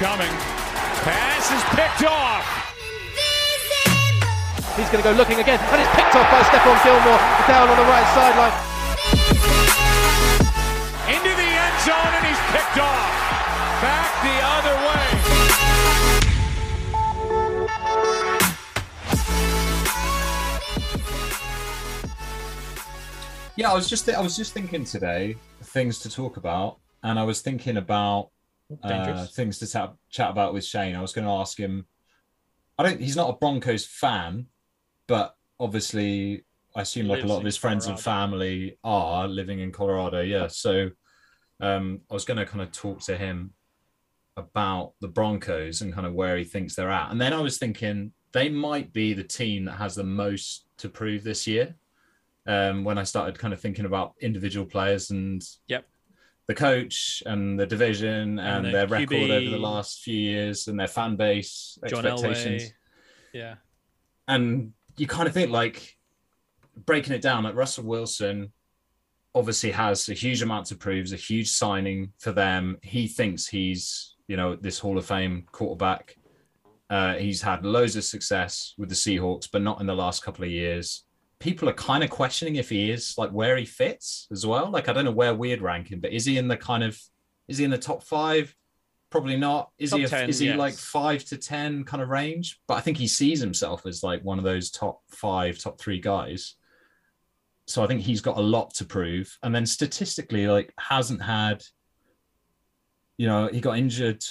coming. Pass is picked off. He's going to go looking again, and it's picked off by Stephon Gilmore down on the right sideline. Into the end zone, and he's picked off. Back the other way. Yeah, I was just I was just thinking today things to talk about, and I was thinking about uh, things to chat chat about with Shane. I was going to ask him. I don't. He's not a Broncos fan, but obviously, I assume like a lot of his friends and family are living in Colorado. Yeah, so um, I was going to kind of talk to him about the Broncos and kind of where he thinks they're at, and then I was thinking they might be the team that has the most to prove this year. Um, when I started kind of thinking about individual players and Yep. The coach and the division and, And the their record over the last few years and their fan base John expectations. Elway. Yeah. And you kind of think like breaking it down, like Russell Wilson obviously has a huge amount to prove, is a huge signing for them. He thinks he's, you know, this Hall of Fame quarterback. Uh, he's had loads of success with the Seahawks, but not in the last couple of years. People are kind of questioning if he is like where he fits as well. Like I don't know where we'd rank him, but is he in the kind of is he in the top five? Probably not. Is he a, 10, is he yes. like five to ten kind of range? But I think he sees himself as like one of those top five, top three guys. So I think he's got a lot to prove. And then statistically, like hasn't had, you know, he got injured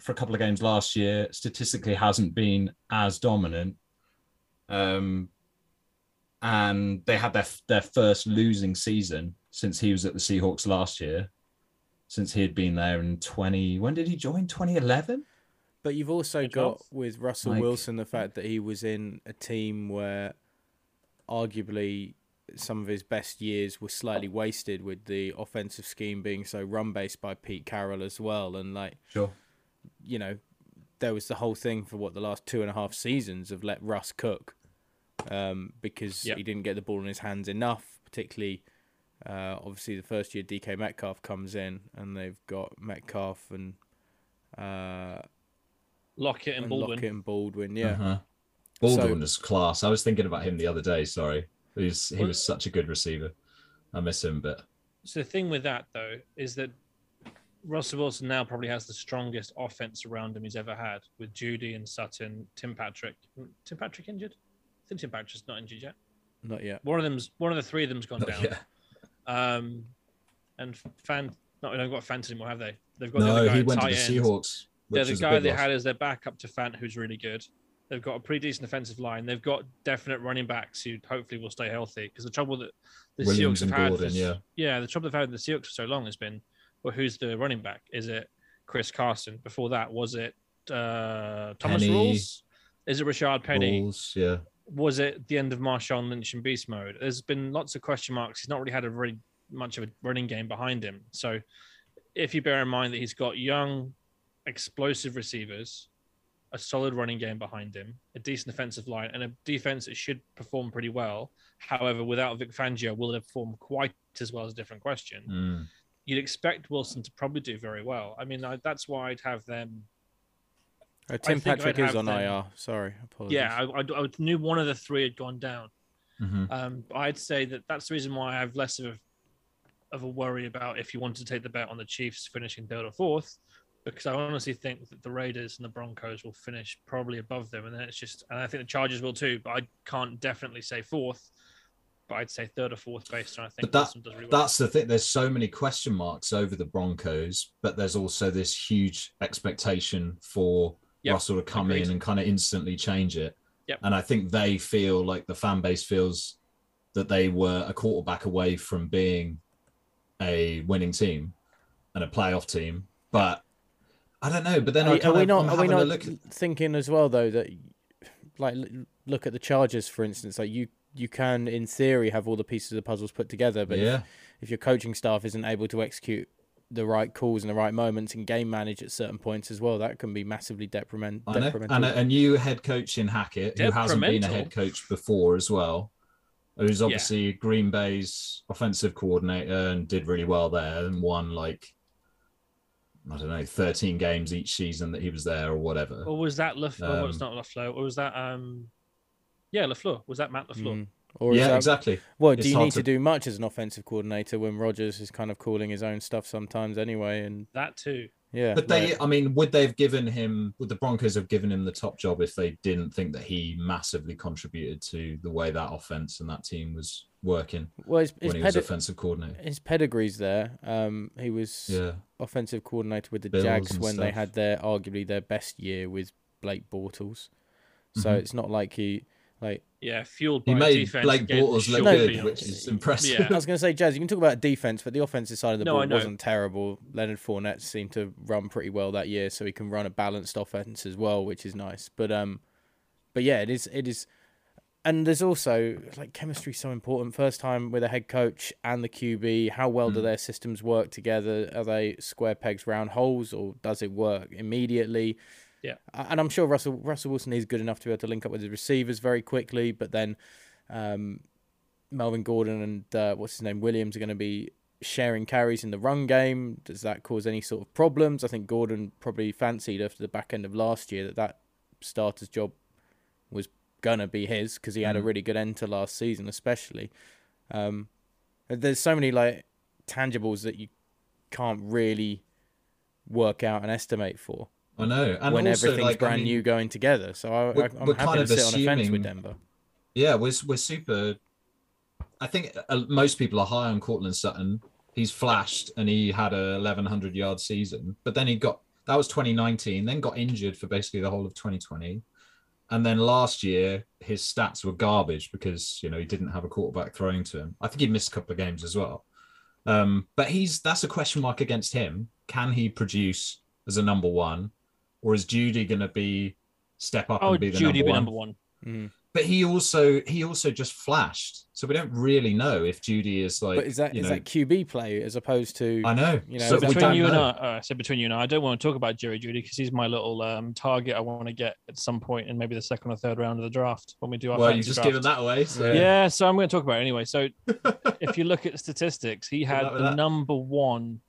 for a couple of games last year. Statistically, hasn't been as dominant. Um, and they had their their first losing season since he was at the Seahawks last year. Since he had been there in 20, when did he join? 2011? But you've also got with Russell Like- Wilson the fact that he was in a team where arguably some of his best years were slightly wasted with the offensive scheme being so run based by Pete Carroll as well. And like, Sure. you know, there was the whole thing for what the last two and a half seasons of let Russ cook um, because Yep. he didn't get the ball in his hands enough, particularly. Uh, obviously, the first year DK Metcalf comes in, and they've got Metcalf and uh, Lockett and and Baldwin. Lockett and Baldwin. Yeah, Uh-huh. Baldwin So- is class. I was thinking about him the other day. Sorry, he was, he was such a good receiver. I miss him, but So the thing with that though is that Russell Wilson now probably has the strongest offense around him he's ever had with Jeudy and Sutton, Tim Patrick. Tim Patrick injured? I think Tim not injured yet. not yet. One of them's one of the three of them's gone down. yeah. Um, and fan, not they don't got Fant anymore, have they? They've got the No, other guy he went to the end. Seahawks. Yeah, which the guy they loss. had as their backup to Fant, who's really good. They've got a pretty decent offensive line. They've got definite running backs who hopefully will stay healthy. Because the trouble that the Williams Seahawks have and had, Gordon, for, yeah. yeah, the trouble they've had with the Seahawks for so long has been, well, who's the running back? Is it Chris Carson? Before that, was it uh, Thomas Penny. Rules? Is it Rashard Penny? Bulls, yeah. Was it the end of Marshawn Lynch in beast mode? There's been lots of question marks. He's not really had a very much of a running game behind him. So if you bear in mind that he's got young, explosive receivers, a solid running game behind him, a decent offensive line, and a defense that should perform pretty well. However, without Vic Fangio, will it perform quite as well is a different question. Mm. You'd expect Wilson to probably do very well. I mean, I, that's why I'd have them Uh, Tim think Patrick I'd is on them- IR. Sorry, apologies. Yeah, I, I, I knew one of the three had gone down. Mhm. Um, I'd say that that's the reason why I have less of a, of a worry about if you wanted to take the bet on the Chiefs finishing third or fourth, because I honestly think that the Raiders and the Broncos will finish probably above them, and then it's just, and I think the Chargers will too. But I can't definitely say fourth, but I'd say third or fourth based on I think But that- Wilson does really well. That's the thing. There's so many question marks over the Broncos, but there's also this huge expectation for Yep, Russell to come agreed. in and kind of instantly change it. Yep. And I think they feel like the fan base feels that they were a quarterback away from being a winning team and a playoff team. But I don't know. But then I Are, kind are we of, not? I'm Are we having a not look at, thinking as well though that, like, look at the Chargers for instance. Like you, you can in theory have all the pieces of the puzzles put together, but if- yeah. if your coaching staff isn't able to execute the right calls in the right moments and game manage at certain points as well, that can be massively detriment, I know. detrimental. And a, a new head coach in Hackett, who hasn't been a head coach before as well, who's obviously Green Bay's offensive coordinator and did really well there and won like I don't know, 13 games each season that he was there or whatever. Or was that LaFleur? oh, it's Um, not LaFleur. Or was that um? Yeah, LaFleur. Was that Matt LaFleur? Mm. Or yeah, that- exactly. Well, It's do you need to... to- do much as an offensive coordinator when Rodgers is kind of calling his own stuff sometimes anyway? And That too. yeah, But they, like- I mean, would they have given him, would the Broncos have given him the top job if they didn't think that he massively contributed to the way that offense and that team was working well, his, his, when he was offensive coordinator? his pedigree's there. Um, he was Yeah. offensive coordinator with the Bills Jags and when they had their arguably their best year with Blake Bortles. So Mhm. it's not like he like Yeah, fueled by He made defense. Blake Bortles look good, fields. which is impressive. Yeah. I was going to say, Jazz, you can talk about defense, but the offensive side of the No, ball wasn't terrible. Leonard Fournette seemed to run pretty well that year, so he can run a balanced offense as well, which is nice. But um, but yeah, it is it is, and there's also like chemistry so important. First time with a head coach and the QB, how well do Mm. their systems work together? Are they square pegs round holes, or does it work immediately? Yeah. And I'm sure Russell Russell Wilson is good enough to be able to link up with his receivers very quickly, but then. Um, Melvin Gordon and uh, what's his name Williams are going to be sharing carries in the run game. Does that cause any sort of problems? I think Gordon probably fancied after the back end of last year that that starter's job was gonna be his because he had a Mm. really good end to last season, especially. Um, there's so many like tangibles that you can't really work out and estimate for I know. And when also, everything's like, I brand mean, new going together. So I, we're- I, I'm we're happy kind to of sit on a fence with Denver. Yeah, we're we're super. I think uh, most people are high on Courtland Sutton. He's flashed and he had a 1100 yard season, but then he got that was 2019. Then got injured for basically the whole of 2020, and then last year his stats were garbage because you know he didn't have a quarterback throwing to him. I think he missed a couple of games as well. Um, but he's that's a question mark against him. Can he produce as a number one, or is Jeudy going to be step up Oh, and be the Jeudy number be one? number one. Mm. but he also he also just flashed so we don't really know if Jeudy is like But is that you is know that QB play as opposed to i know you know, so is that we between don't you and I, know. uh, so between you and I, I don't want to talk about Jerry Jeudy because he's my little um, target. I want to get at some point in maybe the second or third round of the draft when we do our. well you just draft. given that away so Yeah. so I'm going to talk about it anyway. So if you look at statistics, he had the that. number one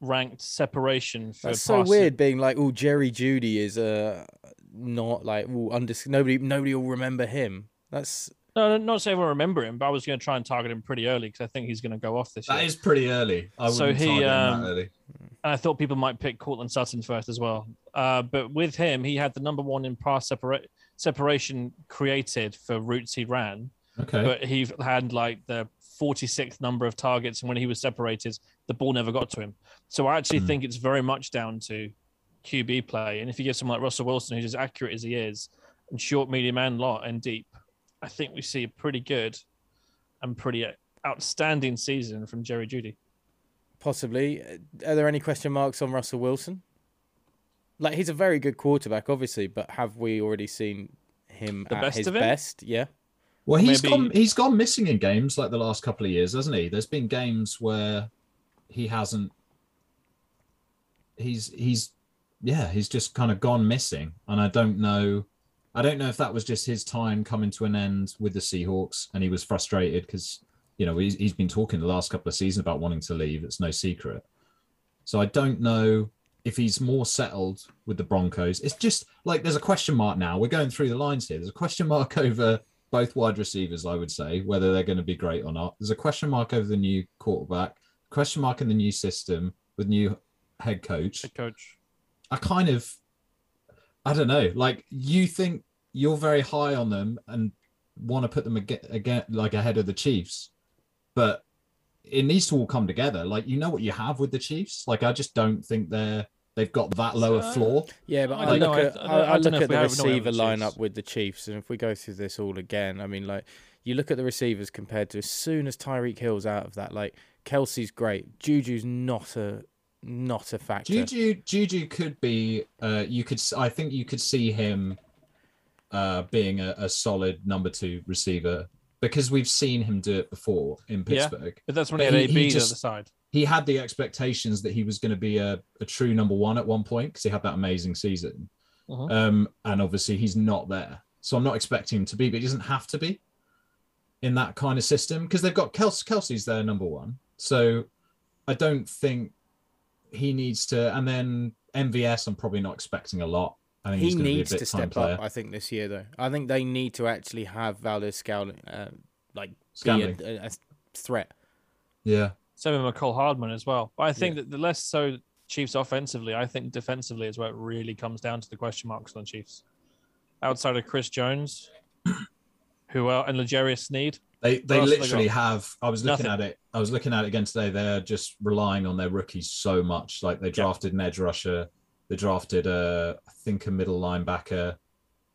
ranked separation for That's so weird being like, oh, Jerry Jeudy is uh, not like, oh, undis- nobody, nobody will remember him. That's No, no, not saying everyone remember him, but I was going to try and target him pretty early because I think he's going to go off this that year. is pretty early i So he, target um, early and I thought people might pick Courtland Sutton first as well. Uh, but with him, he had the number one in pass separa- separation created for routes he ran, okay but he had like the 46th number of targets, and when he was separated, the ball never got to him. So I actually Hmm. think it's very much down to QB play. And if you get someone like Russell Wilson, who's as accurate as he is, and short, medium, and lot and deep, I think we see a pretty good and pretty outstanding season from Jerry Jeudy. possibly. Are there any question marks on Russell Wilson? Like he's a very good quarterback, obviously, but have we already seen him The at best his of him? best? Yeah. Well he's maybe- gone he's gone missing in games like the last couple of years hasn't he? There's been games where he hasn't he's he's yeah he's just kind of gone missing. And i don't know i don't know if that was just his time coming to an end with the seahawks and he was frustrated because you know he's, he's been talking the last couple of seasons about wanting to leave. It's no secret. So i don't know if he's more settled with the broncos. It's just like there's a question mark now. We're going through the lines here. There's a question mark over both wide receivers i would say whether they're going to be great or not there's a question mark over the new quarterback question mark in the new system with new head coach Head coach. I kind of, I don't know. Like you think you're very high on them and want to put them again, again, like ahead of the Chiefs, but it needs to all come together. Like you know what you have with the Chiefs. Like I just don't think they're they've got that lower Uh, floor. Yeah, but I I, don't look know. I- at I I, I I don't look at the have- know we have receiver the Chiefs. lineup with the Chiefs, and if we go through this all again, I mean, like you look at the receivers compared to as soon as Tyreek Hill's out of that, like Kelce's great, Juju's not a not a factor. Juju Juju could be. Uh, you could. s- I think you could see him uh, being a, a solid number two receiver because we've seen him do it before in Yeah. Pittsburgh. But that's when But he had he- he AB just- the other side. He had the expectations that he was going to be a, a true number one at one point because he had that amazing season. Mhm. Um, and obviously he's not there. So I'm not expecting him to be, but he doesn't have to be in that kind of system because they've got Kelce, Kelce's their number one. So I don't think he needs to, and then MVS. I'm probably not expecting a lot. I think he he's going needs to be a to step player. up. I think this year though, I think they need to actually have Valdes-Scantling, uh, like be a, a threat. Yeah, Same with Mecole Hardman as well. But I think that the less so Chiefs offensively, I think defensively is where it really comes down to the question marks on the Chiefs. Outside of Chris Jones, who else, and L'Jarius Sneed, they they have they literally have. I was looking Nothing. at it. I was looking at it again today. They're just relying on their rookies so much. Like they drafted an edge rusher. They drafted a, I think a middle linebacker.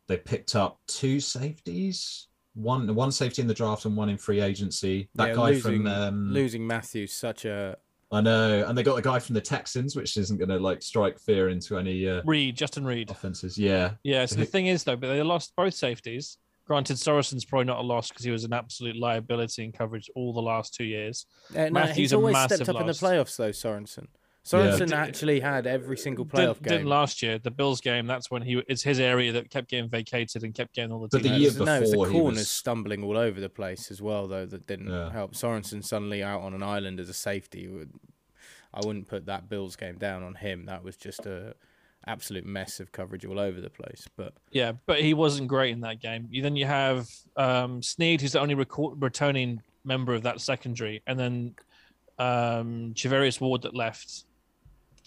They picked up two safeties. One one safety in the draft and one in free agency. That Yeah, guy losing, from um, losing Matthews such a I know, and they got the guy from the Texans, which isn't going to like strike fear into any uh, Reid, Justin Reid. offenses. Yeah, Yeah, so the Who- thing is though, but they lost both safeties. Granted, Sorensen's probably not a loss because he was an absolute liability in coverage all the last two years. Uh, no, Matthews he's a always massive stepped up in the playoffs though, Sorensen. Yeah. Sorensen Did- actually had every single playoff Didn't, didn't game. last year. The Bills game, that's when he it's his area that kept getting vacated and kept getting all the But the teams. year no, it was the before he corners was- stumbling all over the place as well, though. That didn't Yeah. help. Sorensen suddenly out on an island as a safety. I wouldn't put that Bills game down on him. That was just a absolute mess of coverage all over the place. But Yeah, but he wasn't great in that game. You, then you have um, Sneed, who's the only record, returning member of that secondary, and then um, Charvarius Ward that left.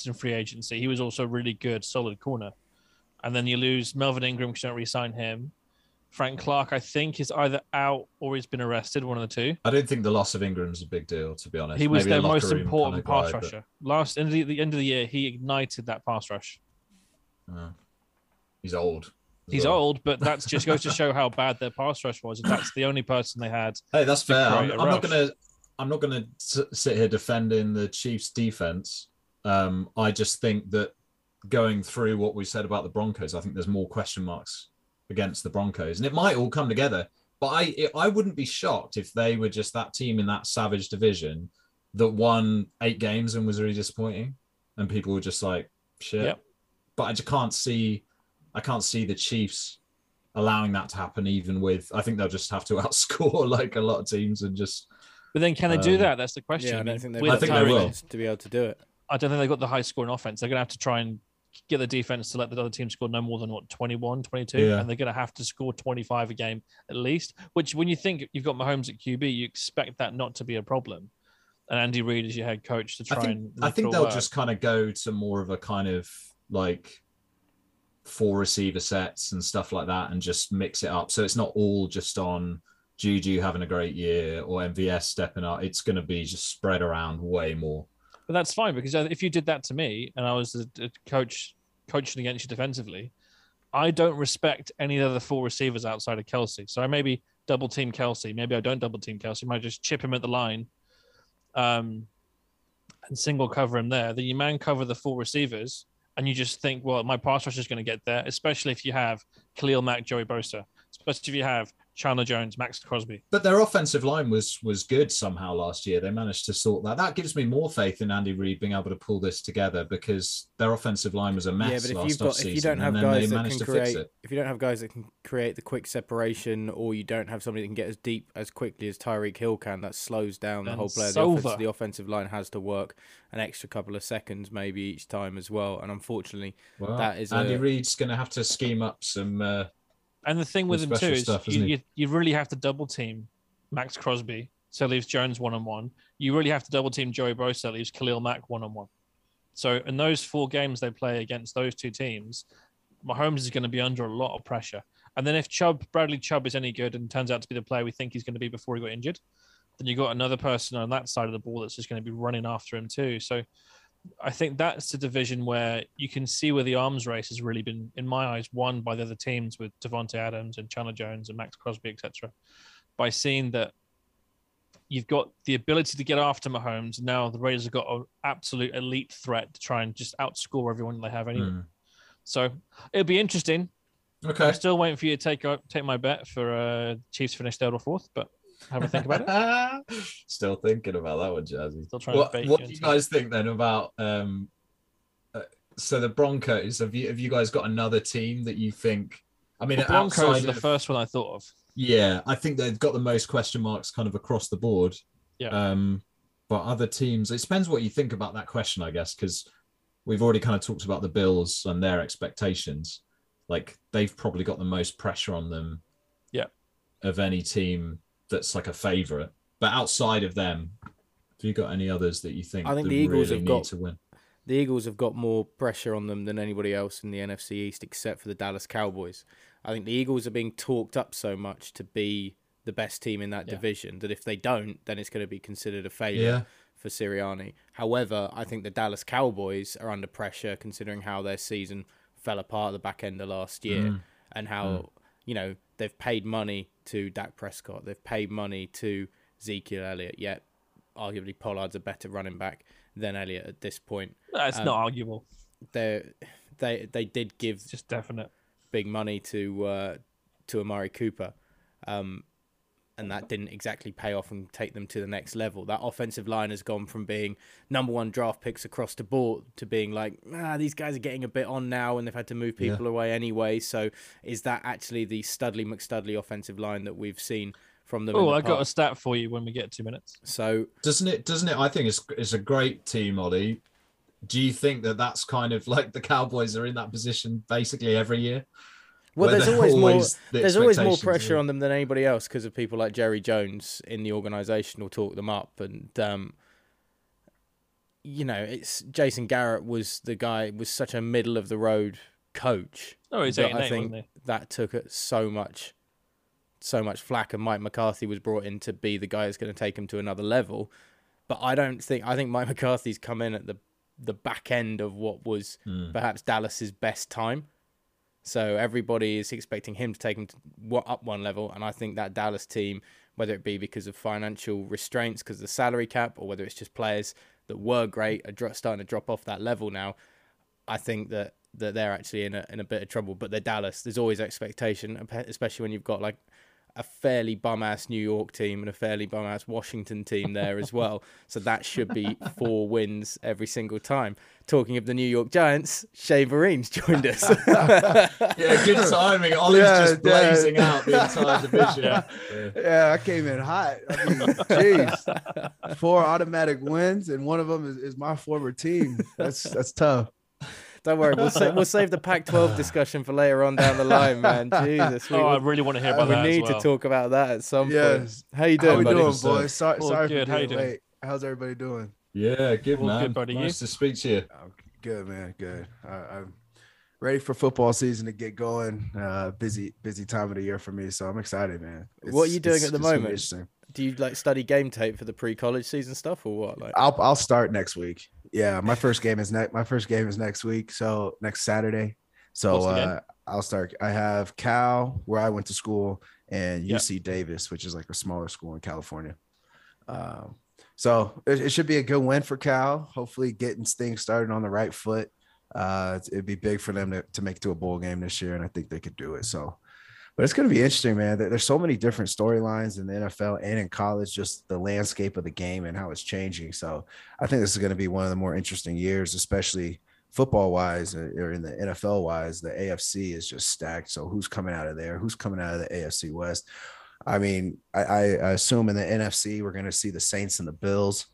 In free agency. He was also really good, solid corner. And then you lose Melvin Ingram because you don't re-sign him. Frank Clark, I think, is either out or he's been arrested, one of the two. I don't think the loss of Ingram's a big deal, to be honest. He was Maybe their most important kind of pass guy, but- rusher. Last end of the, the end of the year, he ignited that pass rush. uh, he's old. He's well. old, but that's just goes to show how bad their pass rush was. If that's the only person they had Hey, that's fair. I'm, I'm not gonna. I'm not gonna sit here defending the Chiefs' defense. Um, I just think that going through what we said about the Broncos, I think there's more question marks against the Broncos, and it might all come together. But I, it, I wouldn't be shocked if they were just that team in that savage division that won eight games and was really disappointing, and people were just like, "Shit." Yep. But I just can't see. I can't see the Chiefs allowing that to happen, even with. I think they'll just have to outscore like a lot of teams and just. But then, can they do Um, that? That's the question. yeah, I I think they've with I think they will. to be able to do it. I don't think they've got the high scoring offense. They're going to have to try and get the defense to let the other team score no more than what 21, 22, Yeah. and they're going to have to score 25 a game at least. Which, when you think you've got Mahomes at QB, you expect that not to be a problem. And Andy Reid is your head coach to I try think and. I think they'll work. just kind of go to more of a kind of like four receiver sets and stuff like that, and just mix it up. So it's not all just on Juju having a great year or MVS stepping up. It's going to be just spread around way more. But that's fine because if you did that to me and I was a, a coach coaching against you defensively, I don't respect any of the four receivers outside of Kelce. So I maybe double team Kelce. Maybe I don't double team Kelce. I might just chip him at the line um, and single cover him there. Then you man cover the four receivers and you just think, well, my pass rush is going to get there, especially if you have Khalil Mack, Joey Bosa, especially if you have Chandler Jones, Maxx Crosby. But their offensive line was was good somehow last year. They managed to sort that. That gives me more faith in Andy Reid being able to pull this together because their offensive line was a mess yeah, but if last you've got if you don't offseason, have and then guys they that managed can to fix create it. if you don't have guys that can create the quick separation or you don't have somebody that can get as deep as quickly as Tyreek Hill can, that slows down the Then whole play. The, Silva. offense, the offensive line has to work an extra couple of seconds maybe each time as well. And unfortunately, Well, that is Andy a- Reid's going to have to scheme up some. Uh, And the thing with him too is stuff, you, you, you really have to double team Maxx Crosby, so leaves Jones one on one. You really have to double team Joey Bosa, leaves Khalil Mack one on one. So in those four games they play against those two teams, Mahomes is going to be under a lot of pressure. And then if Chubb, Bradley Chubb is any good and turns out to be the player we think he's going to be before he got injured, then you got another person on that side of the ball that's just going to be running after him too. So I think that's the division where you can see where the arms race has really been, in my eyes, won by the other teams with Davante Adams and Chandler Jones and Maxx Crosby, etc. By seeing that you've got the ability to get after Mahomes. Now the Raiders have got an absolute elite threat to try and just outscore everyone they have anyway. hmm. So it'll be interesting. Okay. I'm still waiting for you to take take my bet for uh, Chiefs finish third or fourth, but have a think about it. Still thinking about that one, Jazzy. Still trying What, what do you guys think then about um uh, so the Broncos? Have you have you guys got another team that you think? I mean, The Broncos are the of- first one I thought of. yeah, I think they've got the most question marks kind of across the board. Yeah. Um, but other teams, it depends what you think about that question, I guess, because we've already kind of talked about the Bills and their expectations. Like they've probably got the most pressure on them. Yeah. Of any team that's like a favorite. But outside of them, have you got any others that you think I think the Eagles really have got- to win? the Eagles have got more pressure on them than anybody else in the NFC East, except for the Dallas Cowboys. I think the Eagles are being talked up so much to be the best team in that Yeah. division that if they don't, then it's going to be considered a failure Yeah. for Sirianni. However, I think the Dallas Cowboys are under pressure considering how their season fell apart at the back end of last year Mm. and how, you know, they've paid money to Dak Prescott, they've paid money to Ezekiel Elliott, yet arguably Pollard's a better running back than Elliott at this point That's Um, not arguable. they they they did give It's just definite. big money to uh, to Amari Cooper, um, and that didn't exactly pay off and take them to the next level. That offensive line has gone from being number one draft picks across the board to being like, ah, these guys are getting a bit on now, and they've had to move people away anyway. So, is that actually the Studley McStudley offensive line that we've seen from them? Oh, the I got a stat for you when we get two minutes. So Doesn't it? Doesn't it? I think it's it's a great team, Ollie. Do you think that that's kind of like the Cowboys are in that position basically every year? Well, there's they're always more. the There's always more pressure are- on them than anybody else because of people like Jerry Jones in the organisation will talk them up, and um, you know, it's Jason Garrett was the guy was such a middle of the road coach. Oh, he's that eight and I eight, think wasn't he? that took it so much, so much flack, and Mike McCarthy was brought in to be the guy that's going to take him to another level. But I don't think I think Mike McCarthy's come in at the the back end of what was Hmm. perhaps Dallas's best time. So everybody is expecting him to take him to, up one level, and I think that Dallas team, whether it be because of financial restraints, because of the salary cap, or whether it's just players that were great are starting to drop off that level now, I think that that they're actually in a in a bit of trouble. But they're Dallas. There's always expectation, especially when you've got like a fairly bum ass New York team and a fairly bum ass Washington team there as well. So that should be four wins every single time. Talking of the New York Giants, Shane Vereen's joined us. Yeah, good timing. Ollie's Yeah, just yeah. blazing out the entire division. Yeah. Yeah, I came in hot. I mean, jeez, four automatic wins, and one of them is, is my former team. That's that's tough. Don't worry, we'll, sa- we'll save the Pac-12 discussion for later on down the line, man. Jesus, we, Oh, I really want to hear about we that. need as well. to talk about that at some point. Yes. How you doing, How we buddy? doing, So- boys? Sorry, All sorry good. for How you being doing? late. How's everybody doing? Yeah, good All man. good, buddy. You? Nice to speak to you. I'm good, man. Good. I, I'm ready for football season to get going. Uh, busy, busy time of the year for me, so I'm excited, man. What are you doing at the it's gonna be moment? Do you like study game tape for the pre-college season stuff or what? Like, I'll I'll start next week. Yeah, my first game is next. My first game is next week, so next Saturday. So What's the game? uh, I'll start. I have Cal, where I went to school, and Yep. UC Davis, which is like a smaller school in California. Um, so it, it should be a good win for Cal. Hopefully, getting things started on the right foot. Uh, it'd be big for them to, to make it to a bowl game this year, and I think they could do it. So, but it's going to be interesting, man. There- There's so many different storylines in the NFL and in college, just the landscape of the game and how it's changing. So, I think this is going to be one of the more interesting years, especially football wise or in the NFL wise. The AFC is just stacked. So, who's coming out of there? Who's coming out of the AFC West? I mean, I, I I assume in the NFC we're going to see the Saints and the Bills.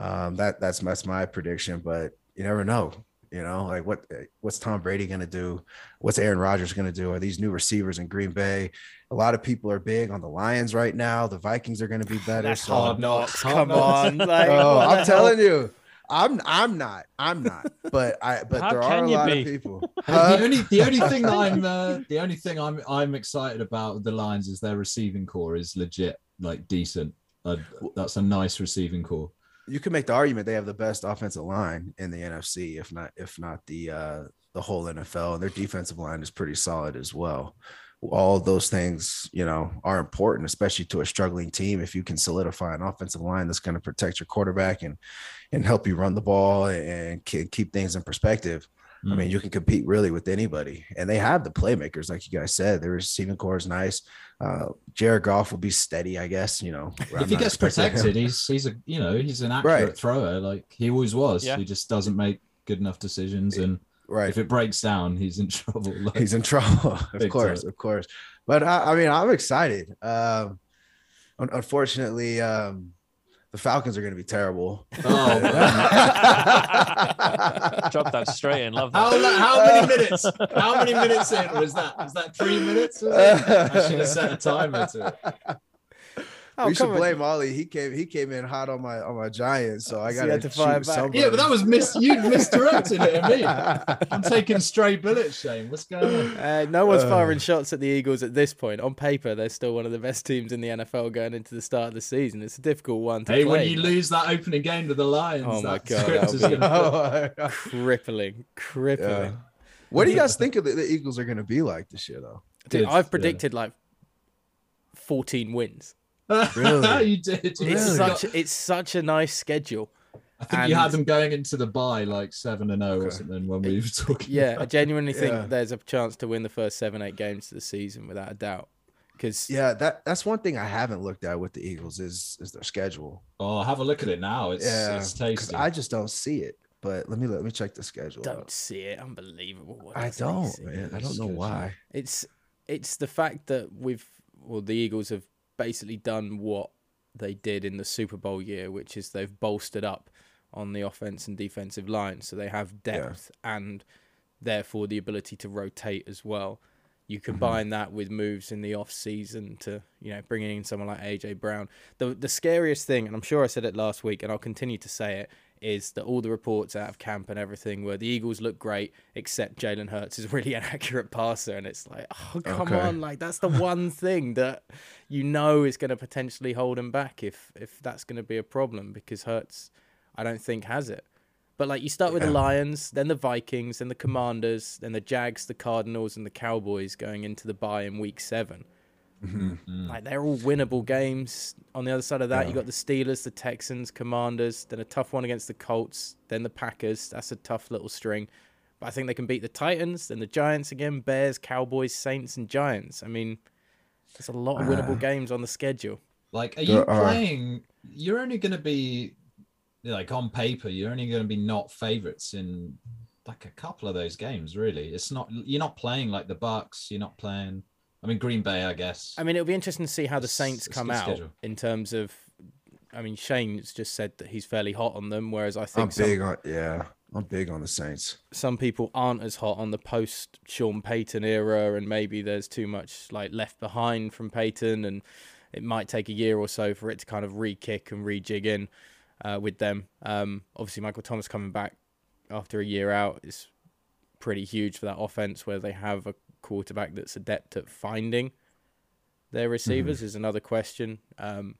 Um, that that's that's my prediction, but you never know. You know, like what what's Tom Brady going to do? What's Aaron Rodgers going to do? Are these new receivers in Green Bay? A lot of people are big on the Lions right now. The Vikings are going to be better. that's so- hard knocks. Hard Come knocks. on, like, Oh, I'm hell? telling you, I'm I'm not. I'm not. But I but How there are a lot be? of people. Huh? the only the only thing that I'm uh, the only thing I'm I'm excited about the Lions is their receiving corps is legit like decent. Uh, that's a nice receiving corps. You can make the argument they have the best offensive line in the NFC, if not if not the uh, the whole NFL. And their defensive line is pretty solid as well. All those things, you know, are important, especially to a struggling team. If you can solidify an offensive line that's going to protect your quarterback and and help you run the ball and ke- keep things in perspective, I mean, you can compete really with anybody, and they have the playmakers, like you guys said. Their receiving corps is nice. Uh, Jared Goff will be steady, I guess. You know, I'm if he gets expecting him- protected, he's he's a you know he's an accurate Right. thrower like he always was. Yeah. He just doesn't make good enough decisions, and right? if it breaks down, he's in trouble. Like, he's in trouble of course time. of course but I, I mean i'm excited um unfortunately um the Falcons are going to be terrible. Oh, Drop that straight in. Love How, that. lo- how many minutes? How many minutes in was that? Was that three minutes? Was it? I should have set a timer to it. Oh, we should come on. blame Ollie. He came he came in hot on my on my Giants, so I got you to fire back. Yeah, but that was mis. You misdirected it at me. I'm taking stray bullets, Shane. What's going on? Uh, no one's Uh. firing shots at the Eagles at this point. On paper, they're still one of the best teams in the NFL going into the start of the season. It's a difficult one to Hey, play. when you lose that opening game to the Lions, Oh my that God, script is be- gonna- crippling, crippling. Yeah. What do you guys think of the, the Eagles are going to be like this year, though? Dude, Did, I've yeah. predicted like 14 wins. Really? you did. You It's Really? such it's such a nice schedule. I think you had them going into the bye like seven and zero or something when we were talking. Yeah, I genuinely Yeah. think there's a chance to win the first seven, eight games of the season without a doubt. Because Yeah, that that's one thing I haven't looked at with the Eagles is is their schedule. Oh, have a look at it now. It's Yeah, it's 'cause tasty. I just don't see it. But let me let me check the schedule. don't out. see it. Unbelievable. what I don't, man. I don't know why. It's it's the fact that we've well the Eagles have basically done what they did in the Super Bowl year, which is they've bolstered up on the offense and defensive line, so they have depth and therefore the ability to rotate as well. You mm-hmm. combine that with moves in the off season to you know bringing in someone like AJ Brown. The the scariest thing, and I'm sure I said it last week, and I'll continue to say it, is that all the reports out of camp and everything where the Eagles look great, except Jalen Hurts is really an accurate passer, and it's like, oh come Okay. on, like that's the one thing that you know is going to potentially hold him back if if that's going to be a problem because Hurts, I don't think has it. But like you start with the Lions, then the Vikings, then the Commanders, then the Jags, the Cardinals, and the Cowboys going into the bye in Week Seven. Mm-hmm. Mm. Like they're all winnable games. On the other side of that, you got the Steelers, the Texans, Commanders, then a tough one against the Colts, then the Packers. That's a tough little string. But I think they can beat the Titans, then the Giants again, Bears, Cowboys, Saints, and Giants. I mean, there's a lot of winnable games on the schedule. Like, are There you are. playing? You're only going to be like on paper. You're only going to be not favorites in like a couple of those games. Really, it's not. You're not playing like the Bucks. You're not playing. I mean, Green Bay, I guess. I mean, it'll be interesting to see how the Saints it's come good out schedule. in terms of. I mean, Shane's just said that he's fairly hot on them, whereas I think I'm some, big on yeah. I'm big on the Saints. some people aren't as hot on the post Sean Payton era, and maybe there's too much like left behind from Payton, and it might take a year or so for it to kind of re-kick and rejig in uh, with them. Um, obviously, Michael Thomas coming back after a year out is pretty huge for that offense, where they have a quarterback that's adept at finding their receivers. Is another question. Um,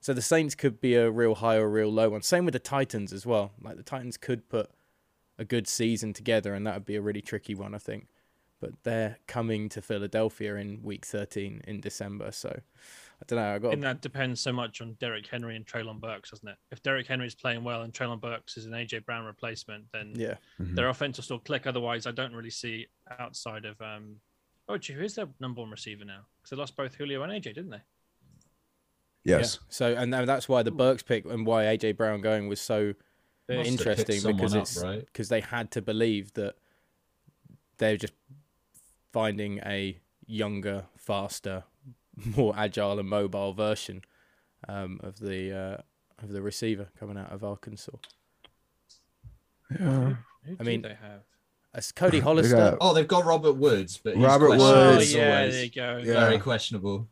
so the Saints could be a real high or a real low one. Same with the Titans as well. Like the Titans could put a good season together, and that would be a really tricky one, I think. But they're coming to Philadelphia in Week 13 in December, so I don't know. I got And that depends so much on Derrick Henry and Treylon Burks, doesn't it? If Derrick Henry's playing well and Treylon Burks is an AJ Brown replacement, then yeah. their offense will still click. Otherwise, I don't really see outside of um. Oh, gee, who's their number one receiver now? Because they lost both Julio and AJ, didn't they? Yes. Yeah. So and and that's why the Burks pick and why AJ Brown going was so Must interesting because up, it's right? because they had to believe that they're just finding a younger, faster, more agile and mobile version um, of the uh, of the receiver coming out of Arkansas. Yeah. Who I mean, they have? As Cody got- Hollister, Oh, they've got Robert Woods, but he's Robert questionable Oh, Woods. as yeah, always. there you go. Yeah. Very questionable.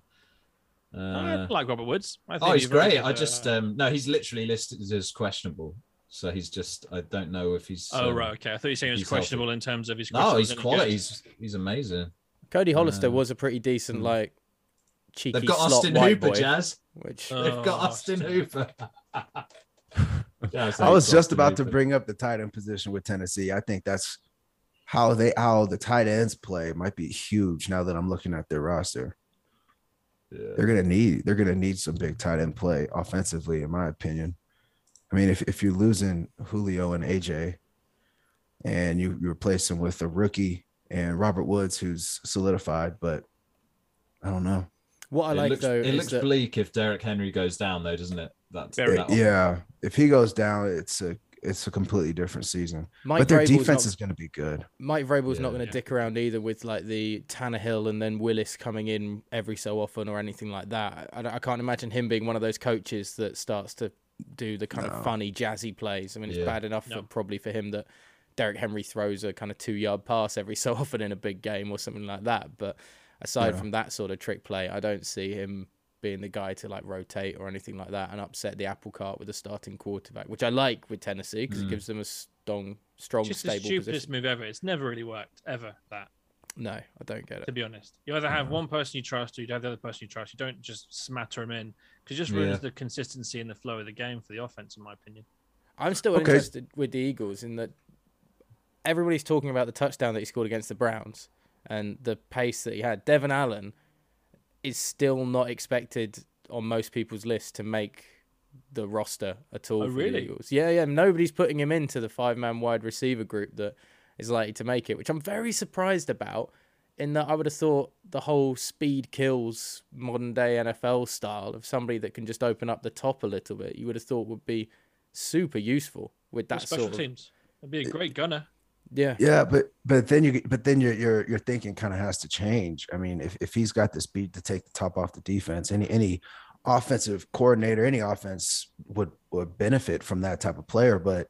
I Uh, like Robert Woods. I oh, he's very great. good, I just uh, um no, he's literally listed as questionable. So he's just I don't know if he's. Oh um, right, okay. I thought you were saying it was he's healthy. questionable in terms of his. No, criticism he's quality. He's he's amazing. Cody Hollister uh, was a pretty decent hmm. like cheeky They've got slot Austin white Hooper, boy, Jazz. which Oh, They've got Austin Austin. Hooper. Jazz I was hates just Austin about to Hooper. bring up the tight end position with Tennessee. I think that's how they how the tight ends play might be huge now that I'm looking at their roster. Yeah. They're gonna need they're gonna need some big tight end play offensively, in my opinion. I mean, if, if you're losing Julio and AJ and you, you replace them with a rookie and Robert Woods who's solidified, but I don't know. what I it like looks, though it is looks that bleak if Derrick Henry goes down, though, doesn't it? That's Very. that- Yeah, if he goes down, it's a it's a completely different season. Mike but their Vrabel's defense not- is going to be good. Mike Vrabel's not going to Yeah. dick around either with like the Tannehill and then Willis coming in every so often or anything like that. I, I can't imagine him being one of those coaches that starts to do the kind No. of funny, jazzy plays. I mean, it's Yeah. bad enough No. for, probably for him that Derrick Henry throws a kind of two yard pass every so often in a big game or something like that. But aside Yeah. from that sort of trick play, I don't see him being the guy to like rotate or anything like that and upset the apple cart with a starting quarterback, which I like with Tennessee because it Mm. gives them a strong, strong, Just the stable stupidest position. move ever. It's never really worked ever. That No, I don't get it. to be honest, you either have one person you trust or you have the other person you trust. You don't just smatter them in because it just ruins Yeah. the consistency and the flow of the game for the offense, in my opinion. I'm still Okay. interested with the Eagles in that everybody's talking about the touchdown that he scored against the Browns and the pace that he had. Devon Allen is still not expected on most people's list to make the roster at all Oh, for really? the Eagles. Yeah, yeah. Nobody's putting him into the five man wide receiver group that is likely to make it, which I'm very surprised about. In that I would have thought the whole speed kills modern day NFL style of somebody that can just open up the top a little bit, you would have thought would be super useful with That special sort of teams. It'd be a great gunner. Yeah. Yeah, but but then you but then your your your thinking kind of has to change. I mean, if if he's got the speed to take the top off the defense, any any offensive coordinator, any offense would would benefit from that type of player. But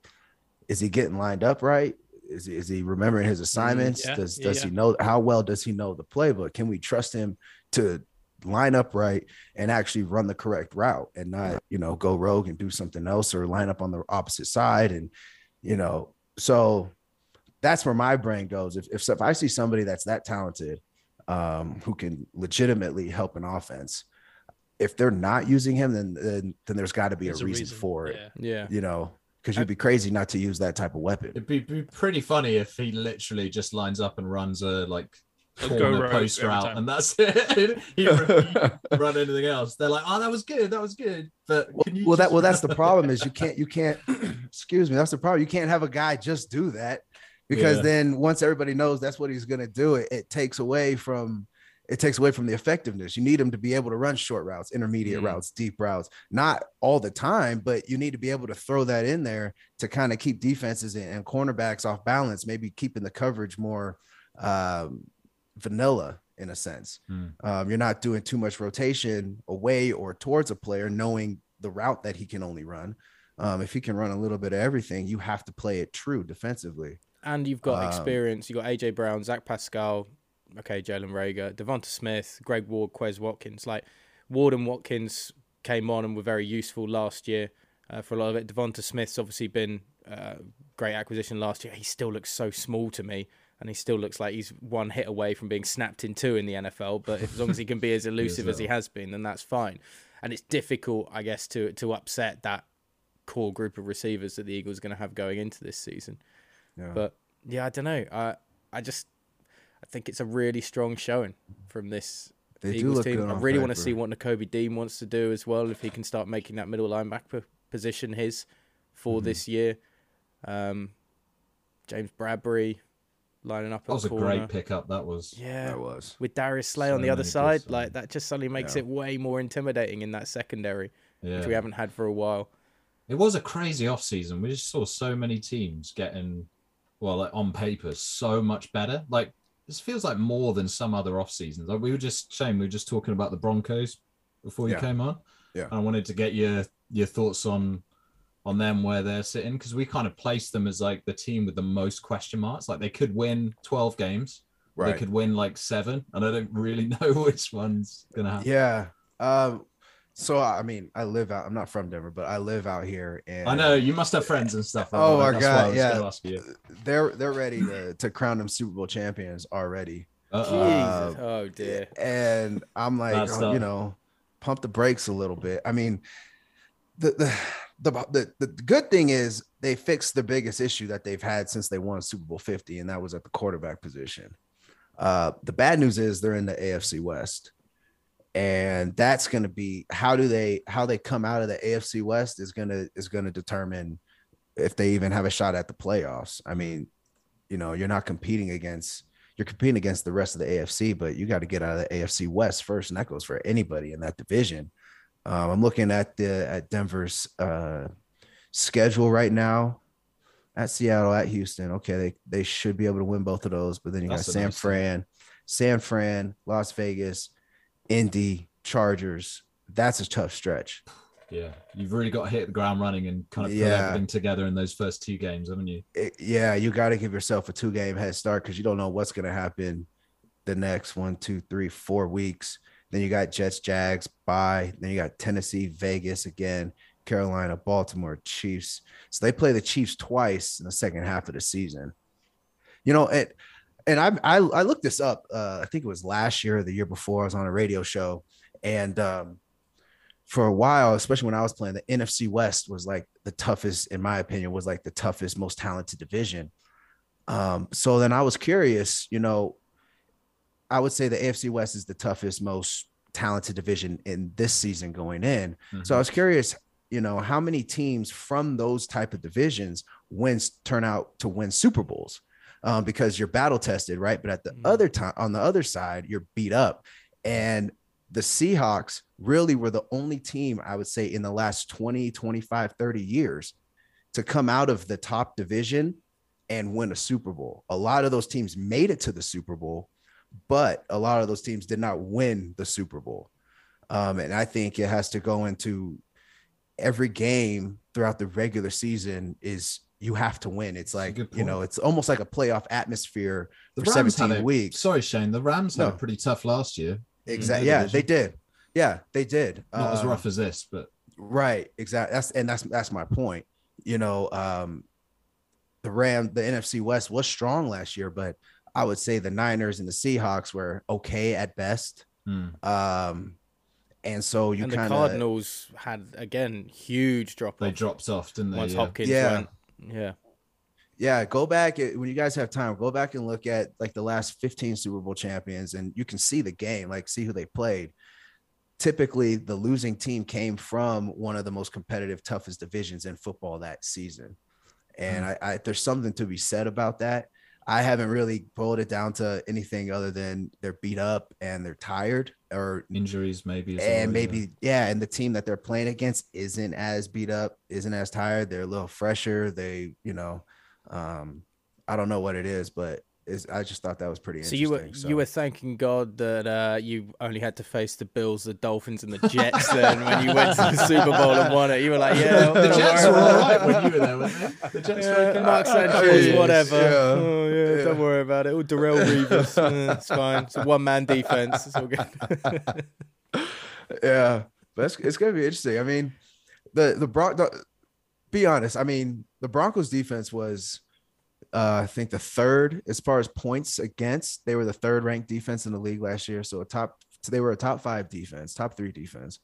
is he getting lined up right? Is he, is he remembering his mm, assignments? yeah, does does yeah. he know how well does he know the playbook? Can we trust him to line up right and actually run the correct route and not you know go rogue and do something else or line up on the opposite side and you know so that's where my brain goes. If, if if I see somebody that's that talented, um, who can legitimately help an offense, if they're not using him, then then, then there's got to be a There's reason, for it. Yeah. Yeah. You know, because you'd be crazy not to use that type of weapon. It'd be, be pretty funny if he literally just lines up and runs a like go corner post route, and that's it. he run anything else. They're like, "Oh, that was good. That was good." But Well, you well, that well, that's the problem is you can't you can't excuse me. That's the problem. You can't have a guy just do that because Yeah. then once everybody knows that's what he's gonna do, it it takes away from it takes away from the effectiveness. You need him to be able to run short routes, intermediate Mhm. routes, deep routes, not all the time, but you need to be able to throw that in there to kind of keep defenses and, cornerbacks off balance, maybe keeping the coverage more um, vanilla in a sense. Hmm. Um, you're not doing too much rotation away or towards a player, knowing the route that he can only run. Um, if he can run a little bit of everything, you have to play it true defensively. And you've got Um, experience. You've got AJ Brown, Zach Pascal, okay, Jalen Reagor, Devonta Smith, Greg Ward, Quez Watkins. Like Ward and Watkins came on and were very useful last year uh, for a lot of it. Devonta Smith's obviously been uh, great acquisition last year. He still looks so small to me, and he still looks like he's one hit away from being snapped in two in the NFL. But as long as he can be as elusive as he has been, then that's fine. And it's difficult, I guess, to to upset that core group of receivers that the Eagles are going to have going into this season. Yeah. But yeah, I don't know. I I just I think it's a really strong showing from this They Eagles team. I really want to see what Nakobe Dean wants to do as well. If he can start making that middle linebacker position his for Mm-hmm. this year. Um, James Bradberry lining up That was a corner. great pickup. That was. Yeah, That was. with Darius Slay So on the other good side, like that just suddenly makes Yeah. it way more intimidating in that secondary, Yeah. which we haven't had for a while. It was a crazy off season. We just saw so many teams getting, well, like on paper, so much better. Like this feels like more than some other off seasons. Like we were just Shane, we were just talking about the Broncos before you Yeah. came on. Yeah. And I wanted to get your your thoughts on on them where they're sitting because we kind of placed them as like the team with the most question marks. Like they could win 12 games, Right. they could win like seven, and I don't really know which one's gonna happen. Yeah. Um, so I mean, I live out. I'm not from Denver, but I live out here, and I know you must have friends and stuff. like Oh that. my That's God, yeah. gonna ask you. they're they're ready to, to crown them Super Bowl champions already. Uh-oh. Jesus, oh dear. and I'm like, oh, you know, pump the brakes a little bit. I mean, the the the the, the good thing is they fixed the biggest issue that they've had since they won Super Bowl 50, and that was at the quarterback position. Uh, the bad news is they're in the AFC West. And that's going to be how do they how they come out of the AFC West is going to is going to determine if they even have a shot at the playoffs. I mean, you know, you're not competing against you're competing against the rest of the AFC, but you got to get out of the AFC West first, and that goes for anybody in that division. Um, I'm looking at the at Denver's uh, schedule right now. At Seattle, at Houston, okay, they they should be able to win both of those. But then you That's got San nice. Fran, San Fran, Las Vegas, Indy, Chargers. That's a tough stretch. Yeah, you've really got to hit the ground running and kind of put Yeah. everything together in those first two games, haven't you? it- yeah, you got to give yourself a two game head start because you don't know what's going to happen the next one, two, three, four weeks. Then you got Jets, Jags, bye. Then you got Tennessee, Vegas again, Carolina, Baltimore, Chiefs. So they play the Chiefs twice in the second half of the season. You know, it, and I, I I looked this up. Uh, I think it was last year or the year before. I was on a radio show, and um, for a while, especially when I was playing, the NFC West was like the toughest, in my opinion, was like the toughest, most talented division. Um, so then I was curious, you know, I would say the AFC West is the toughest, most talented division in this season going in. So I was curious, you know, how many teams from those type of divisions wins turn out to win Super Bowls? Um, because you're battle tested, right? But at the Mhm. other time, on the other side, you're beat up. And the Seahawks really were the only team I would say in the last 20, 25, 30 years to come out of the top division and win a Super Bowl. A lot of those teams made it to the Super Bowl, but a lot of those teams did not win the Super Bowl. Um, and I think it has to go into every game throughout the regular season is you have to win. It's like, you know, it's almost like a playoff atmosphere The for Rams 17 a, weeks. Sorry, Shane. The Rams had No. a pretty tough last year. Exactly. their Yeah, they did. Yeah, they did. Not as Um, rough as this, but Right, exactly. That's and that's that's my point. You know, um the Ram, the NFC West was strong last year, but I would say the Niners and the Seahawks were okay at best. hmm. Um and so you and the kind of Cardinals had again huge drop they dropped off, didn't they? once Yeah. Hopkins Yeah. went. Yeah, yeah, go back eh, when you guys have time, go back and look at like the last 15 Super Bowl champions and you can see the game, like see who they played. Typically, the losing team came from one of the most competitive, toughest divisions in football that season. And I, I there's something to be said about that. I haven't really boiled it down to anything other than they're beat up and they're tired or Injuries, maybe. and yeah. maybe yeah and the team that they're playing against isn't as beat up isn't as tired they're a little fresher they you know um i don't know what it is but is i just thought that was pretty so interesting you were so. you were thanking God that uh, you only had to face the Bills, the Dolphins, and the Jets. then when you went to the Super Bowl and won it, you were like, yeah, the Jets were all about right it. when you were there, weren't they? The Jets were Yeah, okay. Mark Uh, Sanchez, yeah, whatever. yeah, oh, yeah, yeah. don't worry about it. Oh, Darrelle Revis, it's fine. It's a one man defense. It's all good. yeah but it's, it's gonna be interesting i mean the the bron the, be honest i mean the broncos defense was uh i think the third as far as points against they were the third ranked defense in the league last year so a top so they were a top five defense top three defense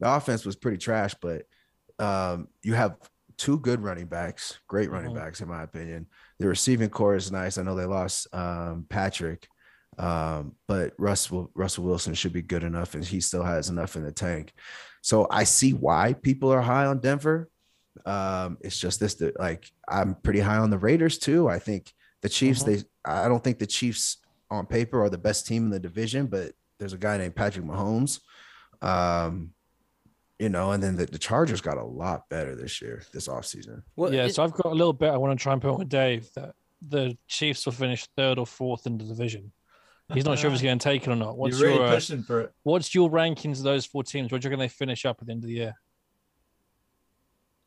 the offense was pretty trash but um you have two good running backs great running Mhm. backs in my opinion the receiving corps is nice i know they lost um patrick um, but Russell Russell Wilson should be good enough, and he still has enough in the tank. So I see why people are high on Denver. Um, it's just this that like I'm pretty high on the Raiders too. I think the Chiefs. Mhm. They I don't think the Chiefs on paper are the best team in the division, but there's a guy named Patrick Mahomes. Um, you know, and then the, the Chargers got a lot better this year, this offseason. Well, yeah, it- so I've got a little bit I want to try and put on with Dave that the Chiefs will finish third or fourth in the division. He's not sure if he's going to take it or not. What's You're really your uh, pushing for it. what's your rankings of those four teams? What do you reckon they finish up at the end of the year?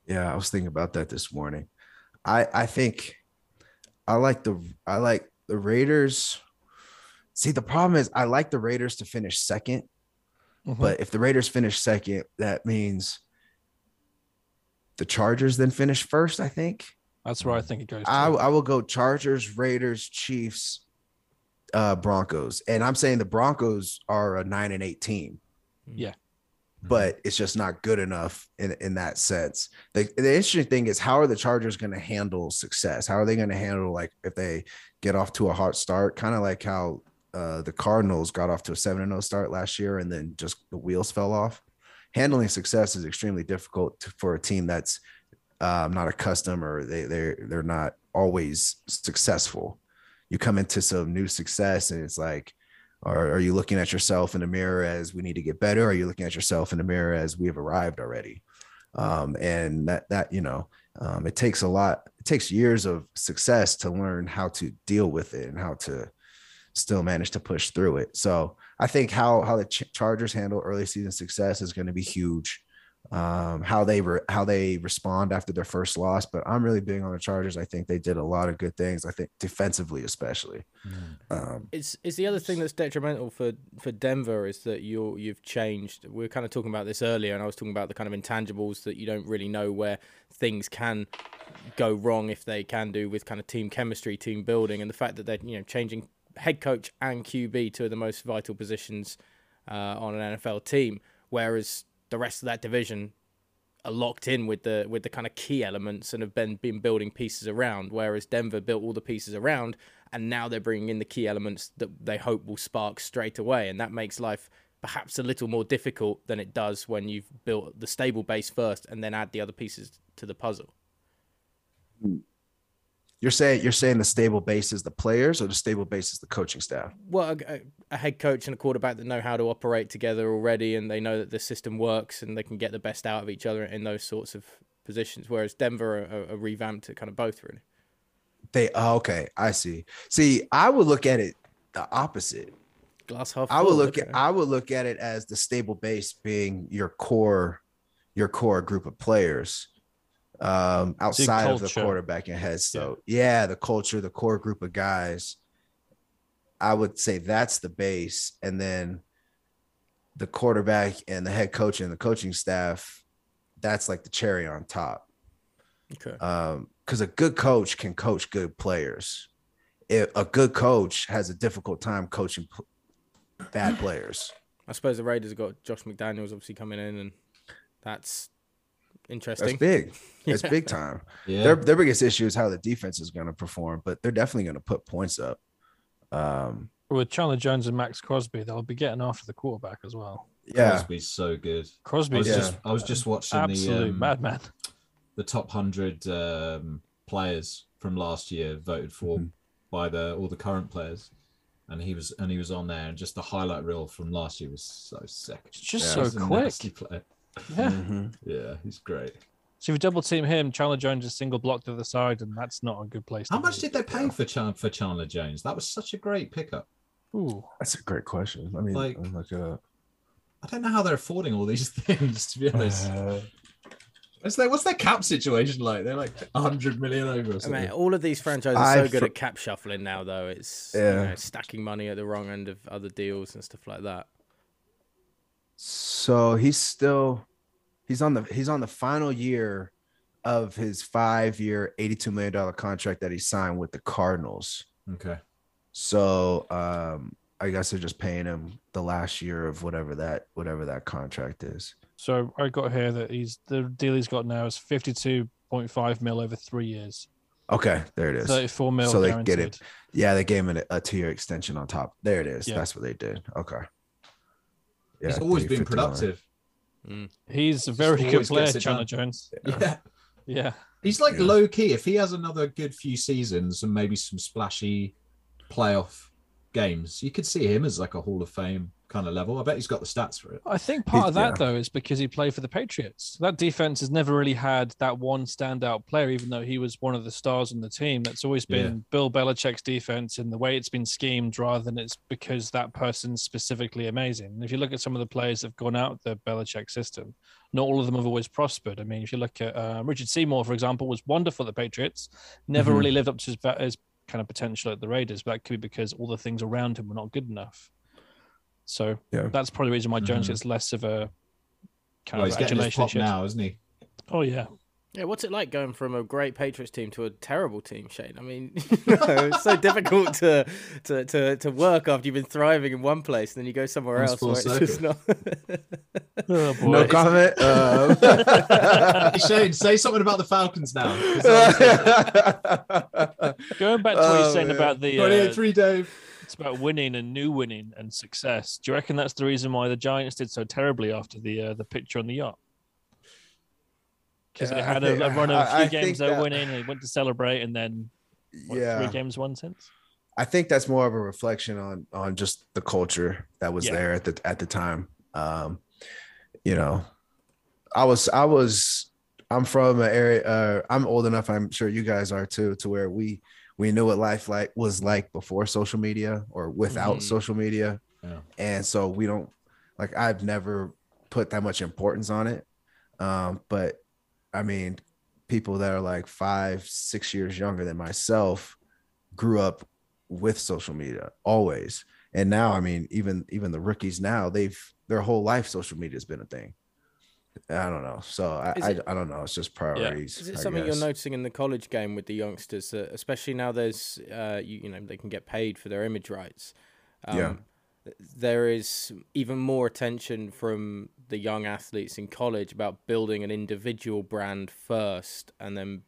Yeah, I was thinking about that this morning. I I think I like the I like the Raiders. See, the problem is I like the Raiders to finish 2nd Mhm. but if the Raiders finish second, that means the Chargers then finish first. I think That's where I think it goes. To. I I will go Chargers, Raiders, Chiefs, uh, Broncos, and I'm saying the Broncos are a nine and eight team. Yeah. But it's just not good enough in, in that sense. The, the interesting thing is how are the Chargers going to handle success? How are they going to handle like if they get off to a hot start, kind of like how uh, the Cardinals got off to a 7 0 start last year and then just the wheels fell off. Handling success is extremely difficult to, for a team that's um, not accustomed or they they're they're not always successful. You come into some new success and it's like, or are you looking at yourself in the mirror as we need to get better? Are you looking at yourself in the mirror as we have arrived already? Um, and that that you know, um, it takes a lot. It takes years of success to learn how to deal with it and how to still manage to push through it. So I think how how the Ch- Chargers handle early season success is going to be huge. Um, how they re- how they respond after their first loss. But I'm really big on the Chargers. I think they did a lot of good things. I think defensively, especially. Um, It's it's the other thing that's detrimental for for Denver is that you you've changed. We are kind of talking about this earlier, and I was talking about the kind of intangibles that you don't really know where things can go wrong if they can do with kind of team chemistry, team building, and the fact that they're you know changing head coach and QB two of the most vital positions uh, on an NFL team, whereas the rest of that division are locked in with the with the kind of key elements and have been been building pieces around. Whereas Denver built all the pieces around, and now they're bringing in the key elements that they hope will spark straight away, and that makes life perhaps a little more difficult than it does when you've built the stable base first and then add the other pieces to the puzzle. Hmm. You're saying you're saying the stable base is the players, or the stable base is the coaching staff. Well, a, a- head coach and a quarterback that know how to operate together already, and they know that the system works, and they can get the best out of each other in those sorts of positions. Whereas Denver are, are, are revamped to kind of both, really. They oh, okay, I see. See, I would look at it the opposite. Glass half. I would full, look okay. at I would look at it as the stable base being your core, your core group of players, um, outside of the quarterback and head. So yeah, the culture, the core group of guys. I would say that's the base, and then the quarterback and the head coach and the coaching staff. That's like the cherry on top. Okay. Um, because a good coach can coach good players. If a good coach has a difficult time coaching bad players. I suppose the Raiders have got Josh McDaniels obviously coming in, and that's That's interesting. big. That's Yeah. big time. Yeah. Their their biggest issue is how the defense is going to perform, but they're definitely going to put points up. Um, With Chandler Jones and Maxx Crosby, they'll be getting after the quarterback as well. yeah, Crosby's so good. I was Yeah. just I was just watching absolute the um, madman. the top hundred um, players from last year voted for Mhm. by the all the current players, and he was and he was on there, and just the highlight reel from last year was so sick. It's just Yeah. so He's a quick. Nasty player. Yeah. Mhm. Yeah, he's great. So if you double team him, Chandler Jones is single blocked to the side, and that's not a good place. How to much did they pay for Chan- for Chandler Jones? That was such a great pickup. Ooh, that's a great question. I mean, Like- I'm look it up. I don't know how they're affording all these things. To be honest, Uh, what's their what's their cap situation like? They're like hundred million over. Or I mean, all of these franchises are I so good fr- at cap shuffling now, though. It's you Yeah. know, stacking money at the wrong end of other deals and stuff like that. So he's still he's on the he's on the final year of his five year, eighty two million dollar contract that he signed with the Cardinals. okay. So um, I guess they're just paying him the last year of whatever that whatever that contract is. so I got here that he's the deal he's got now is fifty-two point five mil over three years, Okay, there it is. thirty-four mil So they guaranteed. get it. Yeah, they gave him a, a two year extension on top. There it is. Yeah. That's what they did. Okay. He's always been 359. productive. Mm. He's a very good player, gets Chandler done. Jones. Yeah. Yeah, He's like Yeah. low key. If he has another good few seasons and maybe some splashy playoff games, you could see him as like a Hall of Fame kind of level. I bet he's got the stats for it. I think part of that yeah. though is because he played for the Patriots. That defense has never really had that one standout player, even though he was one of the stars on the team. That's always Yeah. been Bill Belichick's defense and the way it's been schemed, rather than it's because that person's specifically amazing. And if you look at some of the players that have gone out the Belichick system, not all of them have always prospered. I mean, if you look at uh, Richard Seymour, for example, was wonderful at the Patriots, never Mhm. really lived up to his, his kind of potential at the Raiders. But that could be because all the things around him were not good enough. So Yeah. that's probably the reason why Jones Mhm. gets less of a kind Well, of he's getting his adulation. pop now, isn't he? Oh yeah, Yeah, what's it like going from a great Patriots team to a terrible team, Shane? I mean, you know, it's so difficult to, to, to, to work after you've been thriving in one place and then you go somewhere Comes else where it's just not. oh, boy. No comment. Um, Hey, Shane, say something about the Falcons now. 'cause that was it. Going back to what you're Oh, saying man. about the 28 uh, 3 Dave. it's about winning and new winning and success. Do you reckon that's the reason why the Giants did so terribly after the uh, the picture on the yacht? Because they Yeah, I had think- a, a run of a I- few games think they were that- winning, they went to celebrate, and then what, yeah. three games won since. I think that's more of a reflection on on just the culture that was Yeah. there at the at the time. Um, you know, I was I was I'm from an area. Uh, I'm old enough. I'm sure you guys are too, to where we we knew what life like was like before social media or without Mhm. social media, Yeah. and so we don't like. I've never put that much importance on it. Um, but I mean, people that are like five, six years younger than myself grew up with social media always. And now, I mean, even even the rookies now, they've their whole life social media has been a thing. I don't know. So I, Is I, I don't know. It's just priorities. Is it I something you're noticing in the college game with the youngsters, uh, especially now there's, uh, you, you know, they can get paid for their image rights. Um, Yeah. There is even more attention from the young athletes in college about building an individual brand first and then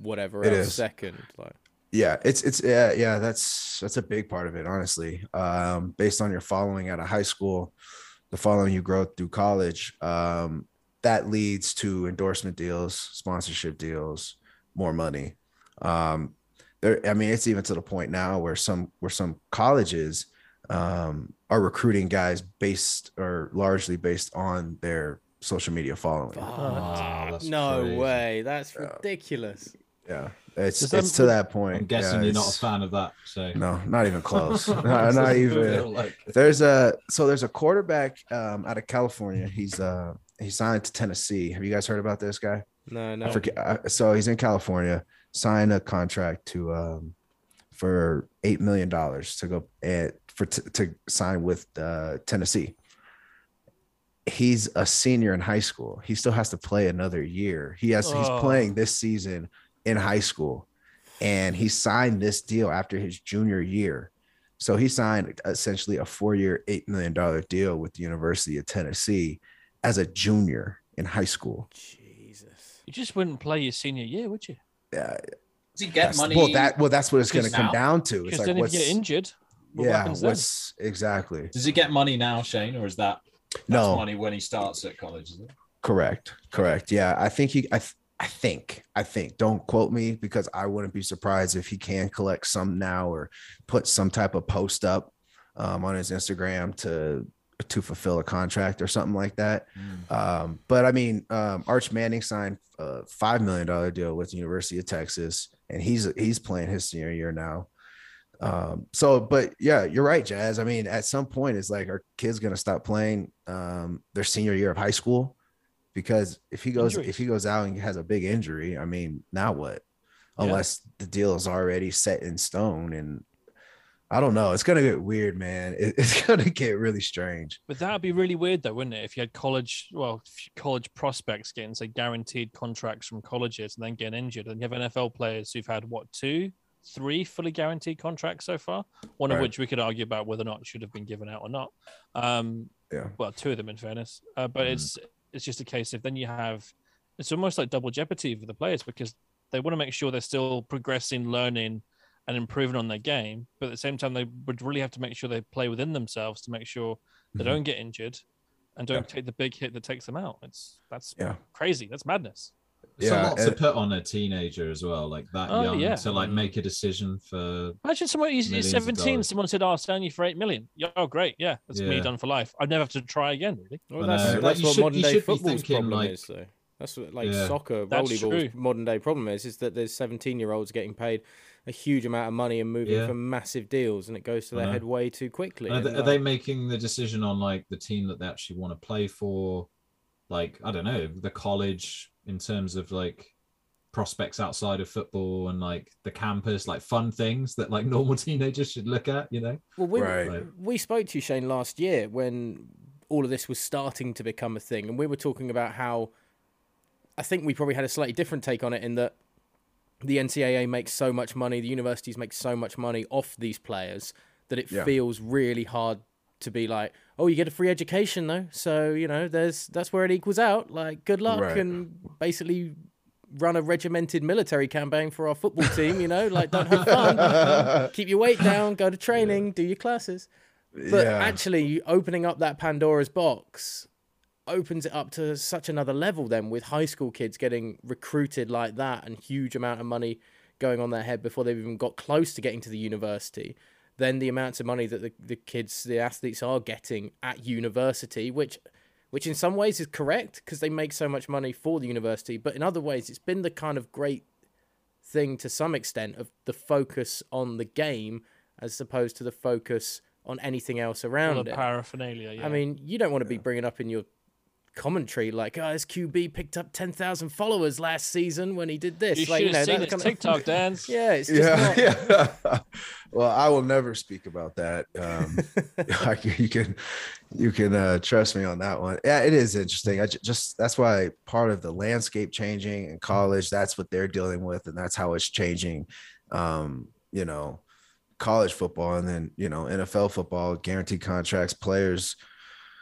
whatever It else is. second. Like, yeah it's it's yeah yeah that's that's a big part of it honestly um based on your following at a high school the following you grow through college um that leads to endorsement deals sponsorship deals more money um there i mean it's even to the point now where some where some colleges um are recruiting guys based or largely based on their social media following Wow, that's no crazy. way. That's Yeah. ridiculous. yeah it's Does it's that- to that point I'm guessing Yeah, you're not a fan of that. So no not even close not, Doesn't even like- There's a so there's a quarterback um, out of California. He's uh he signed to Tennessee. Have you guys heard about this guy? No, no. I forget. Uh, so he's in California. Signed a contract to um for eight million dollars to go and for t- to sign with uh, Tennessee. He's a senior in high school. He still has to play another year. He has he's Oh. playing this season in high school, and he signed this deal after his junior year. So he signed essentially a four-year, eight million dollar deal with the University of Tennessee as a junior in high school. Jesus. You just wouldn't play your senior year, would you? Yeah, Does he get that's, money? well, that well, that's what it's going to come down to. It's Because like then if what's you get injured, what yeah, happens then? what's exactly Does he get money now, Shane, or is that no money when he starts at college? Is it? correct, correct. Yeah, I think he. I I think I think. Don't quote me because I wouldn't be surprised if he can collect some now or put some type of post up um, on his Instagram to to fulfill a contract or something like that. Um, but I mean, um, Arch Manning signed a five million dollar deal with the University of Texas, and he's he's playing his senior year now. Um, so, but yeah, you're right, Jazz. I mean, at some point, it's like our kids gonna stop playing um, their senior year of high school because if he goes Injuries. if he goes out and has a big injury, I mean, now what? Yeah. Unless the deal is already set in stone, and I don't know. It's gonna get weird, man. It- it's gonna get really strange. But that would be really weird, though, wouldn't it? If you had college, well, college prospects getting say guaranteed contracts from colleges and then getting injured, and you have NFL players who've had what two, three fully guaranteed contracts so far. One of Right. which we could argue about whether or not should have been given out or not. Um, Yeah. well, two of them in fairness. Uh, but Mhm. it's it's just a case of then you have it's almost like double jeopardy for the players because they want to make sure they're still progressing, learning, and improving on their game. But at the same time, they would really have to make sure they play within themselves to make sure they Mhm. don't get injured and don't take the big hit that takes them out. It's that's Yeah. crazy. That's madness. It's a Yeah, lot to put on a teenager as well, like that Oh, young yeah. to like mm. make a decision for. Imagine someone he's, he's Millions of 17. Someone said, "Oh, I'll sign you for eight million. Yeah, oh, great. Yeah, that's me done for life. I'd never have to try again. Really. Well, that's, that's Like, what should- modern day football's problem like- is, though. That's what, like Yeah. soccer, That's volleyball's true. modern day problem is, is that there's 17 year olds getting paid a huge amount of money and moving Yeah. for massive deals, and it goes to their head way too quickly. Are, and, they, are like, they making the decision on like the team that they actually want to play for? Like I don't know the college in terms of like prospects outside of football and like the campus, like fun things that like normal teenagers should look at. You know, Well, we, Right. Right. we spoke to you, Shane, last year when all of this was starting to become a thing, and we were talking about how I think we probably had a slightly different take on it in that the NCAA makes so much money, the universities make so much money off these players that it Yeah. feels really hard to be like, oh, you get a free education though, so you know, there's that's where it equals out. Like, good luck, Right. and basically run a regimented military campaign for our football team. You know, like don't have fun, keep your weight down, go to training, do your classes. But yeah. actually, opening up that Pandora's box opens it up to such another level. Then with high school kids getting recruited like that and huge amount of money going on their head before they've even got close to getting to the university. Then the amounts of money that the, the kids, the athletes are getting at university, which which in some ways is correct because they make so much money for the university, but in other ways it's been the kind of great thing to some extent of the focus on the game as opposed to the focus on anything else around the it. paraphernalia. Yeah. I mean, you don't want to be bringing up in your commentary like, "Oh, his QB picked up ten thousand followers last season when he did this." You like, should have seen that his kind of- TikTok dance. yeah, it's just yeah, not. yeah. well, I will never speak about that. Um, I you can, you can uh, trust me on that one. Yeah, it is interesting. I just that's why part of the landscape changing in college. That's what they're dealing with, and that's how it's changing. Um, you know, college football, and then you know NFL football, guaranteed contracts, players.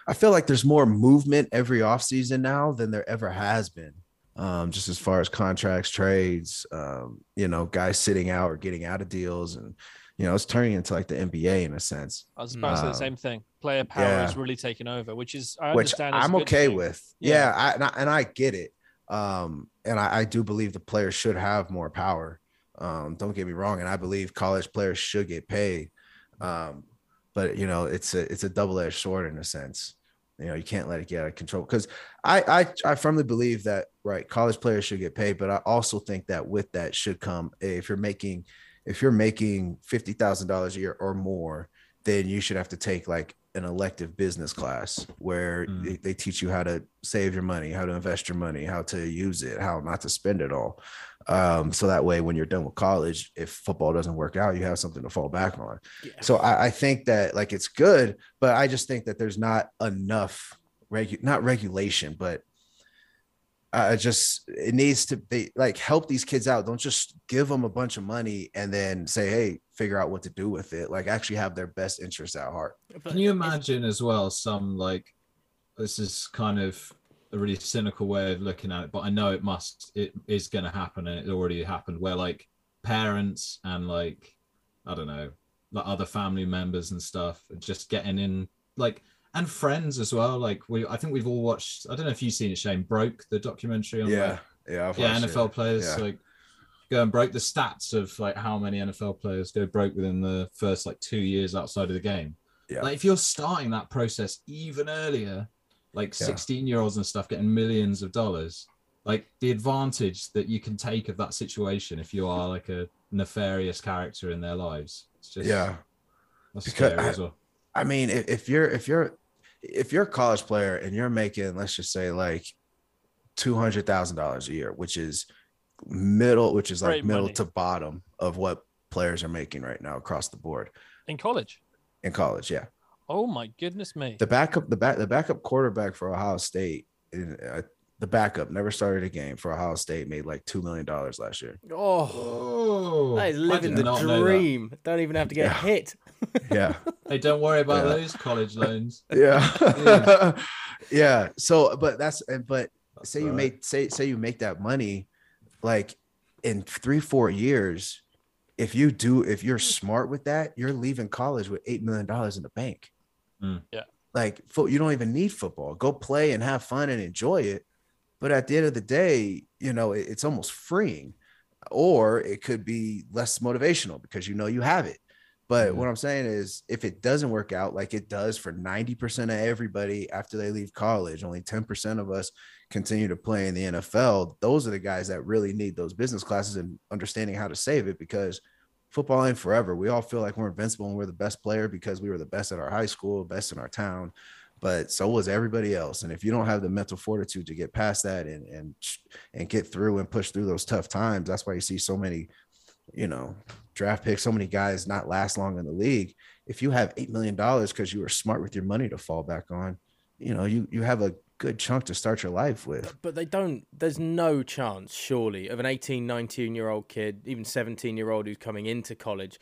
I feel like there's more movement every offseason now than there ever has been um, just as far as contracts, trades, um, you know, guys sitting out or getting out of deals, and you know, it's turning into like the NBA in a sense, I was about to say the Um, same thing. Player power yeah. is really taking over, which is I which understand. is a I'm okay thing. with. Yeah. Yeah, I, and I and I get it, um, and I, I do believe the players should have more power. Um, don't get me wrong, and I believe college players should get paid, um, but you know, it's a it's a double edged sword in a sense. You know, you can't let it get out of control because I, I I firmly believe that right college players should get paid, but I also think that with that should come if you're making if you're making fifty thousand dollars a year or more, then you should have to take like an elective business class where Mm. they, they teach you how to save your money, how to invest your money, how to use it, how not to spend it all. Um, so that way, when you're done with college, if football doesn't work out, you have something to fall back on. Yeah. So I, I think that like it's good, but I just think that there's not enough regu- not regulation, but I just it needs to be like help these kids out. Don't just give them a bunch of money and then say, hey, figure out what to do with it. Like actually have their best interests at heart. Can you imagine as well some like this is kind of a really cynical way of looking at it, but I know it must it is going to happen and it already happened where like parents and like I don't know like other family members and stuff are just getting in like and friends as well like we I think we've all watched I don't know if you've seen it Shane broke the documentary on like, yeah, I've yeah NFL it. players Yeah. like go and broke the stats of like how many NFL players go broke within the first like two years outside of the game. Yeah. Like if you're starting that process even earlier, like Yeah. 16 year olds and stuff getting millions of dollars, like the advantage that you can take of that situation if you are like a nefarious character in their lives. It's just yeah. that's Because scary I- as well. I mean, if, if you're if you're if you're a college player and you're making, let's just say like two hundred thousand dollars a year, which is middle, which is like Great middle money. to bottom of what players are making right now across the board in college. in college. Yeah. Oh my goodness me! The backup, the back, the backup quarterback for Ohio State, in, uh, the backup never started a game for Ohio State, made like two million dollars last year. Oh, Oh, that is I living did the not know that. dream. Don't even have to get Yeah. hit. Yeah, Hey, don't worry about Yeah. those college loans. yeah, yeah. So, but that's and but That's say you all right. make say say you make that money, like in three four years, if you do if you're smart with that, you're leaving college with eight million dollars in the bank. Mm. Yeah. like fo- you don't even need football. Go play and have fun and enjoy it. But at the end of the day, you know it's almost freeing, or it could be less motivational because you know you have it. But Mhm. what I'm saying is, if it doesn't work out like it does for 90% of everybody after they leave college, only 10% of us continue to play in the NFL. Those are the guys that really need those business classes and understanding how to save it because football ain't forever. We all feel like we're invincible and we're the best player because we were the best at our high school, best in our town. But so was everybody else. And if you don't have the mental fortitude to get past that and and and get through and push through those tough times, that's why you see so many, you know, draft picks, so many guys not last long in the league. If you have eight million dollars because you were smart with your money to fall back on, you know, you you have a good chunk to start your life with. But they don't, there's no chance, surely, of an 18, 19 year old kid, even 17 year old who's coming into college,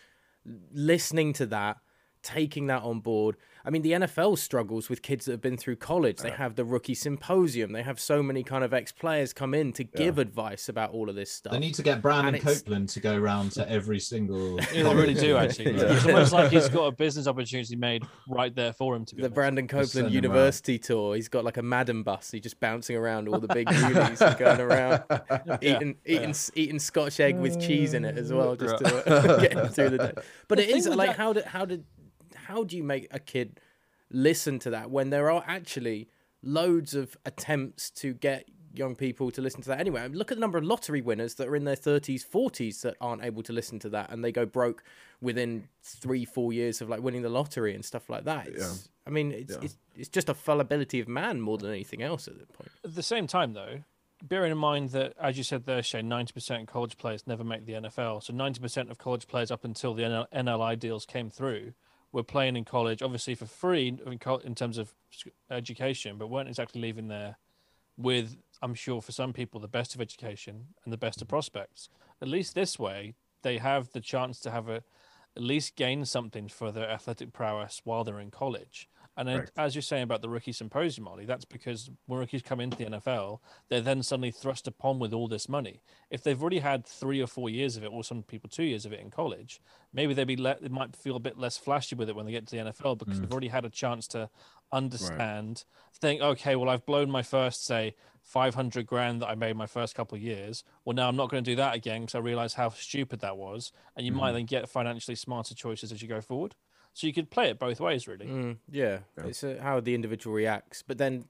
listening to that, taking that on board. I mean, the NFL struggles with kids that have been through college. They have the rookie symposium. They have so many kind of ex players come in to give advice about all of this stuff. They need to get Brandon And it's- Copeland to go around to every single. Yeah, they really do actually. Yeah. It's almost like he's got a business opportunity made right there for him to be the honest. Brandon Copeland him out. University tour. He's got like a Madden bus. He's just bouncing around all the big unis and going around eating eating eating Scotch egg with cheese in it as well, just to uh, get him through the day. But it is like that- how did how did how do you make a kid listen to that when there are actually loads of attempts to get young people to listen to that anyway. I mean, look at the number of lottery winners that are in their 30s, 40s that aren't able to listen to that and they go broke within three, four years of like winning the lottery and stuff like that. It's, Yeah. I mean, it's, Yeah. it's it's just a fallibility of man more than anything else at that point. At the same time, though, bearing in mind that, as you said there, Shane, 90% of college players never make the NFL. So 90% of college players up until the NL- NLI deals came through were playing in college, obviously for free in, in terms of education, but weren't exactly leaving there with, I'm sure, for some people, the best of education and the best of prospects. At least this way, they have the chance to have a at least gain something for their athletic prowess while they're in college. And then, Correct. as you're saying about the rookie symposium, Ollie, that's because when rookies come into the NFL, they're then suddenly thrust upon with all this money. If they've already had three or four years of it, or some people two years of it in college, maybe they'd be le- they might feel a bit less flashy with it when they get to the NFL because they've mm. already had a chance to understand, think, okay, well, I've blown my first, say, 500 grand that I made my first couple of years. Well, now I'm not going to do that again because I realize how stupid that was. And you might mm. then get financially smarter choices as you go forward. So you could play it both ways, really. Mm, yeah, it's uh, how the individual reacts. But then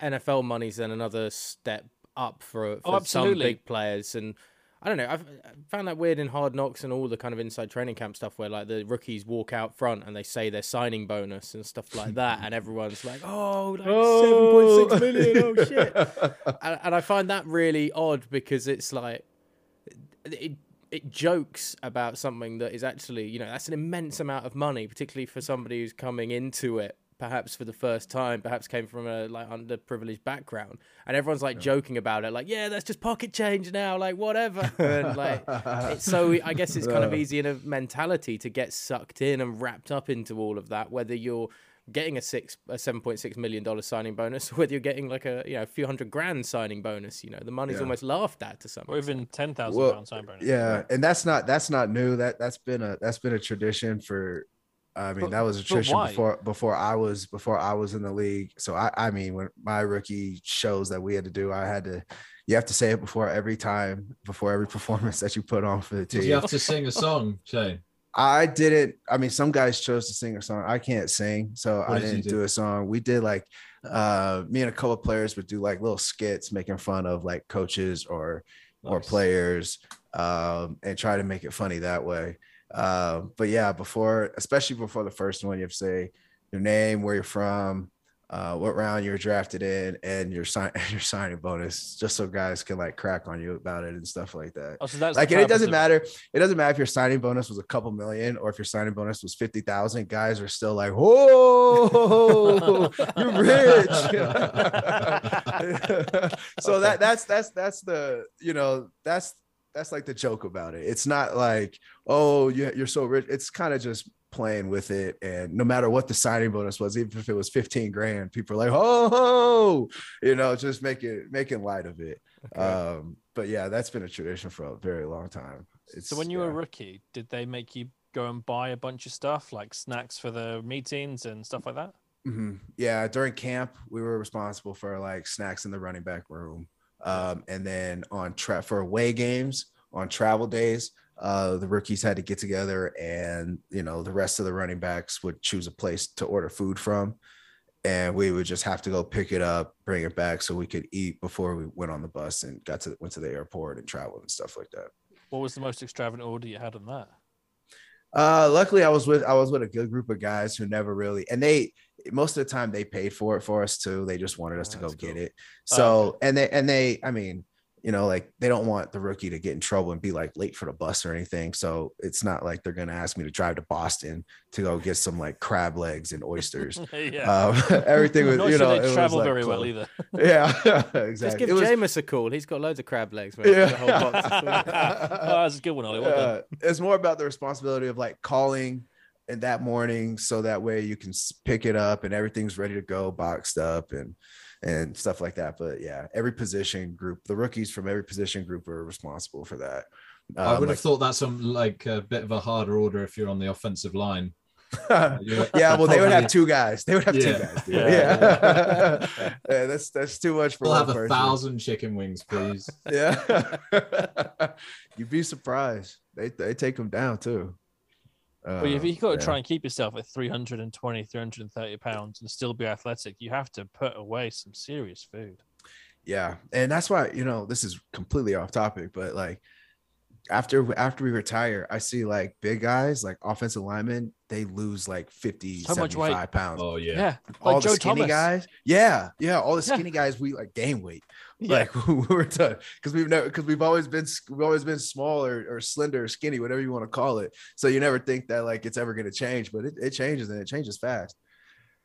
NFL money's then another step up for, for some Oh, absolutely. big players. And I don't know, I've found that weird in Hard Knocks and all the kind of inside training camp stuff where like the rookies walk out front and they say their signing bonus and stuff like that, and everyone's like, "Oh, like seven point six million, oh shit!" and, and I find that really odd because it's like it it jokes about something that is actually you know that's an immense amount of money particularly for somebody who's coming into it perhaps for the first time perhaps came from a like underprivileged background. And everyone's like joking about it like yeah that's just pocket change now like whatever. And like it's so i guess it's kind of easy in a mentality to get sucked in and wrapped up into all of that whether you're getting a six a seven point six million dollar signing bonus, or whether you're getting like a you know a few hundred grand signing bonus, you know the money's Yeah. almost laughed at to some. Or extent. even ten thousand Well, pound sign bonus. Yeah, and that's not that's not new. That that's been a that's been a tradition for. I mean, But- that was a tradition before before I was before I was in the league. So I I mean, when my rookie shows that we had to do, I had to. You have to say it before every time, before every performance that you put on for the Did team. you have to sing a song, Shane? I didn't. I mean, some guys chose to sing a song. I can't sing, so What I did didn't do? do a song. We did like uh me and a couple of players would do like little skits making fun of like coaches or or players um and try to make it funny that way. Um, but yeah, before especially before the first one, you have to say your name, where you're from, uh, what round you're drafted in, and your sign your signing bonus, just so guys can like crack on you about it and stuff like that. Oh, so that's like and it doesn't matter it doesn't matter if your signing bonus was a couple million or if your signing bonus was 50,000 guys are still like whoa you're rich. So that that's that's that's the you know that's that's like the joke about it. It's not like oh you- you're so rich. It's kind of just playing with it and no matter what the signing bonus was even if it was 15 grand people are like oh you know just making making light of it um, but yeah, that's been a tradition for a very long time. It's, So when you were a rookie, did they make you go and buy a bunch of stuff like snacks for the meetings and stuff like that? Mhm. yeah, during camp, we were responsible for like snacks in the running back room. Um, and then on for away games, on travel days, uh, the rookies had to get together and, you know, the rest of the running backs would choose a place to order food from. And we would just have to go pick it up, bring it back so we could eat before we went on the bus and got to went to the airport and traveled and stuff like that. What was the most extravagant order you had on that? Uh, luckily, I was with I was with a good group of guys who never really, and they most of the time they paid for it for us too. They just wanted us to go That's get cool. it. Oh, So and they and they, I mean, you know, like they don't want the rookie to get in trouble and be like late for the bus or anything. So it's not like they're gonna ask me to drive to Boston to go get some like crab legs and oysters. yeah. um, everything was, you sure know, it they was, travel like, very well either. Yeah, exactly. Just give It was- a call. He's got loads of crab legs. Mate. Yeah. The whole box oh, that's a good one, Ollie. Well uh, it's more about the responsibility of like calling in that morning so that way you can pick it up and everything's ready to go boxed up and and stuff like that but yeah every position group the rookies from every position group are responsible for that I Um, would like- have thought that's some like a bit of a harder order if you're on the offensive line. Yeah well they would have two guys they would have two guys dude. Yeah. yeah, Yeah, that's that's too much for We'll one have a person. thousand chicken wings, please. yeah you'd be surprised they they take them down too But if Uh, you've got to yeah. try and keep yourself at 320, 330 pounds and still be athletic, you have to put away some serious food. Yeah, and that's why you know this is completely off topic, but like after after we retire, I see like big guys like offensive linemen, they lose like 50, So much 75 pounds. Oh yeah. Yeah, all like the Joe skinny Thomas. guys, yeah, yeah, all the Yeah. skinny guys, we like gain weight. Yeah. Like we're done because we've never because we've always been we've always been small or, or slender or skinny, whatever you want to call it. So you never think that like it's ever going to change, but it, it changes and it changes fast.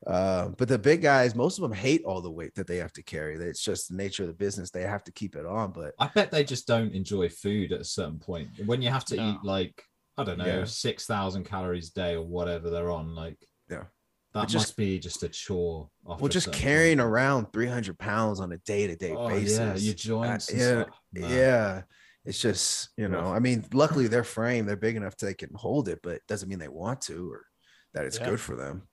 Um, but the big guys, most of them hate all the weight that they have to carry. It's just the nature of the business; they have to keep it on. But I bet they just don't enjoy food at a certain point. When you have to No. eat like I don't know Yeah. six thousand calories a day or whatever they're on, like Yeah. that just- must be just a chore. well, just carrying point. around 300 pounds on a day to day Oh, basis. yeah, your joints. and yeah, stuff. Yeah. It's just, you know, I mean, luckily their frame, they're big enough to they can hold it, but it doesn't mean they want to or that it's Yeah. good for them.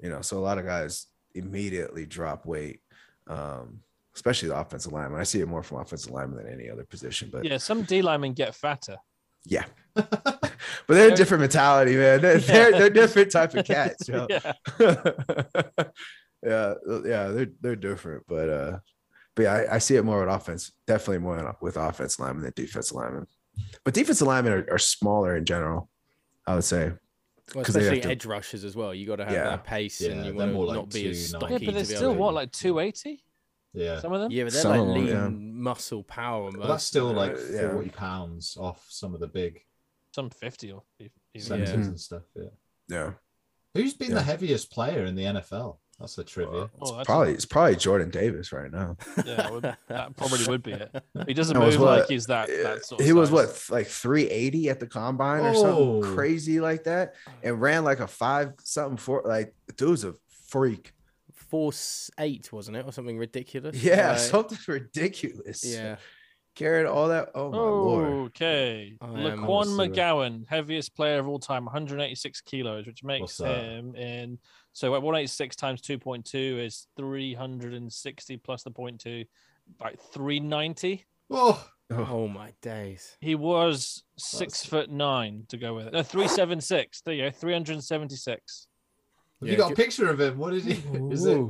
You know, so a lot of guys immediately drop weight, um, especially the offensive lineman. I see it more from offensive lineman than any other position, but Yeah, some D linemen get fatter. yeah. but they're a different mentality, man. They're, they're, they're different type of cats. yo. yeah. yeah, yeah, they're they're different, but uh, but yeah, I, I see it more with offense, definitely more with offense linemen than defensive linemen. But defensive linemen are, are smaller in general, I would say. Well, 'Cause they have especially to- edge rushers as well. You got to have Yeah. that pace, Yeah, and you want to like not be as 290. stocky. Yeah, but they're still what, like 280? Yeah. Some of them? Yeah, but they're Some like lean yeah. muscle power. Well, that's still like yeah. 40 pounds off some of the big Some 50 or even. centers Yeah. and stuff. Yeah. Yeah, Who's been Yeah. the heaviest player in the NFL? That's the trivia. Oh, probably it's probably Jordan Davis right now. Yeah, would- that probably would be it. He doesn't That was move like he's that. Uh, that sort of he was size. what like 380 at the combine or Oh. something crazy like that, and ran like a five something four. Like dude's a freak. four eight, wasn't it, or something ridiculous? Yeah, Like, something ridiculous. yeah. carrying all that. Oh my lord. Okay. Oh, I am Laquan McGowan, heaviest player of all time, 186 kilos, which makes What's that? him in. So at 186 times 2.2 is 360 plus the 0.2, like 390. Oh, Oh my days. He was six foot nine to go with it. No, 376. There you go, 376. have Yeah, you got a picture of him? What is he? Is it?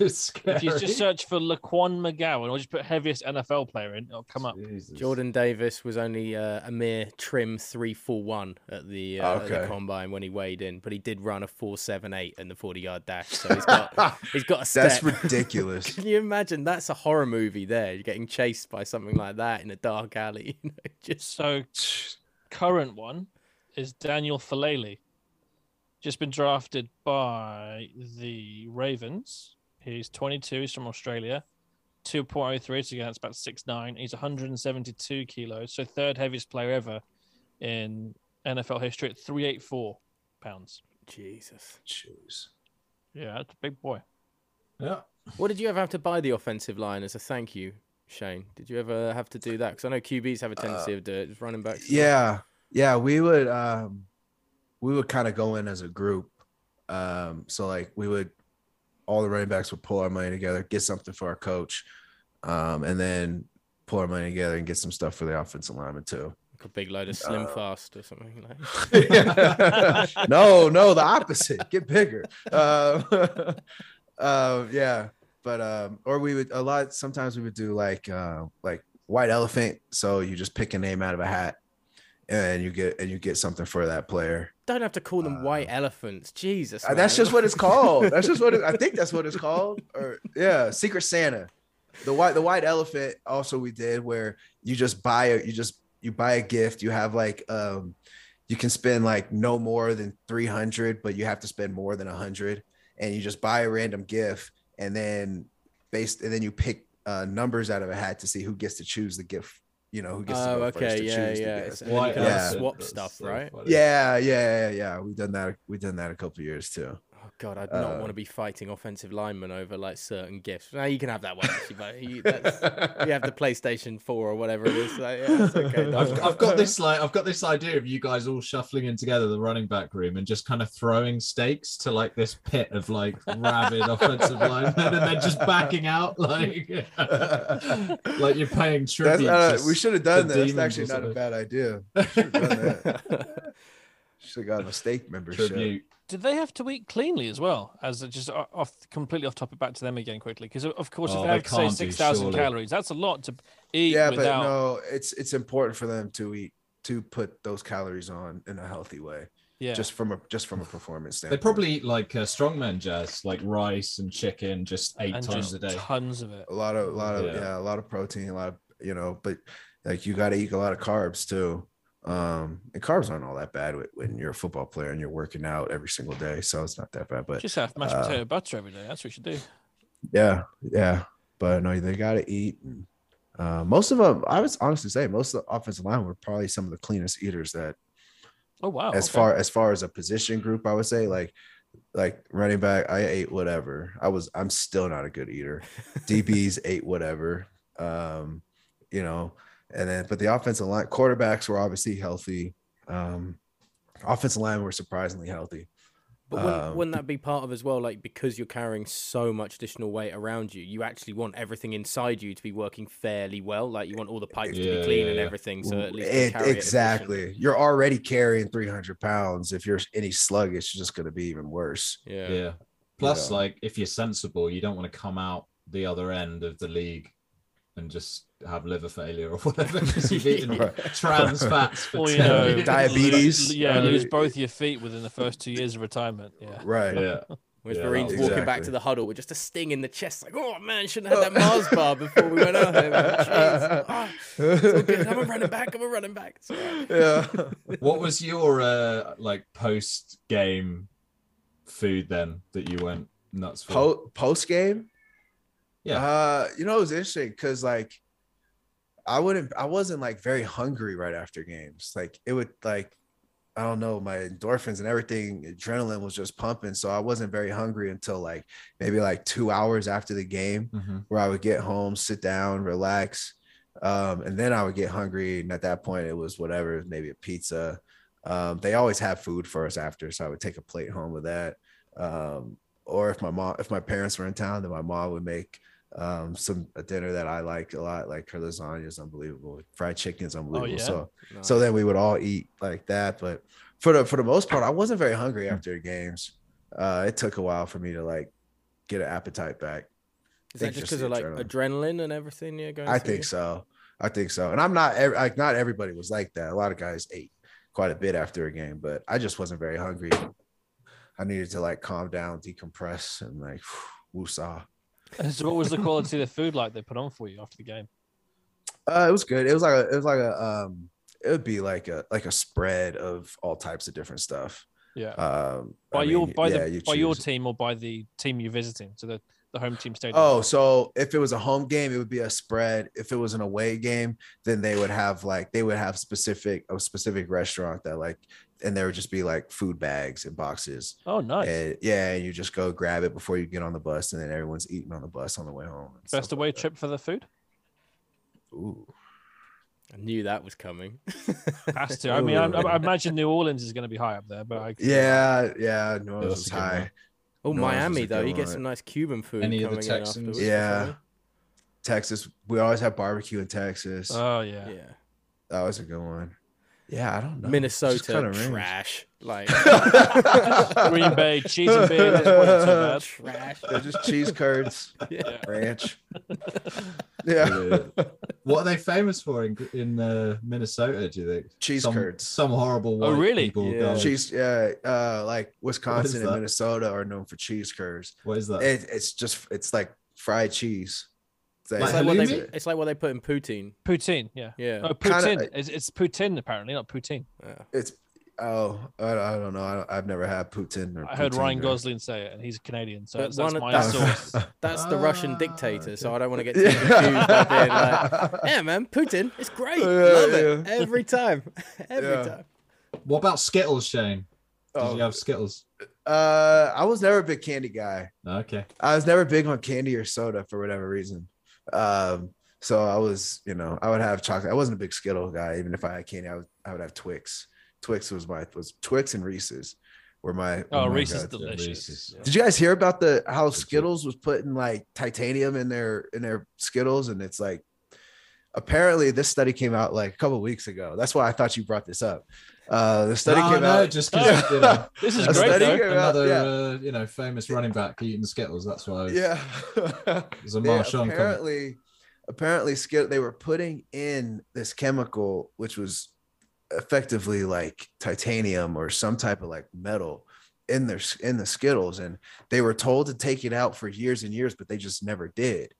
Ooh. Is scary? If you just search for Laquan McGowan or just put heaviest NFL player in, it'll come up. Jesus. Jordan Davis was only uh, a mere trim three four one at the, uh, at the combine when he weighed in, but he did run a four seven eight in the forty yard dash. So he's got he's got a step. That's ridiculous. Can you imagine? That's a horror movie. There, you're getting chased by something like that in a dark alley. You know, just So current one is Daniel Faalele. Just been drafted by the Ravens. He's 22. He's from Australia. 2.03. So again, that's about 6'9. He's 172 kilos. So third heaviest player ever in NFL history at 384 pounds. Jesus. Jeez. Yeah, that's a big boy. Yeah. What did you ever have to buy the offensive line as a thank you, Shane? Did you ever have to do that? Because I know QBs have a tendency of doing it. Just running backs. as well. Yeah, yeah. We would um we would kind of go in as a group. Um, so like we would all the running backs would pull our money together, get something for our coach, um, and then pull our money together and get some stuff for the offensive lineman too. Like a big load of slim Uh, fast or something like. no, no, the opposite. Get bigger. Um, uh, yeah, but um, or we would a lot. Sometimes we would do like uh, like white elephant. So you just pick a name out of a hat, and you get and you get something for that player. Don't have to call them white elephants. Jesus. Uh, that's just what it's called. That's just what it, I think. That's what it's called. Or yeah, Secret Santa. The white the white elephant. Also, we did where you just buy a you just you buy a gift. You have like um, you can spend like no more than three hundred, but you have to spend more than a hundred, and you just buy a random gift, and then based and then you pick uh, numbers out of a hat to see who gets to choose the gift. You know who gets to Oh, go first okay, to yeah, choose the yeah. gift. It's- and then you can Yeah. swap stuff, so right? funny. Yeah, yeah, yeah, yeah. We've done that. We've done that a couple of years too. Oh god, I'd not Uh, want to be fighting offensive linemen over like certain gifts. Now you can have that one, actually, but you, that's, you have the PlayStation Four or whatever it is. Like, yeah, it's okay. I've. I've got this like I've got this idea of you guys all shuffling in together the running back room and just kind of throwing stakes to like this pit of like rabid offensive linemen and then just backing out like like you're paying That's, tribute. uh, we should have done that. That's actually not a bad idea. Should've done that. Should have gotten a steak membership. Tribute. Did they have to eat cleanly as well? As just o- off completely off topic, back to them again quickly, because of course, Oh, if they they have to say six thousand calories, that's a lot to eat Yeah, but no, it's it's important for them to eat to put those calories on in a healthy way. yeah, Just from a just from a performance standpoint, They standpoint. probably eat like uh, strongman jazz, like rice and chicken, just eight and times just a day. tons of it. a lot of a lot of Yeah. yeah. a lot of protein, a lot of you know, but like you got to eat a lot of carbs too. Um, and carbs aren't all that bad when you're a football player and you're working out every single day, so it's not that bad. But Just have mashed uh, potato butter every day. That's what you should do. yeah, yeah, but no, they got to eat. And, uh, most of them, I was honestly say, most of the offensive line were probably some of the cleanest eaters that Oh wow! as okay. far as far as a position group, I would say like like running back, I ate whatever. I was I'm still not a good eater. DBs ate whatever. Um, you know, and then but the offensive line quarterbacks were obviously healthy. Um offensive line were surprisingly healthy. But wouldn't, Um, wouldn't that be part of as well? Like because you're carrying so much additional weight around you, you actually want everything inside you to be working fairly well. Like you want all the pipes to be clean yeah, and everything. So at least It- carry it exactly. You're already carrying 300 pounds. If you're any sluggish, it's just going to be even worse. efficiently. Yeah. Plus, Yeah. like if you're sensible, you don't want to come out the other end of the league and just have liver failure or whatever because you've eaten Right. trans fats for Or you know. Diabetes. lo- yeah, Uh, lose both your feet within the first two years of retirement. Yeah. Right. Yeah. Whereas Yeah, Marines that- walking back to the huddle with just a sting in the chest, like, oh man, shouldn't have had that Mars bar before we went out here. Man. Jeez. It's all. I'm a running back. I'm a running back. It's all right. Yeah. What was your uh like post game food then that you went nuts for? Po- post game. Yeah. Uh, you know, it was interesting because like I wouldn't I wasn't like very hungry right after games. Like it would like I don't know, my endorphins and everything, adrenaline was just pumping. So I wasn't very hungry until like maybe like two hours after the game Mhm. where I would get home, sit down, relax. Um, and then I would get hungry. And at that point it was whatever, maybe a pizza. Um, they always have food for us after, so I would take a plate home with that. Um, or if my mom, if my parents were in town, then my mom would make um some a dinner that I like a lot, like her lasagna is unbelievable, fried chicken is unbelievable. yeah? So so then we would all eat like that. But for the for the most part, I wasn't very hungry after the games. Uh, it took a while for me to like get an appetite back. Is that just because of like adrenaline. adrenaline and everything? Yeah, going I think you? so. I think so. And I'm not like not everybody was like that. A lot of guys ate quite a bit after a game, but I just wasn't very hungry. I needed to like calm down, decompress, and like woosah. So, what was the quality of the food like they put on for you after the game? Uh, it was good. It was like a, it was like a, um, it would be like a like a spread of all types of different stuff. Yeah. Um, I by your mean, by yeah, the you by your team or by the team you're visiting, so the the home team stadium. Oh, so if it was a home game, it would be a spread. If it was an away game, then they would have like they would have specific a specific restaurant that like, and there would just be like food bags and boxes. oh, nice. And yeah, and you just go grab it before you get on the bus, and then everyone's eating on the bus on the way home. Best away like trip for the food. Ooh. I knew that was coming. Has to. I mean, I, I imagine New Orleans is going to be high up there, but I, Yeah, yeah, New Orleans is a good high. One. Oh, No, this is Miami though, you get some nice Cuban food Any of the in Texans? Yeah. Texas, we always have barbecue in Texas. Oh yeah. yeah. that was a good one. Yeah, I don't know. Minnesota trash. Like Green Bay cheese and beer. That's not so bad. trash. They're just cheese curds, Yeah. ranch. Yeah. Yeah. What are they famous for in in uh, Minnesota? Do you think Cheese some, curds. Some horrible white Oh, really? people Yeah. go, cheese yeah uh like wisconsin and minnesota are known for cheese curds What is that? it, it's just it's like fried cheese It's Like It's like, what they, it's like what they put in poutine. Poutine. Yeah. Yeah. Oh, Kinda- poutine. It's, it's poutine apparently, not poutine. yeah. it's oh i, I don't know I don't, i've never had putin or I heard poutine Ryan or- Gosling say it, and he's Canadian, so But that's, that's my that's- source. That's the Russian Ah, dictator, so. I don't want to get too confused by being like, yeah, man, Putin, it's great. Yeah, Love it. Every time. Every Yeah. time. What about Skittles, Shane? Did Oh, you have Skittles? uh i was never a big candy guy Okay. i was never big on candy or soda for whatever reason um so i was you know i would have chocolate i wasn't a big skittle guy even if i had candy i would, I would have twix twix was my was twix and reese's were my Oh, were my Reese's go-to. delicious. Reese's. Did you guys hear about the how. Skittles was putting like titanium in their in their Skittles, and it's like apparently this study came out like a couple weeks ago. That's why I thought you brought this up. Uh, the study No, came no, out. just because you know, This is A great study out, another yeah. uh, you know famous running back eating Skittles. That's why. Yeah. it was a They Marshawn comment. apparently, apparently, Skit they were putting in this chemical, which was effectively like titanium or some type of like metal in their in the Skittles, and they were told to take it out for years and years, but they just never did.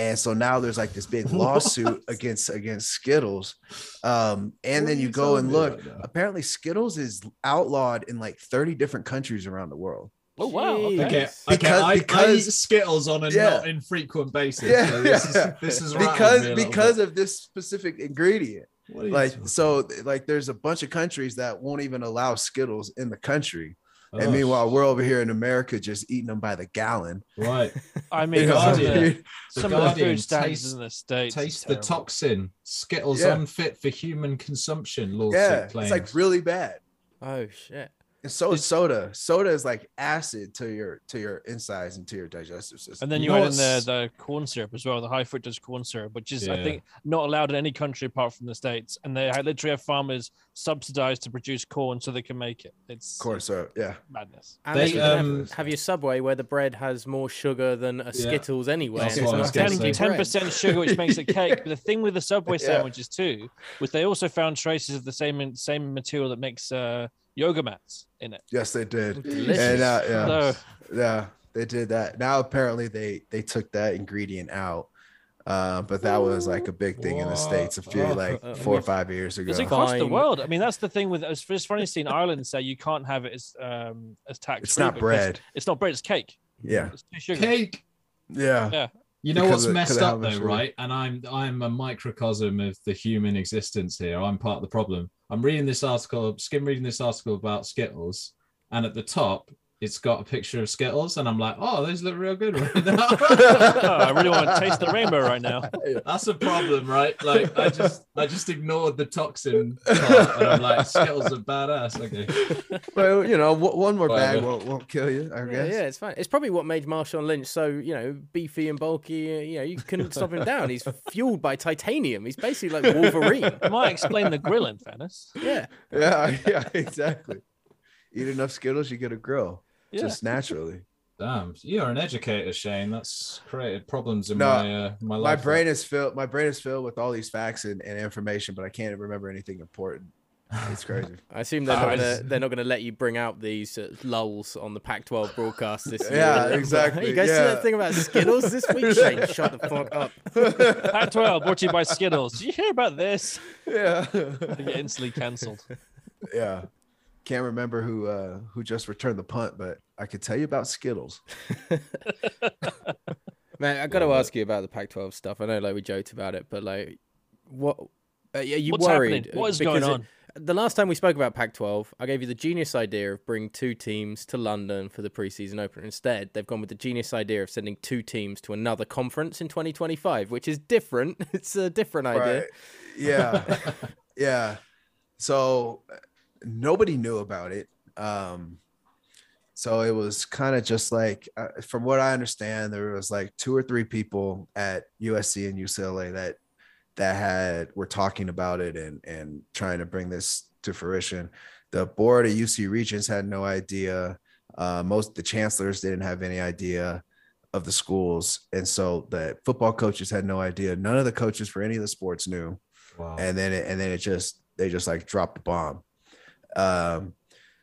And so now there's like this big lawsuit against against Skittles, um, and What then you you go and look. apparently, Skittles is outlawed in like 30 different countries around the world. Oh wow. Okay. Okay, Yes. okay. Because- I, I eat Skittles on a Yeah. not infrequent basis. Yeah, so this, yeah. Is, this is because me a little because bit. of this specific ingredient. What are you like talking so like there's a bunch of countries that won't even allow skittles in the country about? And Oh, meanwhile we're over here in america just eating them by the gallon right. I You mean, know, some of Guardian. the, The some of the Guardian food standards taste- in the states. Taste the toxin. Skittles Yeah. unfit for human consumption. Lawsuit yeah claims. it's like really bad Oh shit. And so is soda soda is like acid to your to your insides and to your digestive system And then You you, know add in the, the corn syrup as well, the high fructose corn syrup, which is I think not allowed in any country apart from the states. And they literally have farmers subsidized to produce corn so they can make it. It's corn syrup yeah madness. And They, you um, have, have your Subway where the bread has more sugar than a Skittles anyway. That's and what I it's was not gonna say. technically bread. percent sugar, which makes a cake. But the thing with the Subway Yeah. sandwiches too, was they also found traces of the same same material that makes uh, yoga mats in it. yes they did Delicious. and uh, yeah So yeah they did that now apparently they they took that ingredient out uh, but that was like a big thing in the states a few like four or five years ago it's across the world. I mean, that's the thing with it's it's funny seeing Ireland say you can't have it as um as tax. it's not bread It's not bread. It's cake. yeah It's too sugar. cake. yeah Yeah. You know Because what's of- messed because of how up though, sugar. right? And I'm I'm a microcosm of the human existence here. I'm part of the problem. I'm reading this article, skim reading this article about Skittles, and at the top it's got a picture of Skittles, and I'm like, oh, those look real good right now. Oh, I really want to taste the rainbow right now. That's a problem, right? Like I just I just ignored the toxin part, and I'm like, Skittles are badass. Okay. well you know one more bag won't, won't kill you i Yeah, guess yeah, it's fine. It's probably what made Marshawn Lynch so, you know, beefy and bulky. uh, You know, you couldn't stop him down. He's fueled by titanium. He's basically like Wolverine. Might explain the grill in fairness. Yeah. yeah yeah exactly eat enough skittles you get a grill Yeah. just naturally Damn, you're an educator, Shane. That's created problems in No, my uh, my my brain is filled my brain is filled with all these facts and, and information but i can't remember anything important it's crazy I assume they're not gonna they're not gonna let you bring out these uh, lulls on the Pac-12 broadcast this year. Yeah, exactly, You guys see that thing about Skittles this week? Shane, shut the fuck up. Pac 12 brought to you by Skittles. Did you hear about this? yeah They get instantly cancelled. yeah can't remember who uh who just returned the punt but i could tell you about skittles Man, I got to ask you about the Pac-12 stuff. I know, like we joked about it, but like, what uh, are you What's worried? happening? What is Because going it- on? the last time we spoke about Pac-12, I gave you the genius idea of bring two teams to London for the preseason opener. Instead, they've gone with the genius idea of sending two teams to another conference in 2025, which is different. It's a different idea. Right. Yeah. yeah. So nobody knew about it. Um, so it was kind of just like, uh, from what I understand, there was like two or three people at USC and UCLA that that had were talking about it and and trying to bring this to fruition. The board of UC Regents had no idea. Uh, most the chancellors didn't have any idea of the schools, and so the football coaches had no idea. None of the coaches for any of the sports knew Wow. and then it, and then it just they just like dropped the bomb. Um,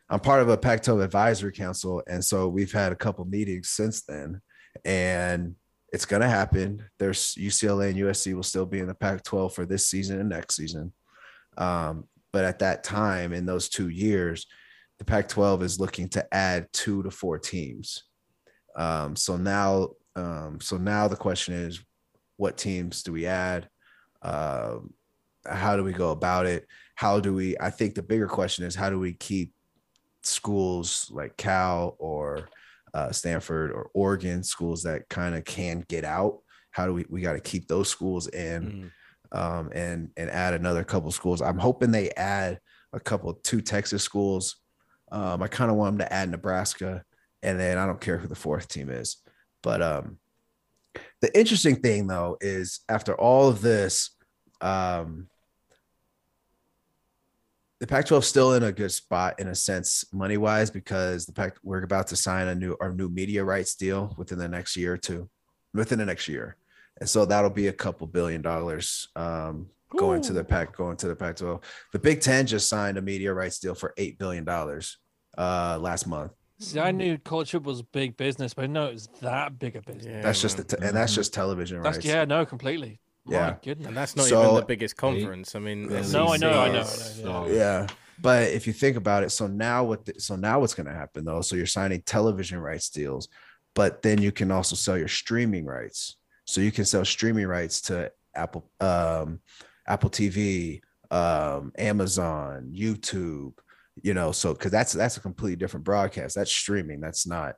I'm part of a Pac-12 advisory council, and so we've had a couple meetings since then, and it's gonna happen. There's UCLA and USC will still be in the Pac-12 for this season and next season, um, but at that time in those two years, the Pac-12 is looking to add two to four teams. Um, so now, um, so now the question is, what teams do we add? Um, how do we go about it how do we i think the bigger question is how do we keep schools like cal or uh, stanford or oregon schools that kind of can get out? How do we we got to keep those schools in Mm. um, and and add another couple schools. I'm hoping they add a couple two texas schools. Um, i kind of want them to add nebraska and then i don't care who the fourth team is. But um the interesting thing though is after all of this um the Pac-12 is still in a good spot in a sense, money wise, because the Pac we're about to sign a new our new media rights deal within the next year or two, within the next year, and so that'll be a couple billion dollars um, going to the Pac going to the Pac-12. The Big Ten just signed a media rights deal for eight billion dollars uh, last month. See, I knew college football was big business, but I know it was that big a business. Yeah, That's just the te- and that's just television That's rights. yeah, no, completely. Yeah. My goodness. and that's not So- even the biggest conference. I mean, Yeah, the No, I know, I know, I know, is- yeah. yeah but if you think about it so now what the, so now what's going to happen though so you're signing television rights deals but then you can also sell your streaming rights so you can sell streaming rights to apple um apple tv um amazon youtube you know so because that's that's a completely different broadcast that's streaming that's not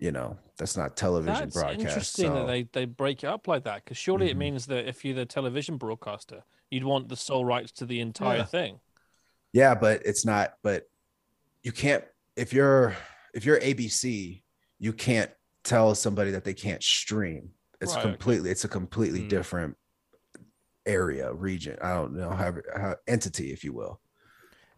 you know that's not television That's broadcast interesting so- that they, they break it up like that because surely Mhm. it means that if you're the television broadcaster, you'd want the sole rights to the entire Yeah. thing. Yeah, but it's not. But you can't if you're if you're ABC, you can't tell somebody that they can't stream. It's Right, okay. completely. It's a completely Hmm. different area, region. I don't know how, how entity, if you will.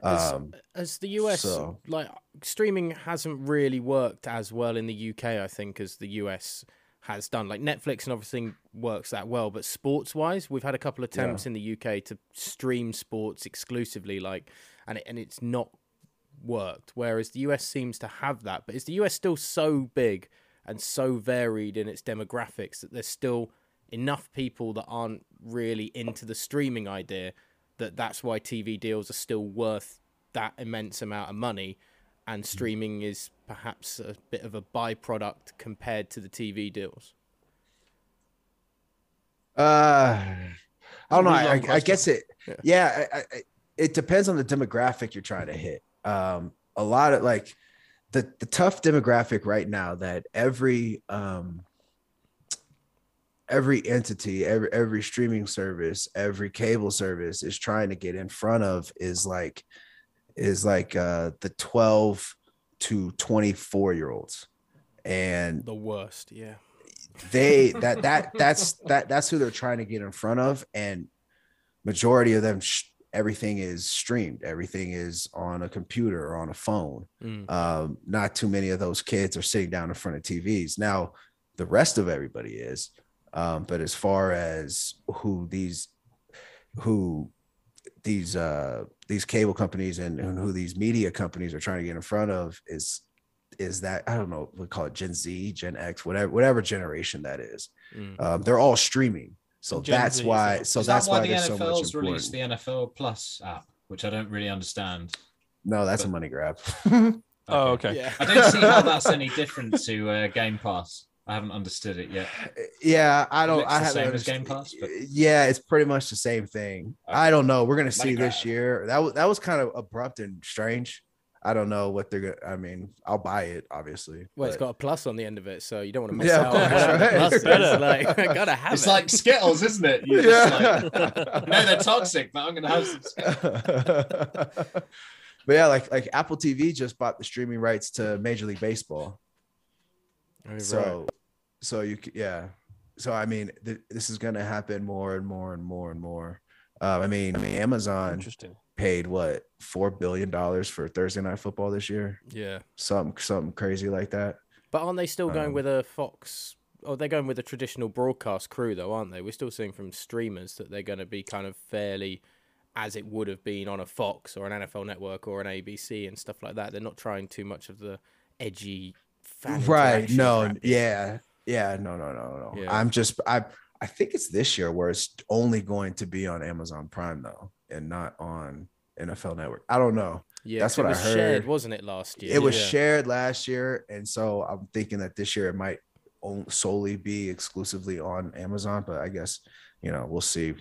As- Um, as the US so- like streaming hasn't really worked as well in the UK I think as the US has done like Netflix and everything works that well but sports wise we've had a couple of Yeah. attempts in the UK to stream sports exclusively like and it, and it's not worked whereas the US seems to have that but is the US still so big and so varied in its demographics that there's still enough people that aren't really into the streaming idea that that's why TV deals are still worth that immense amount of money and streaming is perhaps a bit of a byproduct compared to the TV deals. uh, I don't know. I, I, I guess it. Yeah. Yeah, I, I, it depends on the demographic you're trying to hit. Um, a lot of like the the tough demographic right now that every um every entity, every every streaming service, every cable service is trying to get in front of is like is like uh the 12 to 24 year olds. And The worst, yeah. they that that that's that that's who they're trying to get in front of and majority of them sh- everything is streamed everything is on a computer or on a phone Mm. um not too many of those kids are sitting down in front of tvs now the rest of everybody is um but as far as who these who these uh these cable companies and, and who these media companies are trying to get in front of is is that I don't know we call it Gen Z, Gen X, whatever whatever generation that is. Mm. Um, they're all streaming, so Gen that's Z, why. so- So Is that's that why, why the there's so NFL's released the NFL Plus app, which I don't really understand. No, that's a money grab. Oh, okay. Yeah. I don't see how that's any different to uh, Game Pass. I haven't understood it yet. yeah, I don't. Looks I haven't. same as Game Pass, but- Yeah, it's pretty much the same thing. Okay. I don't know. We're gonna see Money this uh, year. That was that was kind of abrupt and strange. I don't know what they're gonna. I mean, I'll buy it, obviously. Well, it's got a plus on the end of it, so you don't want to miss Yeah, out. of on course, that. right. Plus, Better. it's like I gotta have It's it. like Skittles, isn't it? You're just Yeah. like, no, they're toxic, but I'm going to have some. But yeah, like like Apple TV just bought the streaming rights to Major League Baseball. Oh, right. So you yeah. So I mean, th- this is gonna happen more and more and more and more. Uh, I mean, I mean, Amazon Interesting. paid what four billion dollars for Thursday Night Football this year, yeah, something something crazy like that. but aren't they still going Um, with a Fox? Oh, they're going with a traditional broadcast crew, though, aren't they? We're still seeing from streamers that they're going to be kind of fairly as it would have been on a Fox or an NFL network or an ABC and stuff like that. They're not trying too much of the edgy fan right? No, crap. yeah, yeah, no, no, no, no. Yeah. I'm just I I think it's this year where it's only going to be on Amazon Prime though, and not on NFL Network. I don't know. Yeah, that's what I was shared, heard. wasn't it, last year? It was Yeah. shared last year, and so I'm thinking that this year it might solely be exclusively on Amazon. But I guess you know we'll see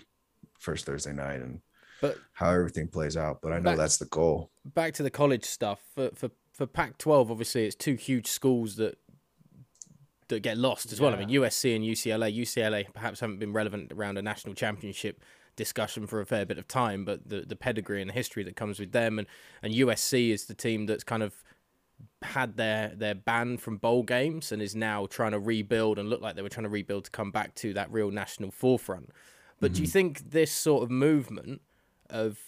first Thursday night and But how everything plays out. But I know Back- that's the goal. back to the college stuff for for for Pac-12. Obviously, it's two huge schools that that get lost as well. I mean, USC and UCLA. UCLA perhaps haven't been relevant around a national championship discussion for a fair bit of time, but the the pedigree and the history that comes with them and and USC is the team that's kind of had their their ban from bowl games and is now trying to rebuild and look like they were trying to rebuild to come back to that real national forefront. But do you mm-hmm. think this sort of movement of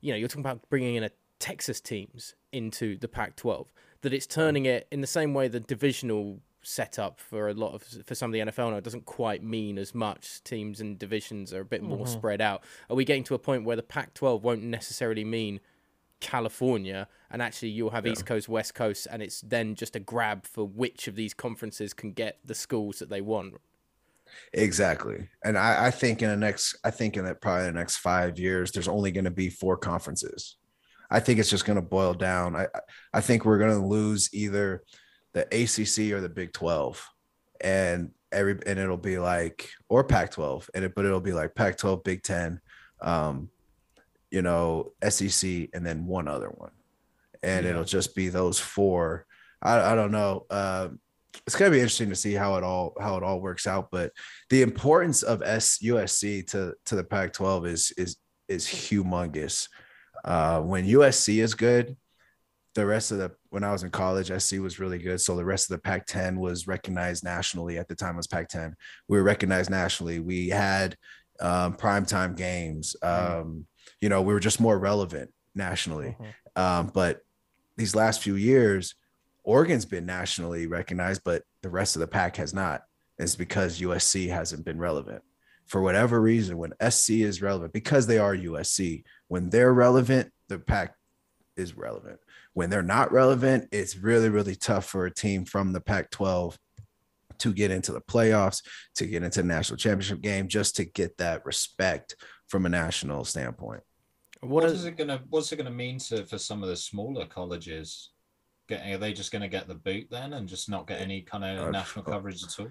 you know, you're talking about bringing in a Texas teams into the Pac-12. That it's turning it in the same way the divisional setup for a lot of for some of the NFL now doesn't quite mean as much. Teams and divisions are a bit more mm-hmm. spread out. Are we getting to a point where the Pac-12 won't necessarily mean California, and actually you'll have East Coast, West Coast, and it's then just a grab for which of these conferences can get the schools that they want. Exactly. And I, I think in the next, I think in that probably the next five years, there's only going to be four conferences. I think it's just going to boil down. I, I think we're going to lose either the ACC or the Big 12, and every and it'll be like or Pac-12, and it but it'll be like Pac-12, Big 10, um, you know, SEC, and then one other one, and it'll just be those four. I, I don't know. Uh, it's gonna be interesting to see how it all how it all works out. But the importance of S USC to to the Pac-12 is is is humongous. Uh, when USC is good, the rest of the when I was in college, SC was really good. So the rest of the Pac-10 was recognized nationally. At the time, it was Pac-10. We were recognized nationally. We had um, primetime games. Um, you know, we were just more relevant nationally. Um, but these last few years, Oregon's been nationally recognized, but the rest of the pack has not. It's because USC hasn't been relevant. For whatever reason, when SC is relevant, because they are USC, when they're relevant, the pack is relevant. When they're not relevant, it's really, really tough for a team from the Pac 12 to get into the playoffs, to get into the national championship game, just to get that respect from a national standpoint. What, What is is it gonna What's it gonna mean to for some of the smaller colleges? Getting are they just gonna get the boot then and just not get any kind of Uh, national coverage at all?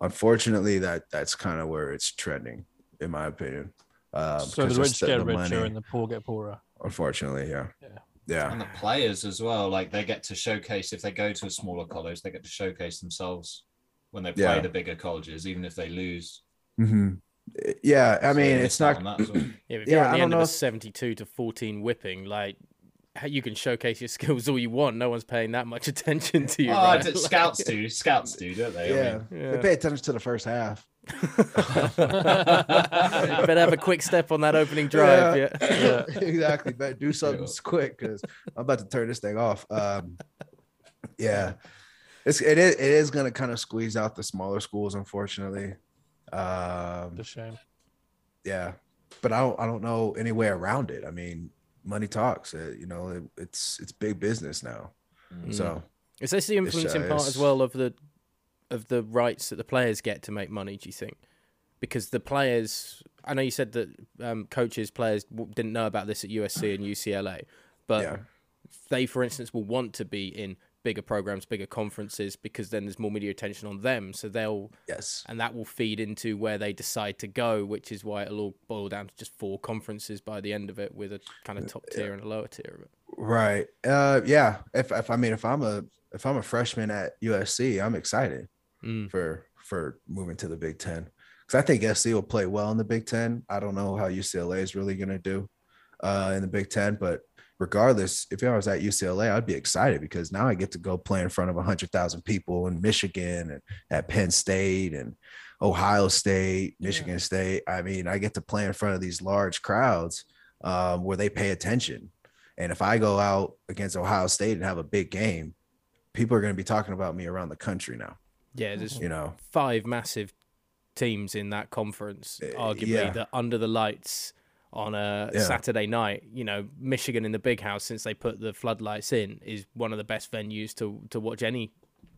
Unfortunately, that that's kind of where it's trending, in my opinion. Uh, so the rich get the richer money, and the poor get poorer. unfortunately, yeah, Yeah. Yeah, And the players as well, like they get to showcase if they go to a smaller college, they get to showcase themselves when they play Yeah. the bigger colleges, even if they lose. hmm yeah. I So mean, it's not. that as well. Yeah, if Yeah, you're I at the don't end of know a 72 to 14 whipping, like you can showcase your skills all you want. No one's paying that much attention to you. Oh, right? scouts do, scouts do, don't they? I Yeah. they pay attention to the first half. Better have a quick step on that opening drive. Yeah. Yeah, exactly. Better do something Yeah. quick because I'm about to turn this thing off. Um, yeah, it's it is it is going to kind of squeeze out the smaller schools, unfortunately. Um, The shame. yeah, but I don't I don't know any way around it. I mean, money talks. Uh, you know, it, it's it's big business now. Mm. So Is this the influencing uh, part as well of the of the rights that the players get to make money? Do you think? Because the players, I know you said that um, coaches, players w- didn't know about this at USC and UCLA, but yeah, they, for instance, will want to be in bigger programs, bigger conferences, because then there's more media attention on them. So they'll, yes, and that will feed into where they decide to go, which is why it'll all boil down to just four conferences by the end of it, with a kind of top tier and a lower tier of it. right. Uh, yeah. If if I mean if I'm a if I'm a freshman at USC, I'm excited. Mm. for for moving to the Big Ten because I think SC will play well in the Big Ten. I don't know how UCLA is really going to do uh, in the Big Ten, but regardless, if I was at UCLA, I'd be excited because now I get to go play in front of hundred thousand people in Michigan and at Penn State and Ohio State, Michigan State. I mean, I get to play in front of these large crowds um, where they pay attention. And if I go out against Ohio State and have a big game, people are going to be talking about me around the country now. Yeah, there's You know, five massive teams in that conference, Uh, arguably yeah. that under the lights on a Yeah. Saturday night. You know, Michigan in the big house since they put the floodlights in is one of the best venues to to watch any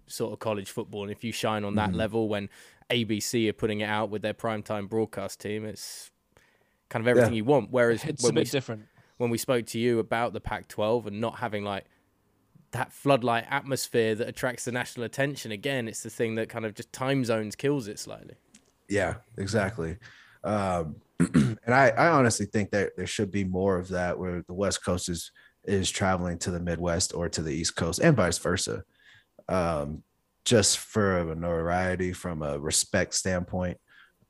sort of college football. And if you shine on Mm-hmm. that level when ABC are putting it out with their primetime broadcast team, it's kind of everything Yeah. you want. Whereas It's a when we bit different. when we spoke to you about the Pac-12 and not having like that floodlight atmosphere that attracts the national attention again it's the thing that kind of just time zones kills it slightly Yeah, exactly. Um, and I, I honestly think that there should be more of that where the West Coast is is traveling to the Midwest or to the East Coast and vice versa. Um, just for a notoriety from a respect standpoint.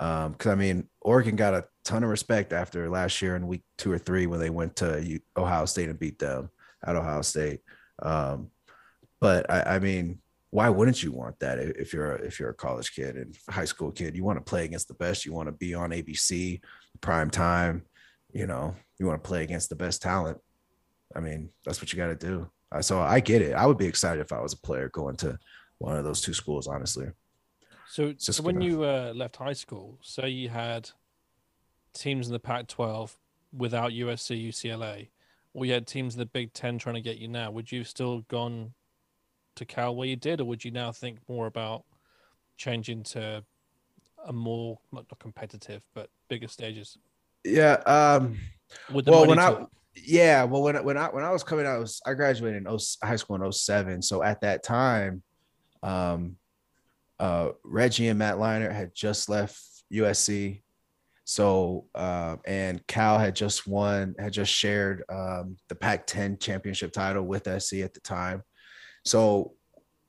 Um, because I mean, Oregon got a ton of respect after last year in week two or three when they went to Ohio State and beat them at Ohio State. Um, but I, I mean, why wouldn't you want that if you're a, if you're a college kid and high school kid? You want to play against the best. You want to be on ABC prime time. you know, you want to play against the best talent. I mean, that's what you got to do. So I get it. I would be excited if I was a player going to one of those two schools, honestly. So, so when gonna- you uh, left high school, say you had teams in the Pac-12 without USC, UCLA, or you had teams in the Big Ten trying to get you now, would you have still gone to Cal where you did, or would you now think more about changing to a more not competitive but bigger stages? Yeah. Um, well, when I, yeah, well, when when I, when I was coming out, I, was, I graduated in 0, high school in 07. So at that time, um, uh, Reggie and Matt Leinert had just left USC. So, uh, and Cal had just won, had just shared um, the Pac 10 championship title with SC at the time. So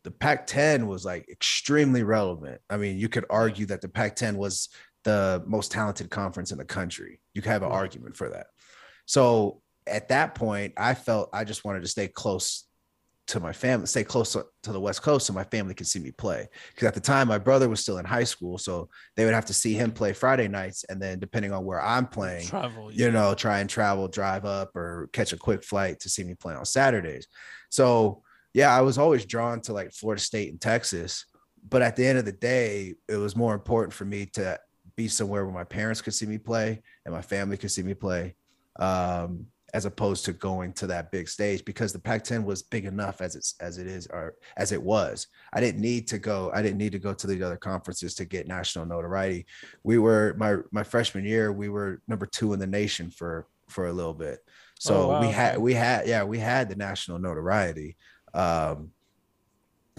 the Pac 10 was like extremely relevant. I mean, you could argue that the Pac 10 was the most talented conference in the country. You could have an Right. argument for that. So at that point, I felt I just wanted to stay close to my family, stay close to, to the West Coast so my family could see me play. Because at the time, my brother was still in high school. So they would have to see him play Friday nights. And then depending on where I'm playing, travel, you know, try and travel, drive up, or catch a quick flight to see me play on Saturdays. So yeah, I was always drawn to like Florida State and Texas. But at the end of the day, it was more important for me to be somewhere where my parents could see me play and my family could see me play, um, as opposed to going to that big stage because the Pac-10 was big enough as it's as it is or as it was. I didn't need to go. I didn't need to go to the other conferences to get national notoriety. We were my my freshman year. We were number two in the nation for for a little bit. So Oh, wow, we had we had yeah we had the national notoriety. Um,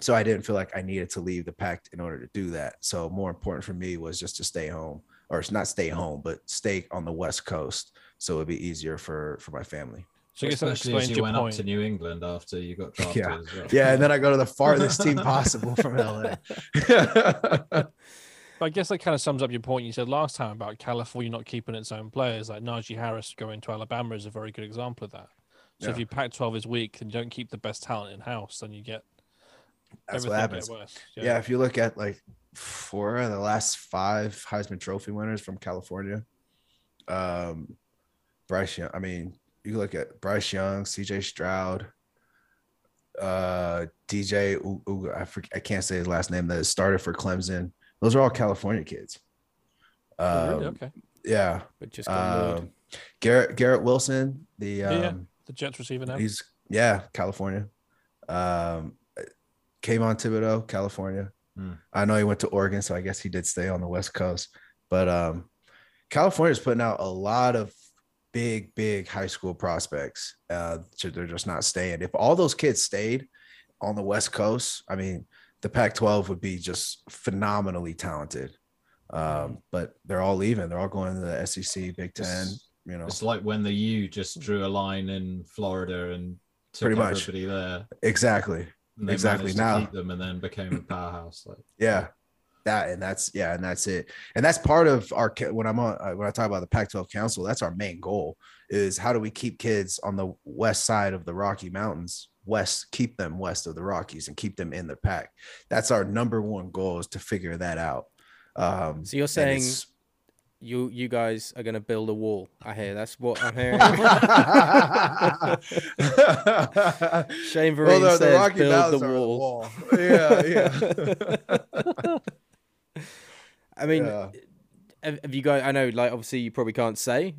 so I didn't feel like I needed to leave the Pac-10 order to do that. So more important for me was just to stay home, or it's not stay home, but stay on the West Coast, so it'd be easier for for my family. So I guess that Especially as explains you your went point. up to New England after you got drafted Yeah. as well. Yeah, and then I go to the farthest team possible from LA. I guess that kind of sums up your point you said last time about California not keeping its own players. Like Najee Harris going to Alabama is a very good example of that. So if Yeah. your Pac-12 is weak and you don't keep the best talent in house, then you get That's everything what get happens. worse. Yeah. if you look at like four of the last five Heisman Trophy winners from California, um, Bryce Young. I mean, you look at Bryce Young, C.J. Stroud, uh, DJ. U- U- I forget, I can't say his last name. That started for Clemson. Those are all California kids. Oh, really? Um, okay. Yeah. But just. Um, Garrett Garrett Wilson. The um, Yeah. The Jets receiver now. He's yeah, California. Um, Kayvon Thibodeaux, California. Hmm. I know he went to Oregon, so I guess he did stay on the West Coast. But um, is putting out a lot of big, big high school prospects. Uh, so they're just not staying. If all those kids stayed on the West Coast, I mean, the Pac-12 would be just phenomenally talented. Um, but they're all leaving. They're all going to the SEC, Big Ten. It's- You know, It's like when the U just drew a line in Florida and took Pretty much. everybody there. exactly. Exactly. Now- them and then became a powerhouse. Like Yeah. That and that's yeah, and that's it. And that's part of our when I'm on uh, when I talk about the Pac-12 Council, that's our main goal is how do we keep kids on the west side of the Rocky Mountains, west, keep them west of the Rockies and keep them in the pack. That's our number one goal is to figure that out. Um So you're saying you you guys are gonna build a wall. I hear that's what I'm hearing. Shane Well, Vereen the, the says Rocky build Mountains the are wall. Yeah, yeah. I mean, Yeah. have, you guys? I know, like, obviously, you probably can't say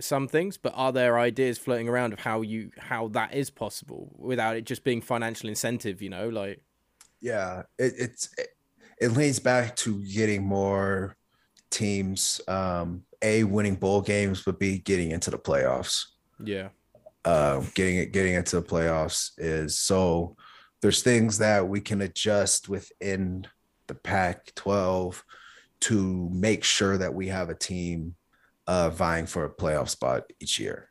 some things, but are there ideas floating around of how you how that is possible without it just being financial incentive? You know, like yeah it, it's it, it leads back to getting more teams um a winning bowl games but b getting into the playoffs yeah, uh getting it getting into the playoffs is so there's things that we can adjust within the pac 12 to make sure that we have a team uh vying for a playoff spot each year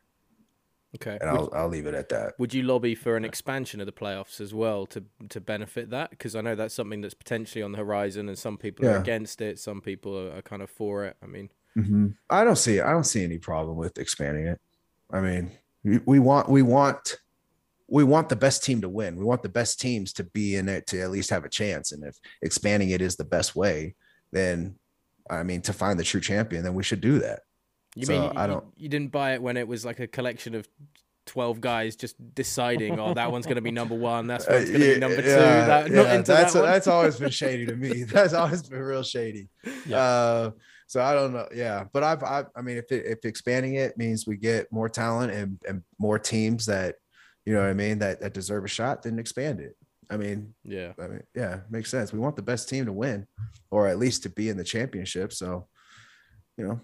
okay. and Would, i'll, I'll leave it at that would you lobby for an expansion of the playoffs as well to to benefit that? Because I know that's something that's potentially on the horizon, and some people are against it, some people are, are kind of for it. I mean, I don't see I don't see any problem with expanding it. I mean, we, we want we want we want the best team to win. We want the best teams to be in it to at least have a chance. And if expanding it is the best way, then I mean to find the true champion, then we should do that. You So, mean you, I don't- You, didn't buy it when it was like a collection of twelve guys just deciding, oh, that one's going to be number one, that's Uh, one's going to yeah, be number two. yeah, That, not yeah, into that's that one. that's always been shady to me. That's always been real shady. Uh, so I don't know. Yeah, but I've, I, I mean, if it, if expanding it means we get more talent and and more teams that, you know what I mean, that that deserve a shot, then expand it. I mean, yeah. I mean, yeah, makes sense. We want the best team to win, or at least to be in the championship. So, you know,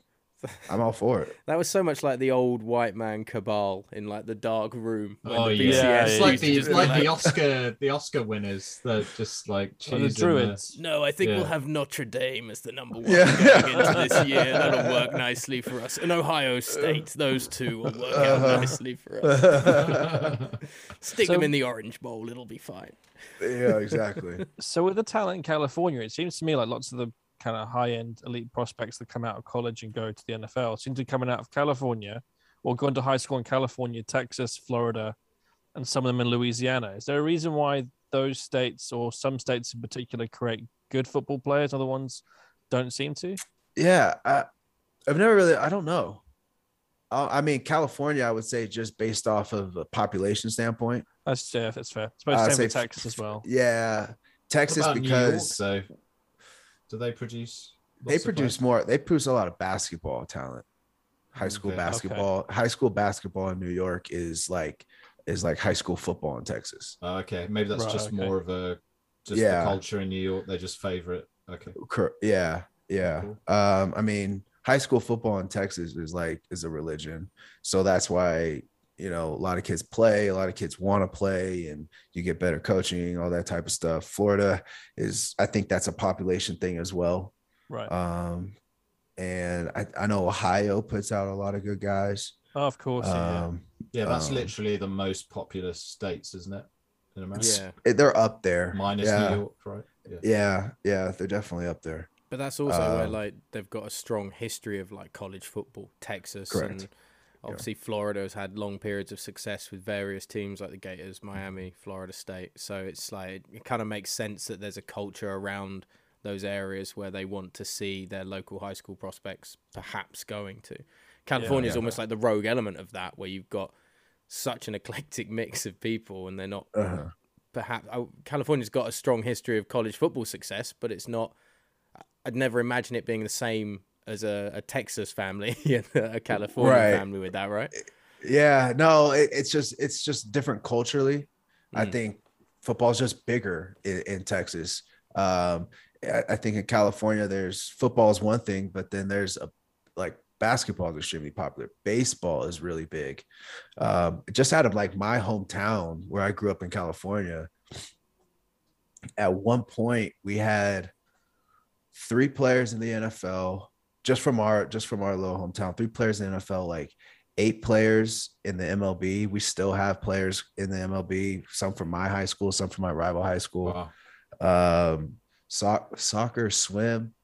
I'm all for it. That was so much like the old white man cabal in like the dark room. when Oh the yeah, BCS it's like the it's like the Oscar the Oscar winners that just like Or the choosing Druids. No, I think we'll have Notre Dame as the number one Yeah. going into this year. That'll work nicely for us. And Ohio State, those two will work out Uh-huh. nicely for us. Stick them in the Orange Bowl, it'll be fine. yeah, exactly. So with the talent in California, it seems to me like lots of the kind of high-end elite prospects that come out of college and go to the NFL seem to be coming out of California or going to high school in California, Texas, Florida, and some of them in Louisiana. Is there a reason why those states or some states in particular create good football players, other ones don't seem to? Yeah, I, I've never really. I don't know. I I mean, California, I would say just based off of a population standpoint. That's yeah, that's fair. I suppose uh, I'd same say with Texas as well. Yeah, Texas about New York, because so do they produce? they produce players? more. They produce a lot of basketball talent. High school Okay. Okay. basketball. High school basketball in New York is like is like high school football in Texas. Oh, okay, maybe that's Right, just okay. more of a just Yeah. the culture in New York. They just favor it. Okay. Yeah, yeah. Cool. Um, I mean, high school football in Texas is like is a religion, so that's why you know a lot of kids play, a lot of kids want to play, and you get better coaching, all that type of stuff. Florida is, I think, that's a population thing as well. Right. Um, and I, I know Ohio puts out a lot of good guys. oh, of course. yeah. Um, Yeah, that's Um, literally the most populous states, isn't it? In America, Yeah. it- they're up there. minus yeah. New York, right? Yeah. Yeah, yeah, they're definitely up there. But that's also where Um, like they've got a strong history of like college football. Texas Correct. and obviously Florida has had long periods of success with various teams like the Gators, Miami, Florida State. So it's like it kind of makes sense that there's a culture around those areas where they want to see their local high school prospects perhaps going to. California is Yeah. almost like the rogue element of that, where you've got such an eclectic mix of people, and they're not Uh-huh. perhaps oh, California's got a strong history of college football success, but it's not. I'd never imagine it being the same as a, a Texas family and a California Right. family with that, right? Yeah, no, it, it's just it's just different culturally. I Mm. think football's just bigger in, in Texas. Um, I, I think in California, there's football is one thing, but then there's a like basketball is extremely popular. Baseball is really big. Um, just out of like my hometown where I grew up in California, at one point we had three players in the NFL just from our just from our little hometown. Three players in the NFL, like eight players in the MLB. We still have players in the MLB, some from my high school, some from my rival high school. Wow. Um, soc- soccer, swim,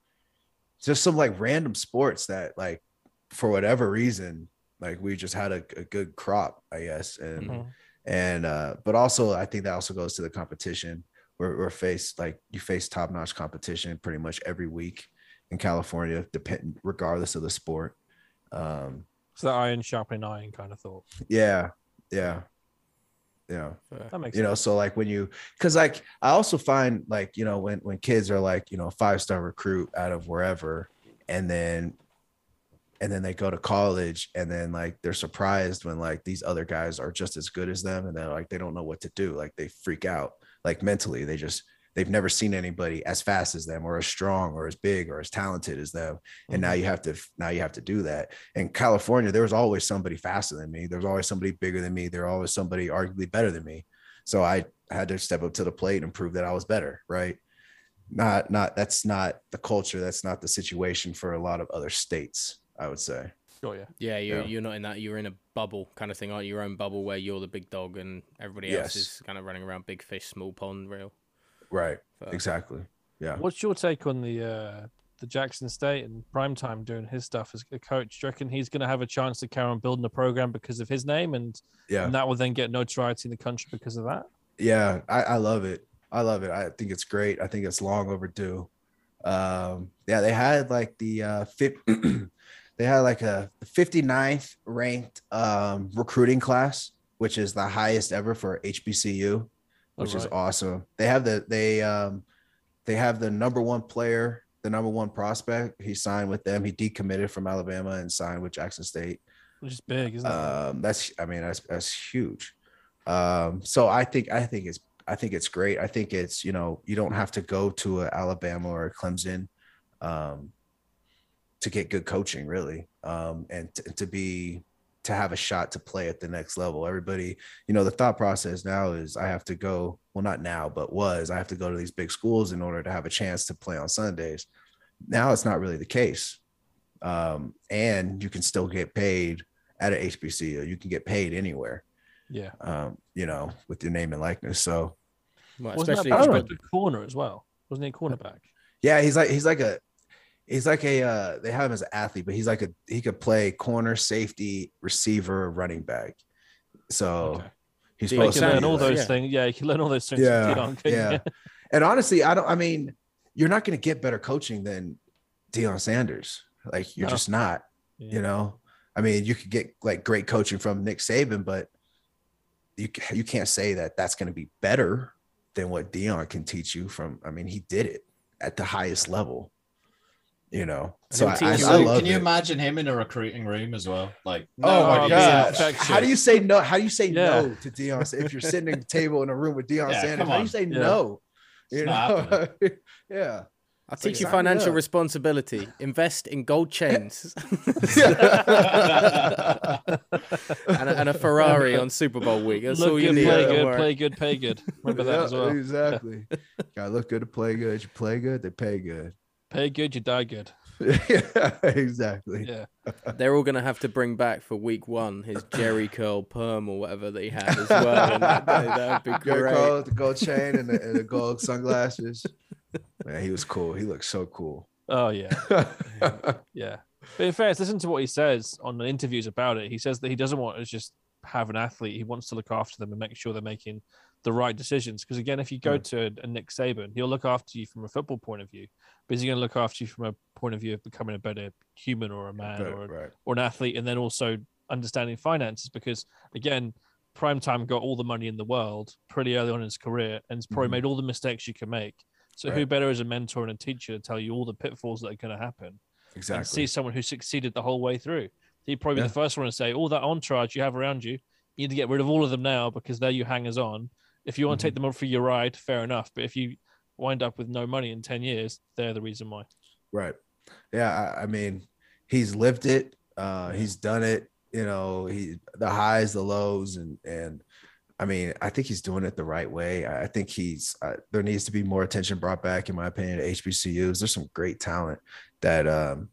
just some like random sports that like for whatever reason, like we just had a, a good crop, I guess. And Mhm. and uh, but also I think that also goes to the competition. We're, we're faced like you face top notch competition pretty much every week in California, depend regardless of the sport. Um, So that iron sharpening iron kind of thought. yeah, yeah, yeah. That makes you know so like when you because like i also find like you know when when kids are like you know five star recruit out of wherever and then and then they go to college and then like they're surprised when like these other guys are just as good as them and they're like they don't know what to do like they freak out like mentally they just they've never seen anybody as fast as them or as strong or as big or as talented as them and now mm-hmm. you have to now you have to do that in california there was always somebody faster than me there was always somebody bigger than me there was always somebody arguably better than me so i had to step up to the plate and prove that i was better right not not that's not the culture that's not the situation for a lot of other states i would say Sure, yeah. Yeah, you're Yeah. you're not in that. You're in a bubble kind of thing, aren't you? Your own bubble where you're the big dog and everybody else is kind of running around big fish, small pond, real. Right. Exactly. Yeah. What's your take on the uh, the Jackson State and Primetime doing his stuff as a coach? Do you reckon he's going to have a chance to carry on building a program because of his name, and, yeah. and that will then get notoriety in the country because of that? yeah I, I love it. I love it. I think it's great. I think it's long overdue. Um yeah they had like the uh they had like a 59th ranked um, recruiting class, which is the highest ever for HBCU, which is awesome. They have the they um they have the number one player, the number one prospect. He signed with them. He decommitted from Alabama and signed with Jackson State. Which is big, isn't it? Um, that's I mean that's that's huge. Um, so I think I think it's I think it's great. I think it's you know you don't have to go to a Alabama or a Clemson um, to get good coaching really, um, and to, to be to have a shot to play at the next level. Everybody, you know, the thought process now is I have to go. Well, not now, but was I have to go to these big schools in order to have a chance to play on Sundays. Now it's not really the case, um, and you can still get paid at an HBCU. You can get paid anywhere, yeah. um, you know, with your name and likeness. So Well, Wasn't especially that I the corner as well? Wasn't he a cornerback? yeah, he's like he's like a he's like a uh, they have him as an athlete, but he's like a he could play corner, safety, receiver, running back. So Okay. he's Yeah, He supposed can to learn all those yeah. things. Yeah, he can learn all those things. Yeah, Deion, couldn't yeah. And honestly, I don't. I mean, you're not going to get better coaching than Deion Sanders. Like you're No. just not. Yeah. You know, I mean, you could get like great coaching from Nick Saban, but you you can't say that that's going to be better than what Deion can teach you from. I mean, he did it at the highest level. You know, so I, teach I, I love can you it. imagine him in a recruiting room as well? Like, Oh my Oh, god! How do you say no? How do you say Yeah. no to Deion? If you're sitting at a table in a room with Deion Yeah, Sanders, how do you say Yeah. no? You know, yeah. I'll teach you financial up. responsibility. Invest in gold chains and, a, and a Ferrari on Super Bowl week. That's Look all you good, need. play good, worry. play good, pay good. Remember that as well. Exactly. Gotta look good to play good. You play good, they pay good. Pay good, you die good. yeah, exactly. Yeah. They're all going to have to bring back for week one his Jerry curl perm or whatever that he had as well. that day. That would be great. call with the gold chain and the, and the gold sunglasses. Man, he was cool. He looked so cool. Oh yeah, yeah. But in fairness, listen to what he says on the interviews about it. He says that he doesn't want to just have an athlete. He wants to look after them and make sure they're making the right decisions. Because again, if you go Yeah. to a, Nick Saban, he'll look after you from a football point of view, but is he going to look after you from a point of view of becoming a better human or a man or, right. or an athlete, and then also understanding finances? Because again, Primetime got all the money in the world pretty early on in his career, and has probably Mhm. made all the mistakes you can make. So who better as a mentor and a teacher to tell you all the pitfalls that are going to happen? and Exactly. see someone who succeeded the whole way through. He'd probably be the first one to say, all that entourage you have around you, you need to get rid of all of them now because they're your hangers on. If you want Mm-hmm. to take them up for your ride, fair enough. But if you wind up with no money in 10 years, they're the reason why. Right. Yeah. I, I mean, he's lived it. Uh, he's done it. You know, he the highs, the lows, and and I mean, I think he's doing it the right way. I I think he's uh, there needs to be more attention brought back, in my opinion, to HBCUs. There's some great talent that um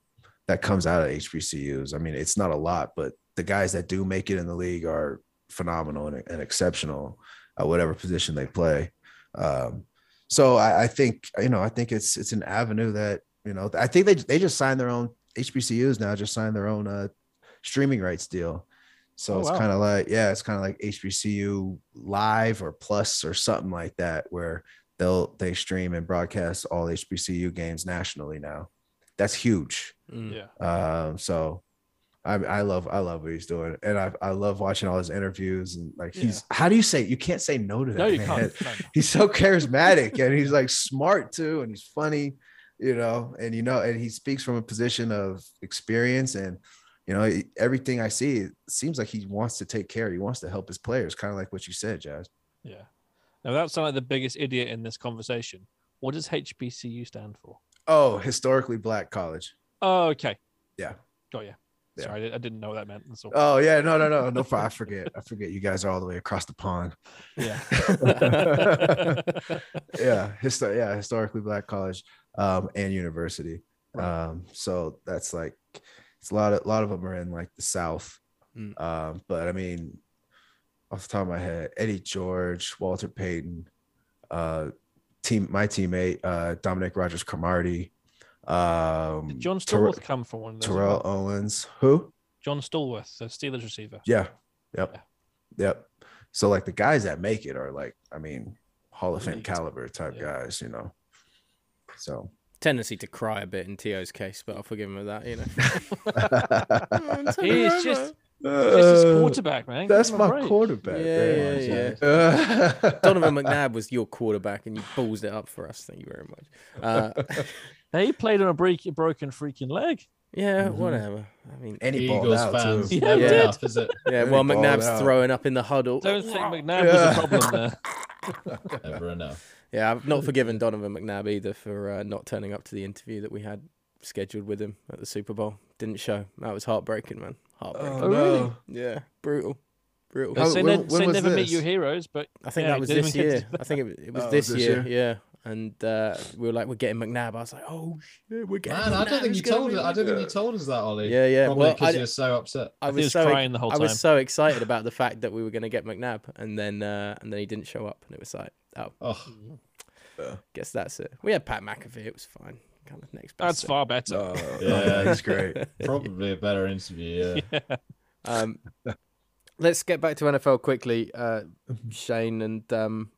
that comes out of HBCUs. I mean, it's not a lot, but the guys that do make it in the league are phenomenal and, and exceptional at whatever position they play. Um, so I, I think you know, I think it's it's an avenue that you know. I think they they just signed their own HBCUs now, just signed their own uh, streaming rights deal. So Oh, it's wow. kind of like yeah, it's kind of like HBCU live or plus or something like that, where they'll they stream and broadcast all HBCU games nationally now. That's huge. Mm. Yeah. Um, so I, I love I love what he's doing, and I I love watching all his interviews and like he's how do you say you can't say no to that No, you man. can't. No. He's so charismatic and he's like smart too, and he's funny, you know, and you know, and he speaks from a position of experience and you know everything I see it seems like he wants to take care, he wants to help his players, kind of like what you said, Jazz. Yeah. Now, that sounds like the biggest idiot in this conversation. What does HBCU stand for? Oh, historically black college. Oh, okay. Yeah. Got you. Yeah. Sorry, I di- I didn't know what that meant. All. Oh yeah, no, no, no, no. I forget. I forget. You guys are all the way across the pond. yeah. yeah, histo- yeah, historically black college um, and university. Um, so that's like it's a lot of a lot of them are in like the South. Mm. Um, but I mean, off the top of my head, Eddie George, Walter Payton, uh, team my teammate uh, Dominique Rodgers-Cromartie, um, Did John Ter- Stallworth come from one of those? Terrell well? Owens, who? John Stallworth, the Steelers receiver. Yeah. Yep. Yep. So like the guys that make it are like, I mean, Hall of Fame caliber type Yeah. guys, you know. So Tendency to cry a bit in T.O.'s case, but I'll forgive him with that. You know. He's just, just his quarterback, man. That's my break. quarterback. Yeah, man. yeah, yeah. Donovan McNabb was your quarterback, and you ballsed it up for us. Thank you very much. Uh, He played on a break, broken freaking leg. yeah, Mhm. whatever. I mean, any he balled Eagles out fans. too. Yeah, never did. enough, is it? yeah. well, McNabb's out. throwing up in the huddle. Don't think McNabb Yeah. was a problem there. Never enough. Yeah, I've not forgiven Donovan McNabb either for uh, not turning up to the interview that we had scheduled with him at the Super Bowl. Didn't show. That was heartbreaking, man. Heartbreaking. Oh, really? Yeah, brutal, brutal. How- say when- ne- when say was never meet your heroes, but I think yeah, that was this year. I think it, it was Oh, this, this year, year? Yeah, and uh, we were like, we're getting McNabb. I was like, oh shit, we're getting. Man, I don't think you told be it. I don't think you told us that, Ollie. Yeah, yeah. Probably Well, because I- you're so upset. I he was was so crying the whole I was so excited about the fact that we were going to get McNabb, and then uh, and then he didn't show up, and it was like, oh, Oh, guess that's it. We had Pat McAfee. It was fine. Kind of next. best that's thing. far better. Oh, Yeah. he's great. probably a better interview. Yeah. Um, let's get back to NFL quickly, uh, Shane, and um,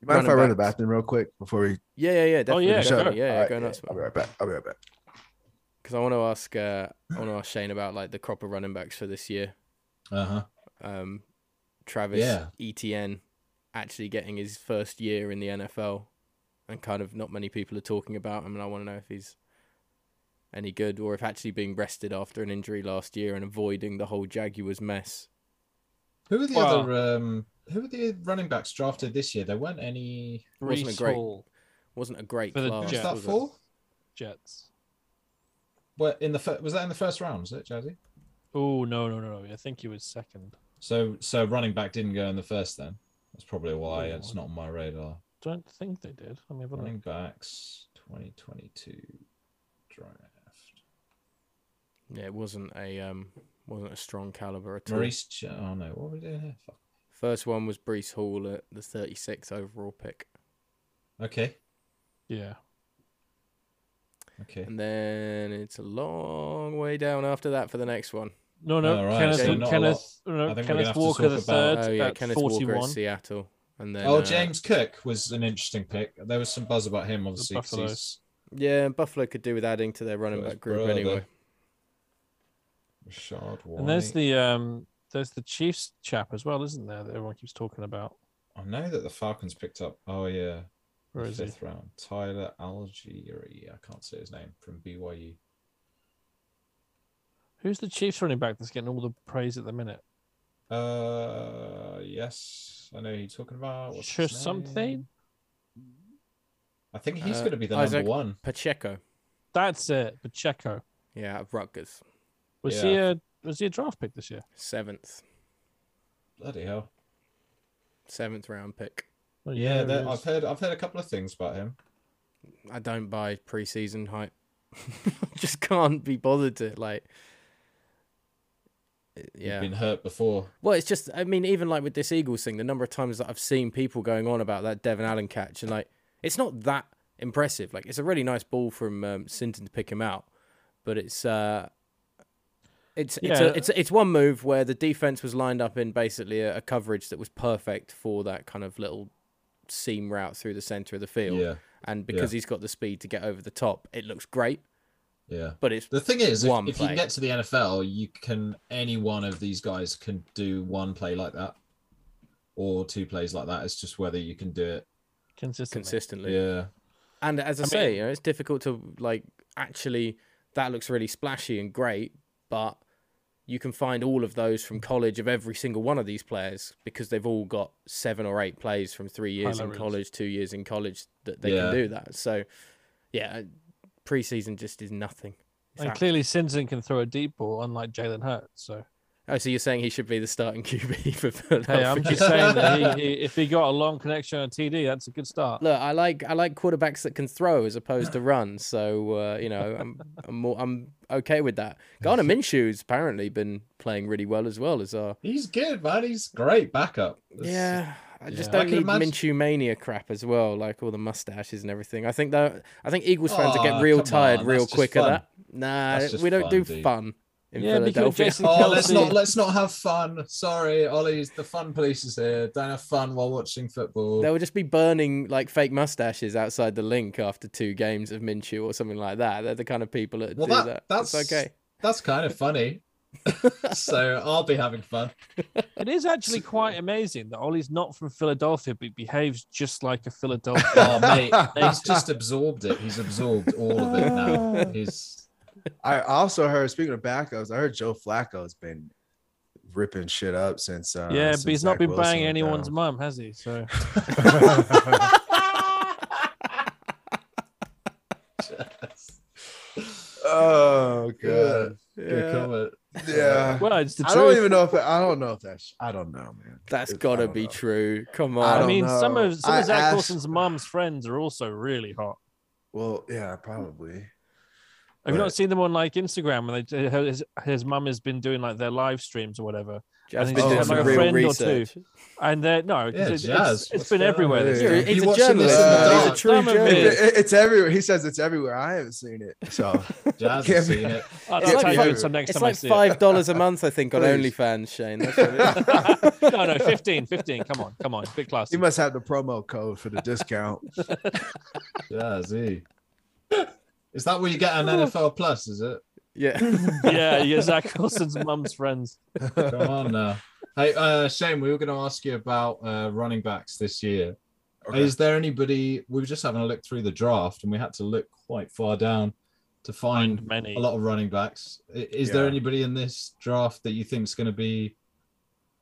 You mind if I run to the bathroom real quick before we yeah, yeah, yeah, definitely, yeah, definitely, go. yeah, yeah, All right, go yeah, nuts, I'll be right back. I'll be right back. Because I want to ask, uh, I want to ask Shane about like the crop of running backs for this year. Uh huh. Um, Travis Yeah. Etienne actually getting his first year in the NFL, and kind of not many people are talking about him, and I want to know if he's any good or if actually being rested after an injury last year and avoiding the whole Jaguars mess. Who are the Well- other? Um, who are the running backs drafted this year? There weren't any. Wasn't a great- Hall, Wasn't a great For the class. Who's Jets, that was it? for? Jets. What in the fir- was that in the first round? Was it Jazzy? Oh no, no, no, no! I think he was second. So so running back didn't go in the first then. That's probably why Oh, it's not on my radar. Don't think they did. Let me have a look. Running backs 2022 draft. Yeah, it wasn't a um wasn't a strong caliber at all. Maurice. Ch- oh no, what are we doing here? Fuck. First one was Breece Hall at the 36th overall pick, Okay. Yeah. Okay. and then it's a long way down after that for the next one. No, no. All right, Kenneth, so Kenneth, no, think we're gonna Kenneth Walker talk the about- third oh yeah, at Kenneth Walker forty-one. at Seattle, and then oh, uh, James Cook was an interesting pick. There was some buzz about him, obviously. 'cause Buffalo. he's Yeah, Buffalo could do with adding to their running back group brother. anyway. Rachaad White. And there's the um, there's the Chiefs chap as well, isn't there? That everyone keeps talking about. I know that the Falcons picked up. Oh yeah, Where the is he? fifth round. Tyler Allgeier. I can't say his name from BYU. Who's the Chiefs running back that's getting all the praise at the minute? Uh, yes, I know who you're talking about. What's Sure his something. I think he's Uh, going to be the Isaac- number one. Pacheco, That's it. Pacheco. yeah, of Rutgers, Was he a was he a draft pick this year? seventh, Bloody hell! seventh round pick. Oh, Yeah, he. I've heard. I've heard a couple of things about him. I don't buy preseason hype. Just can't be bothered to like. Yeah. He's been hurt before. Well, it's just, I mean, even like with this Eagles thing, the number of times that I've seen people going on about that Devon Allen catch, and like, it's not that impressive. Like, it's a really nice ball from um, Sinnett to pick him out, but it's, uh, it's it's a, it's it's one move where the defense was lined up in basically a, a coverage that was perfect for that kind of little seam route through the center of the field, Yeah, and because Yeah. he's got the speed to get over the top, it looks great. yeah. But it's The thing is, if, One if you get to the NFL, you can any one of these guys can do one play like that, or two plays like that. It's just whether you can do it. consistently. consistently. Yeah, And as I, I say, mean- you know, it's difficult to like actually that looks really splashy and great, but you can find all of those from college of every single one of these players because they've all got seven or eight plays from three years in Highlight reels. college, two years in college that they Yeah. can do that. So, yeah, uh, preseason just is nothing. It's And ab- clearly, Sinnett can throw a deep ball, unlike Jalen Hurts. So, oh, so you're saying he should be the starting QB for Philadelphia? hey, I'm just saying that he, he, if he got a long connection on TD, that's a good start. Look, I like I like quarterbacks that can throw as opposed to run. So uh, you know, I'm I'm, more, I'm okay with that. Gardner Minshew's apparently been playing really well as well as our. he's good, man. He's great backup. It's- Yeah, I just Yeah. Don't can need imagine- Minshew mania crap as well, like all the mustaches and everything. I think that I think Eagles fans would Aw, get real tired on, real that's quick of that. Nah, we don't fun, do dude. fun. In Yeah, because Philadelphia. Jason Oh, let's not let's not have fun. Sorry, Ollie's the fun police is here. Don't have fun while watching football. They would just be burning like fake mustaches outside the link after two games of Minshew or something like that. They're the kind of people that Well, do that- that. that's- It's okay. That's kind of funny. so I'll be having fun. It is actually quite amazing that Ollie's not from Philadelphia, but he behaves just like a Philadelphia. Oh mate, he's just absorbed it. He's absorbed all of it now. He's I also heard, speaking of backups, I heard Joe Flacco's been ripping shit up since. Uh, yeah, since but he's not been Wilson banging anyone's down. mum, has he? So Oh good. god. Good comment. Yeah. well, it's the I don't even know if it, I don't know if that's I don't know, man. That's gotta be know. true. Come on. I don't mean, some of some I of Zach asked- Wilson's mum's friends are also really hot. Well, yeah, probably. Have you not seen them on like Instagram? When they uh, his his mum has been doing like their live streams or whatever, Jazz think been doing have, some like, a real friend or two. research. and they're no, Yeah, it's, Jazz. it's, it's been everywhere. here? this Yeah. year. He's a journalist. this uh, in the man. He's a true Some it- It- journalist. it- it's everywhere. He says it's everywhere. I haven't seen it. So Jazz Can't has seen it. I'll It's tell like you five- next It's time I like see five dollars a month, I think, on OnlyFans, Shane. That's what it is. it. no, no, 15, 15. Come on, come on, Big class. he must have the promo code for the discount. Jazzy. Is that where you get an NFL Plus? Is it? yeah. yeah, you get Zach Wilson's mum's friends. Come on now. Hey, uh, Shane, we were going to ask you about uh, running backs this year. Okay. Is there anybody? We were just having a look through the draft, and we had to look quite far down to find Many. a lot of running backs. I- Is there anybody in this draft that you think is going to be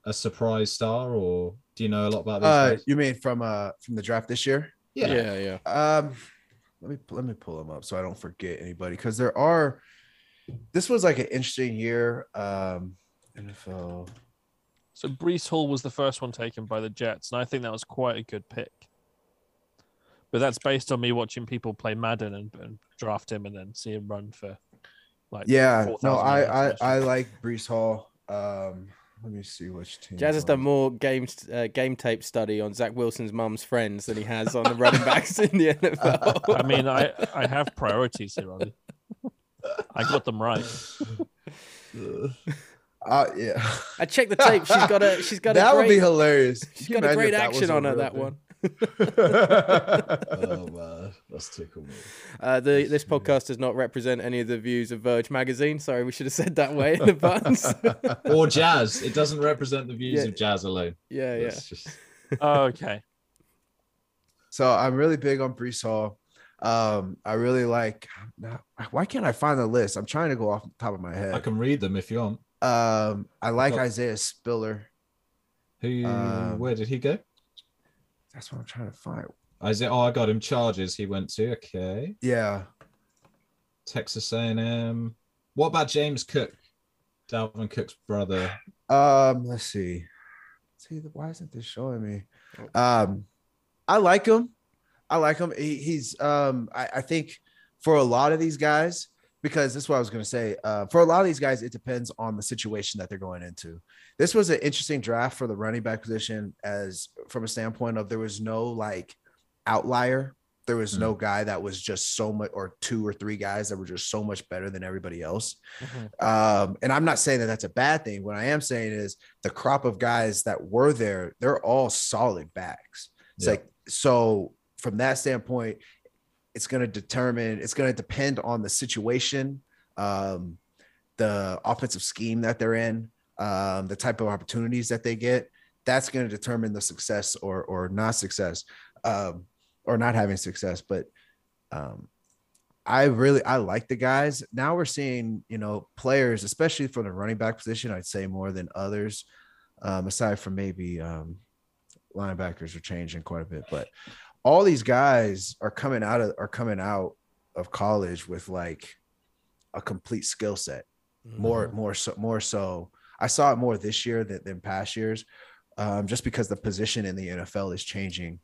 a surprise star, or do you know a lot about these Uh, you mean from uh from the draft this year? Yeah. yeah, yeah. Um, let me let me pull them up so I don't forget anybody because there are. This was like an interesting year. Um, NFL. So Breece Hall was the first one taken by the Jets, and I think that was quite a good pick. But that's based on me watching people play Madden and, and draft him and then see him run for like Yeah, 4,000 no, I I, I like Breece Hall. Um, let me see which team. Jazz has done more games, uh, game tape study on Zach Wilson's mum's friends than he has on the running backs in the NFL. I mean, I I have priorities here, Ollie. I got them right. Uh, yeah, I checked the tape. She's got a. She's got that a would be hilarious. She's got a great if that was action on her. real That one. Oh man, that's tickle me. Uh, the this podcast does not represent any of the views of Verge magazine. Sorry, we should have said that way in advance. Or Jazz. It doesn't represent the views Yeah. of Jazz alone. yeah, yeah. Just Oh, okay. So I'm really big on Breece Hall. Um, I really like. Why can't I find the list? I'm trying to go off the top of my head. I can read them if you want. Um, I like Got- Isaiah Spiller. Who? Um, where did he go? That's what I'm trying to find. Isaiah. Oh, I got him. Charges. He went to. Okay. Yeah, Texas A&M. What about James Cook? Dalvin Cook's brother. Um, let's see. See, why isn't this showing me? Um, I like him. I like him. He, he's um, I, I think for a lot of these guys, because this is what I was gonna say. Uh, for a lot of these guys, it depends on the situation that they're going into. This was an interesting draft for the running back position, as from a standpoint of there was no like outlier. There was no guy that was just so much, or two or three guys that were just so much better than everybody else. Um, and I'm not saying that that's a bad thing. What I am saying is the crop of guys that were there, they're all solid backs. It's Yeah. like so from that standpoint, it's going to determine, it's going to depend on the situation, um, the offensive scheme that they're in, um, the type of opportunities that they get. That's going to determine the success or or not success, um, or not having success. But um, I really I like the guys. Now we're seeing, you know, players, especially for the running back position, I'd say more than others, um, aside from maybe um, linebackers are changing quite a bit. But all these guys are coming out of are coming out of college with like a complete skill set. More, more so, more so. I saw it more this year than, than past years, um, just because the position in the NFL is changing.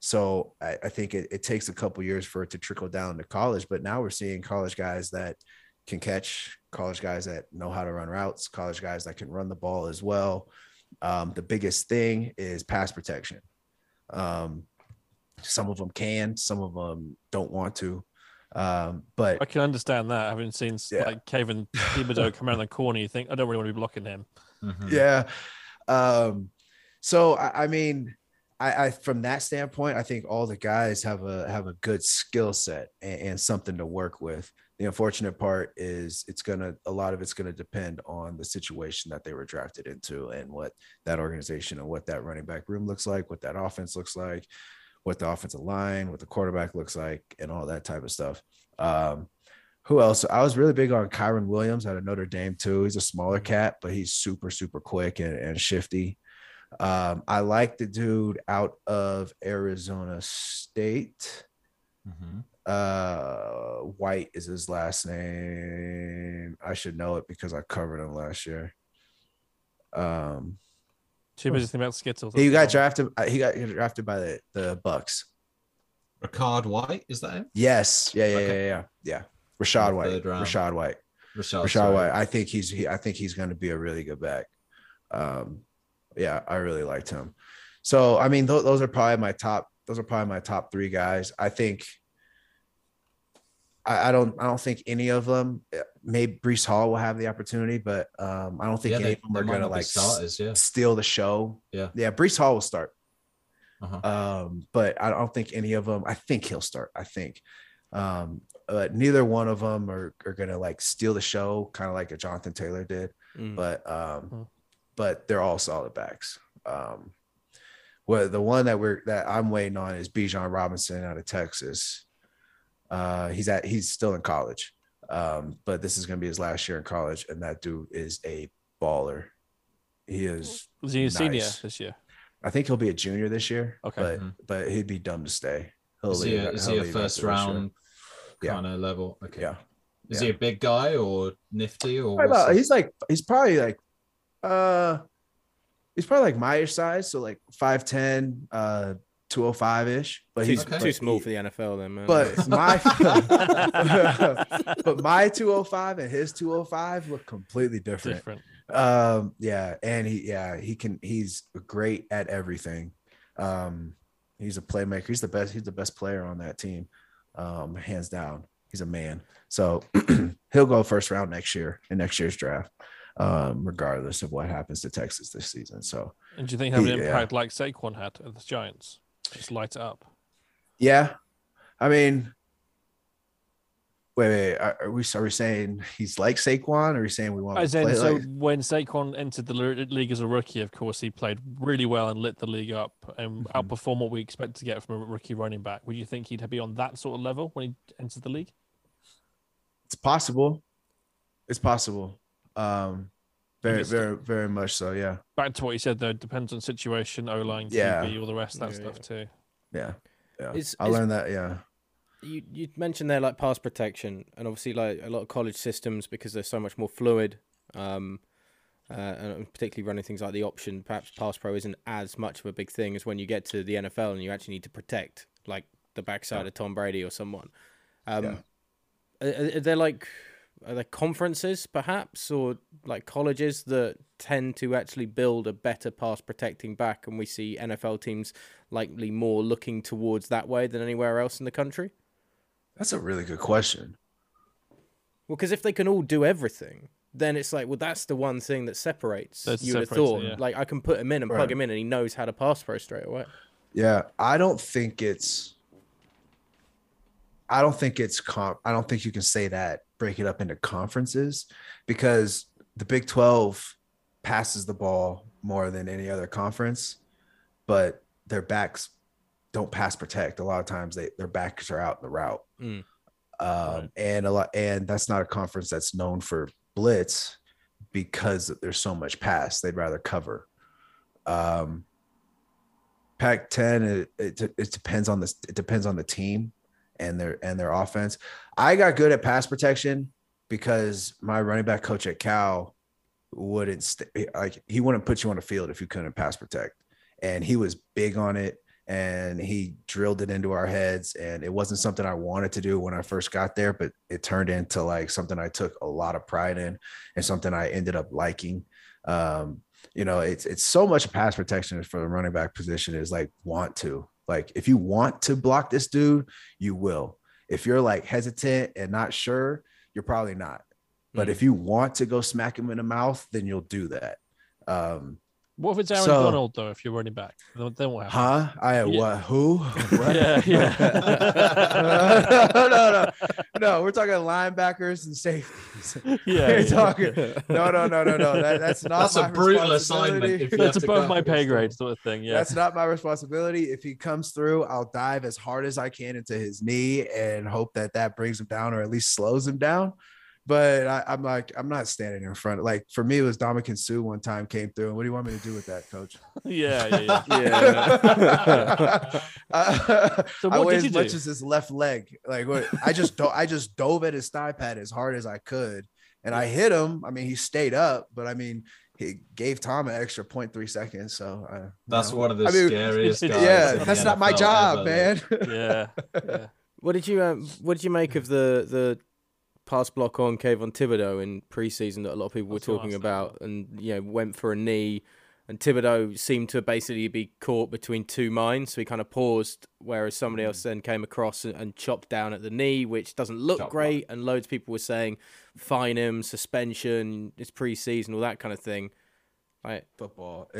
So I, I think it, it takes a couple years for it to trickle down to college. But now we're seeing college guys that can catch, college guys that know how to run routes, college guys that can run the ball as well. Um, the biggest thing is pass protection. Um, some of them can, some of them don't want to. Um, but I can understand that. Having seen Yeah. like Kayvon Thibodeaux come around the corner, you think I don't really want to be blocking him. Mhm. yeah. Um, so I, I mean, I, I from that standpoint, I think all the guys have a have a good skill set and, and something to work with. The unfortunate part is it's gonna a lot of it's gonna depend on the situation that they were drafted into and what that organization and what that running back room looks like, what that offense looks like, what the offensive line, what the quarterback looks like, and all that type of stuff. Um, who else? I was really big on Kyren Williams out of Notre Dame too. He's a smaller cat, but he's super, super quick and, and shifty. Um, I like the dude out of Arizona State. Mhm. Uh, White is his last name. I should know it because I covered him last year. Um, Too busy thinking about Skittles. he got drafted. uh, He got drafted by the the Bucks. Ricard White, is that him? Yes. Yeah. Yeah. Okay. Yeah. Yeah. Yeah. Rachaad White. Third round. Rachaad White. Rachaad, Rachaad. White. I think he's he, I think he's going to be a really good back. Um, yeah, I really liked him. So I mean, th- those are probably my top. Those are probably my top three guys. I think. I, I don't. I don't think any of them. uh, Maybe Breece Hall will have the opportunity, but um, I don't think Yeah, any they, of them are going to not be like s- starters. Yeah. steal the show. Yeah. Yeah, Breece Hall will start. Uh-huh. Um, but I don't think any of them. I think he'll start. I think, um, but neither one of them are, are gonna like steal the show, kind of like a Jonathan Taylor did. Mm. But um, but they're all solid backs. Um, well, the one that we're that I'm waiting on is Bijan Robinson out of Texas. Uh, he's at he's still in college, um, but this is gonna be his last year in college, and that dude is a baller. He is Was he a senior this year? I think he'll be a junior this year. Okay. But Mhm. but he'd be dumb to stay. He'll Is he leave- a, is he'll he a first after this round Yeah. kind of level? Okay. Yeah. Is Yeah. he a big guy or nifty or about- he's like he's probably like uh he's probably like my size, so like 5'10, uh 205 ish. But he's Okay. too but small he- for the NFL, then, man. But my but my 205 and his 205 look completely different. Different. Um, yeah, and he yeah, he can he's great at everything. Um, he's a playmaker, he's the best, he's the best player on that team, um, hands down. He's a man. So he'll go first round next year in next year's draft, um, regardless of what happens to Texas this season. So And do you think have an He- yeah. impact like Saquon had at the Giants? Just light it up. yeah, I mean, wait, wait, are are we are we saying he's like Saquon, or are we saying we want to As in, play so like? when Saquon entered the league as a rookie, of course, he played really well and lit the league up and Mhm. outperformed what we expect to get from a rookie running back. Would you think he'd be on that sort of level when he entered the league? It's possible. It's possible. Um, very, guess- very, very much so. Yeah, Back to what you said, though, it depends on situation, O line, Yeah. QB, all the rest of that Yeah, stuff too. yeah, yeah. Is- I is- learned that. Yeah, you you mentioned there like pass protection and obviously like a lot of college systems because they're so much more fluid um uh, and particularly running things like the option perhaps pass pro isn't as much of a big thing as when you get to the NFL and you actually need to protect like the backside of Tom Brady or someone um Yeah. are, are there like are there conferences perhaps or like colleges that tend to actually build a better pass protecting back and we see NFL teams likely more looking towards that way than anywhere else in the country that's a really good question. Well, because if they can all do everything, then it's like, well, that's the one thing that separates. That you would have separates thought, yeah. like, I can put him in and plug him in, and he knows how to pass pro straight away. Yeah, I don't think it's. I don't think it's comp. I don't think you can say that. Break it up into conferences because the Big Twelve passes the ball more than any other conference, but their backs don't pass protect. A lot of times they their backs are out in the route, Mm. um, Right. and a lot. And that's not a conference that's known for blitz because there's so much pass. They'd rather cover. Um, Pac-10, it, it, it depends on this. It depends on the team and their and their offense. I got good at pass protection because my running back coach at Cal wouldn't st- like he wouldn't put you on the field if you couldn't pass protect, and he was big on it. And he drilled it into our heads, and it wasn't something I wanted to do when I first got there, but it turned into like something I took a lot of pride in, and something I ended up liking. Um, you know, it's it's so much pass protection for the running back position is like want to. Like if you want to block this dude, you will. If you're like hesitant and not sure, you're probably not. But if you want to go smack him in the mouth, then you'll do that. Um, What if it's Aaron So- Donald though? If you're running back, then then what happens? huh? I Yeah. what? Who? What? Yeah, no, no, no, no. We're talking linebackers and safeties. Yeah, We're yeah. talking. No, no, no, no, no. That, that's not. That's a brutal assignment. responsibility. If you That's above my pay grade, sort of thing. Yeah. That's not my responsibility. If he comes through, I'll dive as hard as I can into his knee and hope that that brings him down or at least slows him down. But I, I'm like, I'm not standing in front. Like for me, it was Ndamukong Suh one time came through. And what do you want me to do with that, coach? yeah, yeah, yeah. Yeah. Uh, So I what weigh did as you much do? as his left leg. Like what I just do- I just dove at his thigh pad as hard as I could, and I hit him. I mean, he stayed up, but I mean, he gave Tom an extra 0.3 seconds. So uh, That's know. one of the I mean, scariest guys. Yeah, in the that's not my job, ever. man. yeah, yeah. What did you um, What did you make of the the pass block on Kayvon Thibodeaux in preseason that a lot of people were That's what talking was about, and you know went for a knee, and Thibodeaux seemed to basically be caught between two minds, so he kind of paused, whereas somebody mm. else then came across and, and chopped down at the knee, which doesn't look Chop great, and loads of people were saying fine him, suspension, it's preseason, all that kind of thing. Right. football.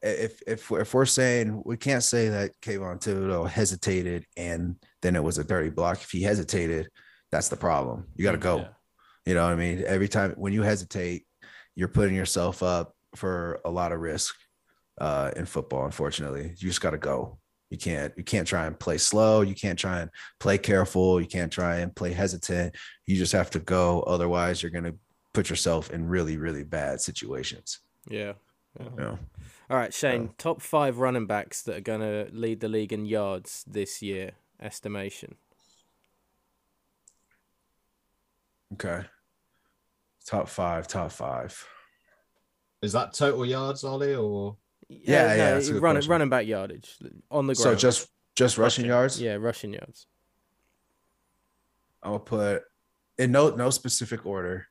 If if we're, if we're saying we can't say that Kayvon Thibodeaux hesitated and then it was a dirty block. If he hesitated, that's the problem. You got to go. Yeah. You know what I mean? Every time when you hesitate, you're putting yourself up for a lot of risk uh, in football. Unfortunately, you just got to go. You can't you can't try and play slow. You can't try and play careful. You can't try and play hesitant. You just have to go. Otherwise, you're gonna put yourself in really really bad situations. Yeah. You know? All right, Shane. top five running backs that are going to lead the league in yards this year, estimation. Okay. Top five, top five. Is that total yards, Ollie, or Yeah, yeah, that's a good running question. running back yardage on the So ground. just just rushing, Rushing. yards. yeah, rushing yards. I'll put in no no specific order.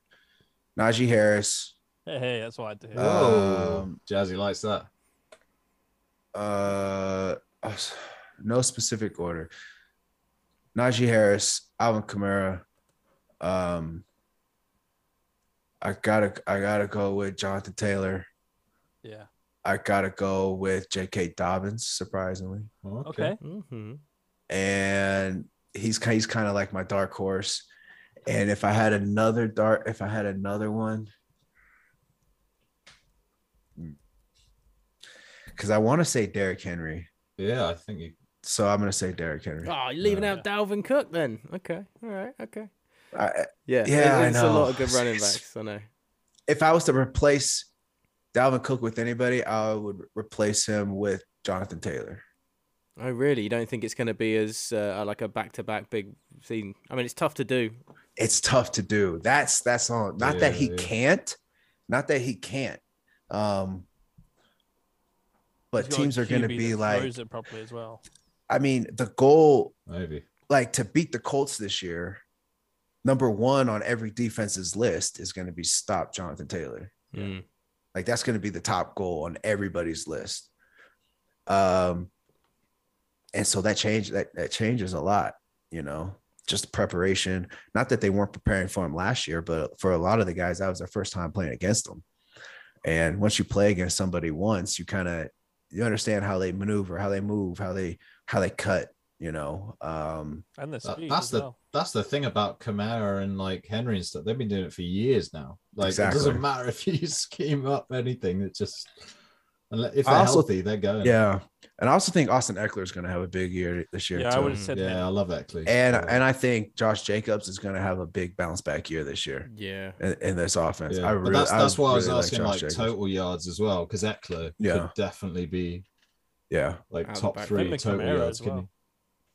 Najee Harris, Hey, hey, that's what I do. Whoa. Um, Jazzy likes that? uh, no specific order. Najee Harris, Alvin Kamara. Um, I gotta I gotta go with Jonathan Taylor. yeah. I gotta go with J.K. Dobbins, surprisingly. Okay. Mm-hmm. and he's he's kind of like my dark horse. And if I had another dark, if I had another one, because I want to say Derrick Henry, Yeah, I think you. so I'm gonna say Derrick Henry. Oh, you're leaving Yeah. out Dalvin Cook then? Okay, all right, okay. I, Yeah, Yeah, I It's a know. lot of good running It's- backs. I know. if I was to replace Dalvin Cook with anybody, I would replace him with Jonathan Taylor. Oh, really? You don't think it's going to be as uh, like a back-to-back big scene? I mean, it's tough to do. It's tough to do. That's that's all. Not that he Yeah, yeah. can't, not that he can't. Um, but He's got a teams are going to be like, it properly as well. I mean, the goal Maybe. like to beat the Colts this year, number one on every defense's list is going to be stop Jonathan Taylor. Mm. Like that's going to be the top goal on everybody's list. Um, and so that change that that changes a lot, you know, just preparation. Not that they weren't preparing for him last year, but for a lot of the guys, that was their first time playing against them. And once you play against somebody once, you kind of you understand how they maneuver, how they move, how they how they cut, you know. Um, And the That- speed that's as the well. That's the thing about Kamara and like Henry and stuff. They've been doing it for years now. Like Exactly. it doesn't matter if you scheme up anything. It just unless if I they're also- healthy, they're going. Yeah, and I also think Austin Ekeler is going to have a big year this year Yeah, too. I would have said yeah. him. I love Ekeler. and Yeah. and I think Josh Jacobs is going to have a big bounce back year this year Yeah. in, in this offense. Yeah, I but really, that's that's why I was really like asking like, total yards as well because Ekeler Yeah. could definitely be Yeah, like Out top three total yards. as well.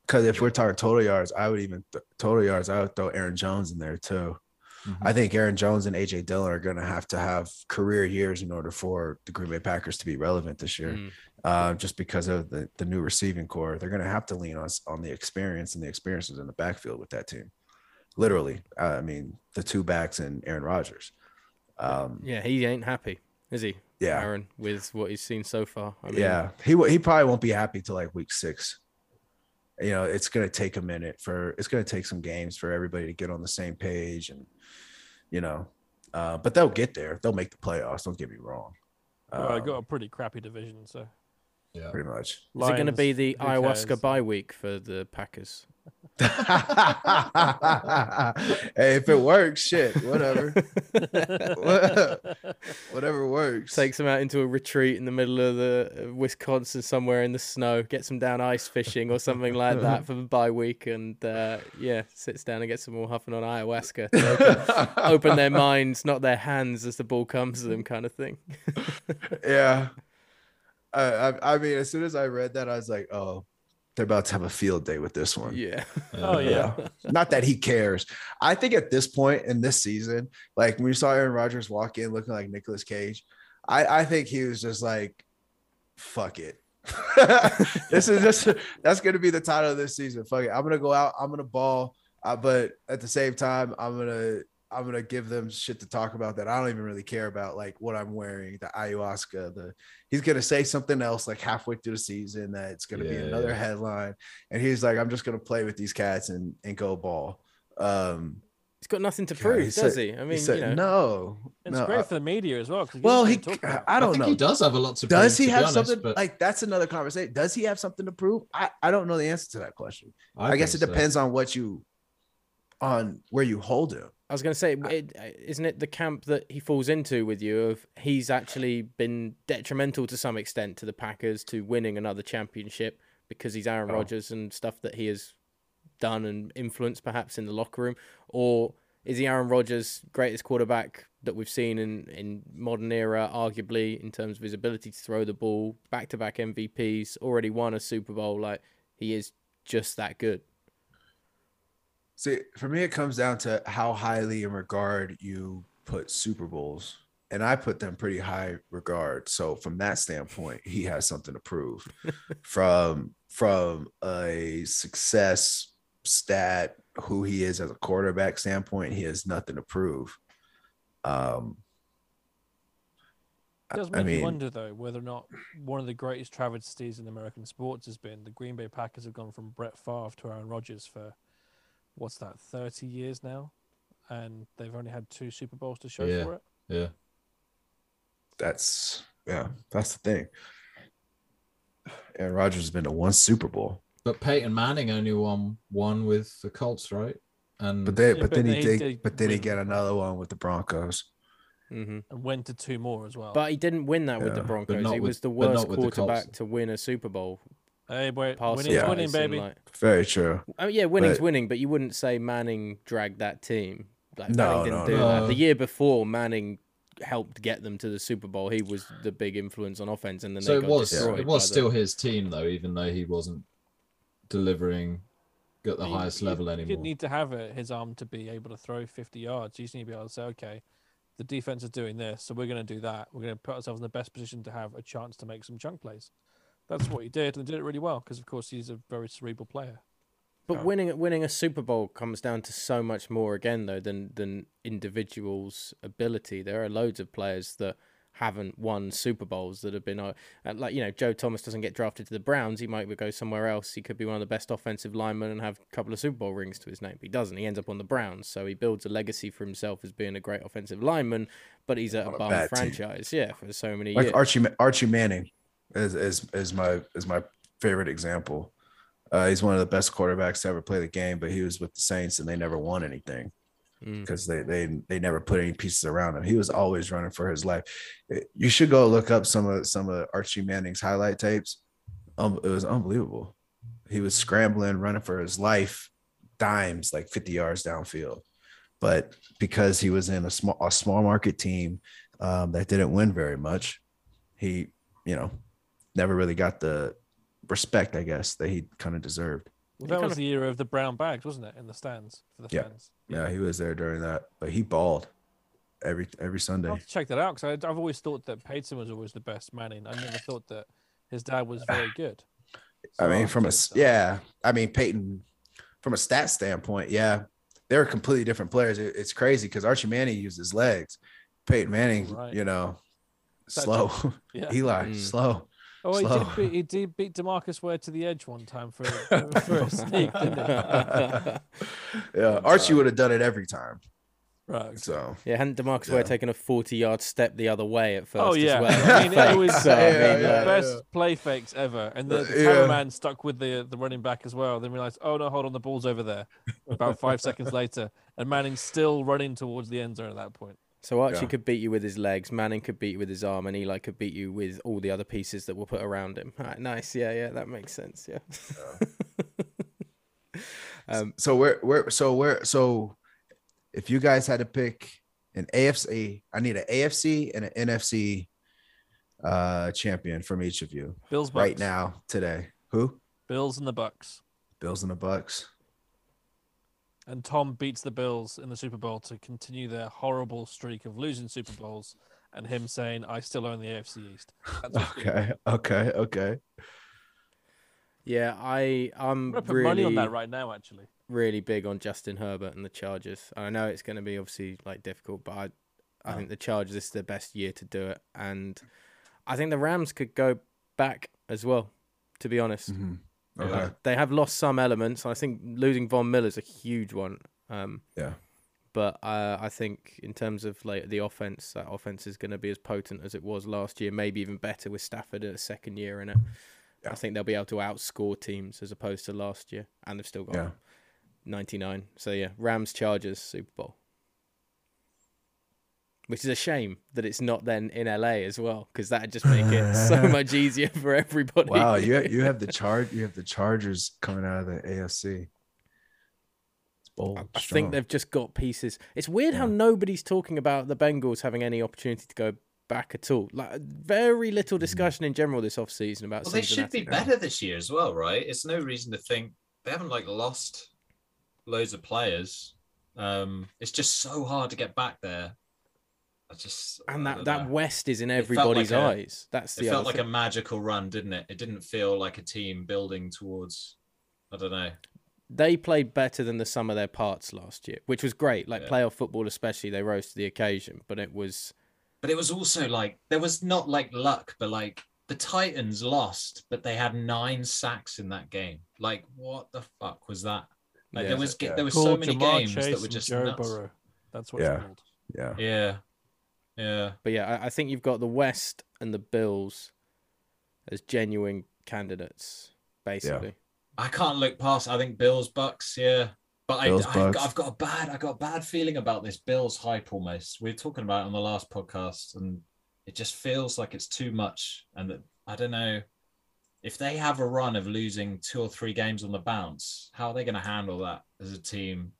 Because if we're talking total yards, I would even th- total yards. I would throw Aaron Jones in there too. Mhm. I think Aaron Jones and AJ Dillon are going to have to have career years in order for the Green Bay Packers to be relevant this year. Mm. uh, just because of the, the new receiving corps. They're going to have to lean on, on the experience and the experiences in the backfield with that team. Literally, uh, I mean, the two backs and Aaron Rodgers. Um, Yeah, he ain't happy, is he? yeah, Aaron, with what he's seen so far. I mean, yeah. He he probably won't be happy till like week six. You know, it's gonna take a minute for it's gonna take some games for everybody to get on the same page and you know, uh, but they'll get there. They'll make the playoffs. Don't get me wrong. Well, I Um, got a pretty crappy division, so Yeah. pretty much. Is it going to be the ayahuasca cares? bye week for the Packers? Hey, if it works, shit, whatever. Whatever works. Takes them out into a retreat in the middle of the uh, Wisconsin somewhere in the snow, gets them down ice fishing or something like that for the bye week, and uh, yeah, sits down and gets them all huffing on ayahuasca. open, open their minds, not their hands, as the ball comes to them, kind of thing. yeah. I, I I mean, as soon as I read that, I was like, oh, they're about to have a field day with this one. yeah. Oh, yeah. Not that he cares. I think at this point in this season, like when we saw Aaron Rodgers walk in looking like Nicolas Cage, I, I think he was just like, fuck it. this is just that's gonna be the title of this season. Fuck it. I'm gonna go out, I'm gonna ball, uh, but at the same time, I'm gonna I'm gonna give them shit to talk about that I don't even really care about, like what I'm wearing, the ayahuasca. The he's gonna say something else like halfway through the season that it's gonna be another yeah. headline, and he's like, I'm just gonna play with these cats and and go ball. Um, He's got nothing to God, prove, he does said- he? I mean, he said, you know, no, it's no. great I- for the media as well. well, he, us something to talk about. I I, don't think know. he does have a lot to prove. Does prove, he to be have honest, something but like that's another conversation? Does he have something to prove? I, I don't know the answer to that question. I, think guess it so. depends on what you on where you hold him. I was going to say, uh, it, uh, isn't it the camp that he falls into with you of he's actually been detrimental to some extent to the Packers to winning another championship because he's Aaron Oh. Rodgers and stuff that he has done and influenced perhaps in the locker room, or is he Aaron Rodgers' greatest quarterback that we've seen in in modern era, arguably in terms of his ability to throw the ball, back to back MVPs, already won a Super Bowl, like he is just that good. See, for me, it comes down to how highly in regard you put Super Bowls, and I put them pretty high regard. So from that standpoint, he has something to prove. from from a success stat, who he is as a quarterback standpoint, he has nothing to prove. Um, It does I make you wonder though whether or not one of the greatest travesties in American sports has been the Green Bay Packers have gone from Brett Favre to Aaron Rodgers for what's that, thirty years now, and they've only had two Super Bowls to show Yeah. for it. Yeah. that's yeah, that's the thing. Aaron Rodgers has been to one Super Bowl, But Peyton Manning only won one with the Colts, right? And but they, Yeah, but but then he did, did but then he win. get another one with the Broncos. hmm And went to two more as well. But he didn't win that with the Broncos. He with- was the worst with the quarterback to win a Super Bowl. Hey, boy, Passing winning's Yeah. winning, baby. like- Very true. I mean, yeah, winning's But- winning, but you wouldn't say Manning dragged that team. Like, No, Manning didn't no, do no. that. The year before, Manning helped get them to the Super Bowl. He was the big influence on offense, and then so they it got was destroyed it was by the- still his team though, even though he wasn't delivering at the He- highest he- level He anymore. didn't need to have it, his arm to be able to throw 50 yards. He just need to be able to say, okay, the defense is doing this, so we're going to do that. We're going to put ourselves in the best position to have a chance to make some chunk plays. That's what he did, and did it really well because, of course, he's a very cerebral player. But winning winning a Super Bowl comes down to so much more again though than than individuals' ability. There are loads of players that haven't won Super Bowls that have been uh, like you know Joe Thomas doesn't get drafted to the Browns. He might go somewhere else. He could be one of the best offensive linemen and have a couple of Super Bowl rings to his name. But he doesn't. He ends up on the Browns, so he builds a legacy for himself as being a great offensive lineman. But he's at a On a bum bad team. franchise, yeah, for so many like years. Archie Archie Manning is is is my is my favorite example. Uh, he's one of the best quarterbacks to ever play the game, but he was with the Saints and they never won anything Mm. because they they they never put any pieces around him. He was always running for his life. You should go look up some of some of Archie Manning's highlight tapes. Um, it was unbelievable. He was scrambling, running for his life, dimes like 50 yards downfield. But because he was in a small a small market team um, that didn't win very much, he, you know, never really got the respect, I guess, that he kind of deserved. Well, that was of- the era of the brown bags, wasn't it, in the stands for the Yeah. fans? Yeah, he was there during that, but he balled every every I'll Sunday. have to check that out because I've always thought that Peyton was always the best Manning. I never thought that his dad was very good. I So mean, I'll from a check s- that out. yeah, I mean Peyton, from a stat standpoint, yeah, they're completely different players. It- it's crazy because Archie Manning used his legs, Peyton Manning, Right. you know, That's slow. Yeah. Eli, Mm. slow. Oh, he Slow. did, beat, he did beat Demarcus Ware to the edge one time for, for a sneak, didn't he? yeah, Archie would have done it every time. Right. So Yeah, hadn't Demarcus Ware taken a 40 yard step the other way at first Oh yeah, as well? I mean it was so, I mean, yeah, like- the best play fakes ever, and the, the Yeah. cameraman stuck with the the running back as well. Then realized, oh no, hold on, the ball's over there. About five seconds later, and Manning's still running towards the end zone at that point. So Archie Yeah. could beat you with his legs, Manning could beat you with his arm, and Eli could beat you with all the other pieces that were put around him. All right, nice, yeah, yeah, that makes sense, yeah. um, so where where so where so if you guys had to pick an AFC, I need an AFC and an NFC uh champion from each of you Bills Bucks. right now today. Who? Bills and the Bucks. Bills and the Bucks. And Tom beats the Bills in the Super Bowl to continue their horrible streak of losing Super Bowls, and him saying, "I still own the AFC East." That's what's good. Okay, okay, okay. yeah, I I'm I'm put really money on that right now. Actually, really big on Justin Herbert and the Chargers. I know it's going to be obviously like difficult, but I I Oh. think the Chargers this is the best year to do it, and I think the Rams could go back as well. To be honest, Mhm. Okay. they have lost some elements. I think losing Von Miller is a huge one. Um, Yeah. But uh, I think in terms of like the offense, that offense is going to be as potent as it was last year, maybe even better with Stafford in a second year in it. Yeah. I think they'll be able to outscore teams as opposed to last year, and they've still got Yeah. 99. So yeah, Rams Chargers Super Bowl. Which is a shame that it's not then in LA as well, because that'd just make it so much easier for everybody. Wow, you you have the charge you have the Chargers coming out of the AFC. It's bold. I strong. think they've just got pieces. It's weird how nobody's talking about the Bengals having any opportunity to go back at all. Like very little discussion in general this off season about. Well, they should be better this year as well, right? It's no reason to think they haven't like lost loads of players. Um, it's just so hard to get back there. I just And that, that know. West is in everybody's like a- eyes. That's it felt like thing. a magical run, didn't it? It didn't feel like a team building towards. I don't know. They played better than the sum of their parts last year, which was great. Like Yeah. playoff football, especially, they rose to the occasion. But it was But it was also like there was not like luck, but like the Titans lost, but they had nine sacks in that game. Like what the fuck was that? Like Yeah. there was Yeah. there was so many Ja'Marr games Chase that were just Joe nuts. Burrow. That's what Yeah. it's called. yeah. Yeah, yeah. But yeah, I, I think you've got the West and the Bills as genuine candidates, basically. Yeah. I can't look past. I think Bills Bucks. Yeah, but Bills, I, I've, Bucks. got, I've got a bad. I got a bad feeling about this Bills hype. Almost. We were talking about it on the last podcast, and it just feels like it's too much. And that I don't know if they have a run of losing two or three games on the bounce. How are they going to handle that as a team?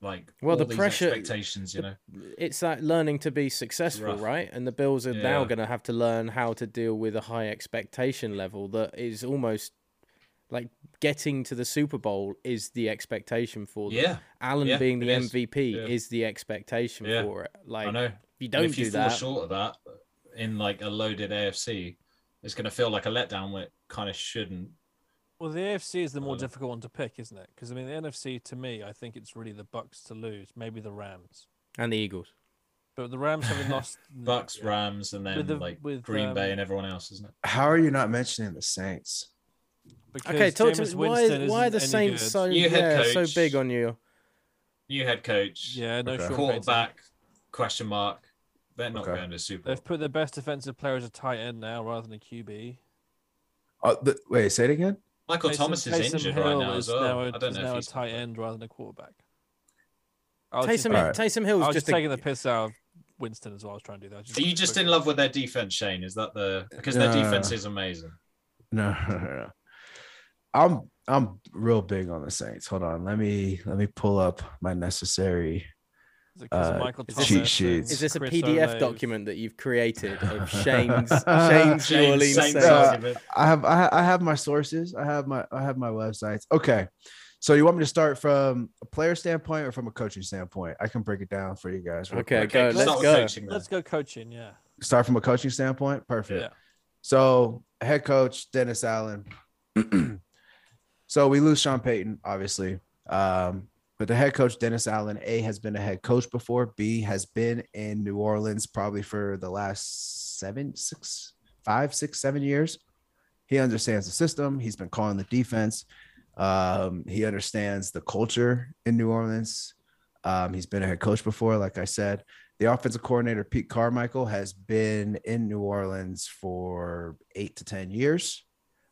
Like Well, the pressure- expectations, you know. It's that learning to be successful, rough. right? And the Bills are now going to have to learn how to deal with a high expectation level that is almost like getting to the Super Bowl is the expectation for them. Yeah, Allen yeah, being the is. MVP Yeah. is the expectation Yeah. for it. Like I know. if you don't if you do fall that, short of that in like a loaded AFC, it's going to feel like a letdown. Where it kind of shouldn't. Well, the AFC is the more Uh, difficult one to pick, isn't it? Because I mean, the NFC to me, I think it's really the Bucks to lose, maybe the Rams. and the Eagles. But the Rams having lost Bucks, Yeah. Rams, and then With the- like with, Green Bay um, and everyone else, isn't it? How are you not mentioning the Saints? Because Okay, talk to me. Why, Winston why are the Saints good. so yeah, so big on you? New head coach, Yeah, no Okay. Sean Payton. quarterback, question mark. They're not Okay. going to Super They've put their best defensive player as a tight end now rather than a QB. Uh, the, wait, say it again. Michael Taysom- Thomas is Taysom injured Hill right now is as well. Now a, I don't is know now if a he's tight end rather than a quarterback. I was just, Taysom, Alright. Taysom I Hill's was just just a, taking the piss out of Winston as well. I was trying to do that. Are you just in love with their defense, Shane? Is that the because their No. defense is amazing? No, no, no, no. I'm I'm real big on the Saints. Hold on, let me let me pull up my necessary. Is it 'cause of uh, Michael cheat Thomas and sheets. is this a Chris PDF Olave? document that you've created of Shane's Shane's New Shane- Orleans Saints Saints? Uh. I have I, have my sources. I have my I have my websites. Okay, so you want me to start from a player standpoint or from a coaching standpoint? I can break it down for you guys. real Okay, go. let's Let's start with go. coaching. Let's go coaching. Yeah. Start from a coaching standpoint. Perfect. Yeah. So head coach Dennis Allen. so we lose Sean Payton, obviously. Um, but the head coach Dennis Allen, A has been a head coach before. B has been in New Orleans probably for the last seven, six, five, six, seven years. He understands the system. He's been calling the defense. Um, he understands the culture in New Orleans. Um, he's been a head coach before, like I said. The offensive coordinator, Pete Carmichael, has been in New Orleans for eight to 10 years.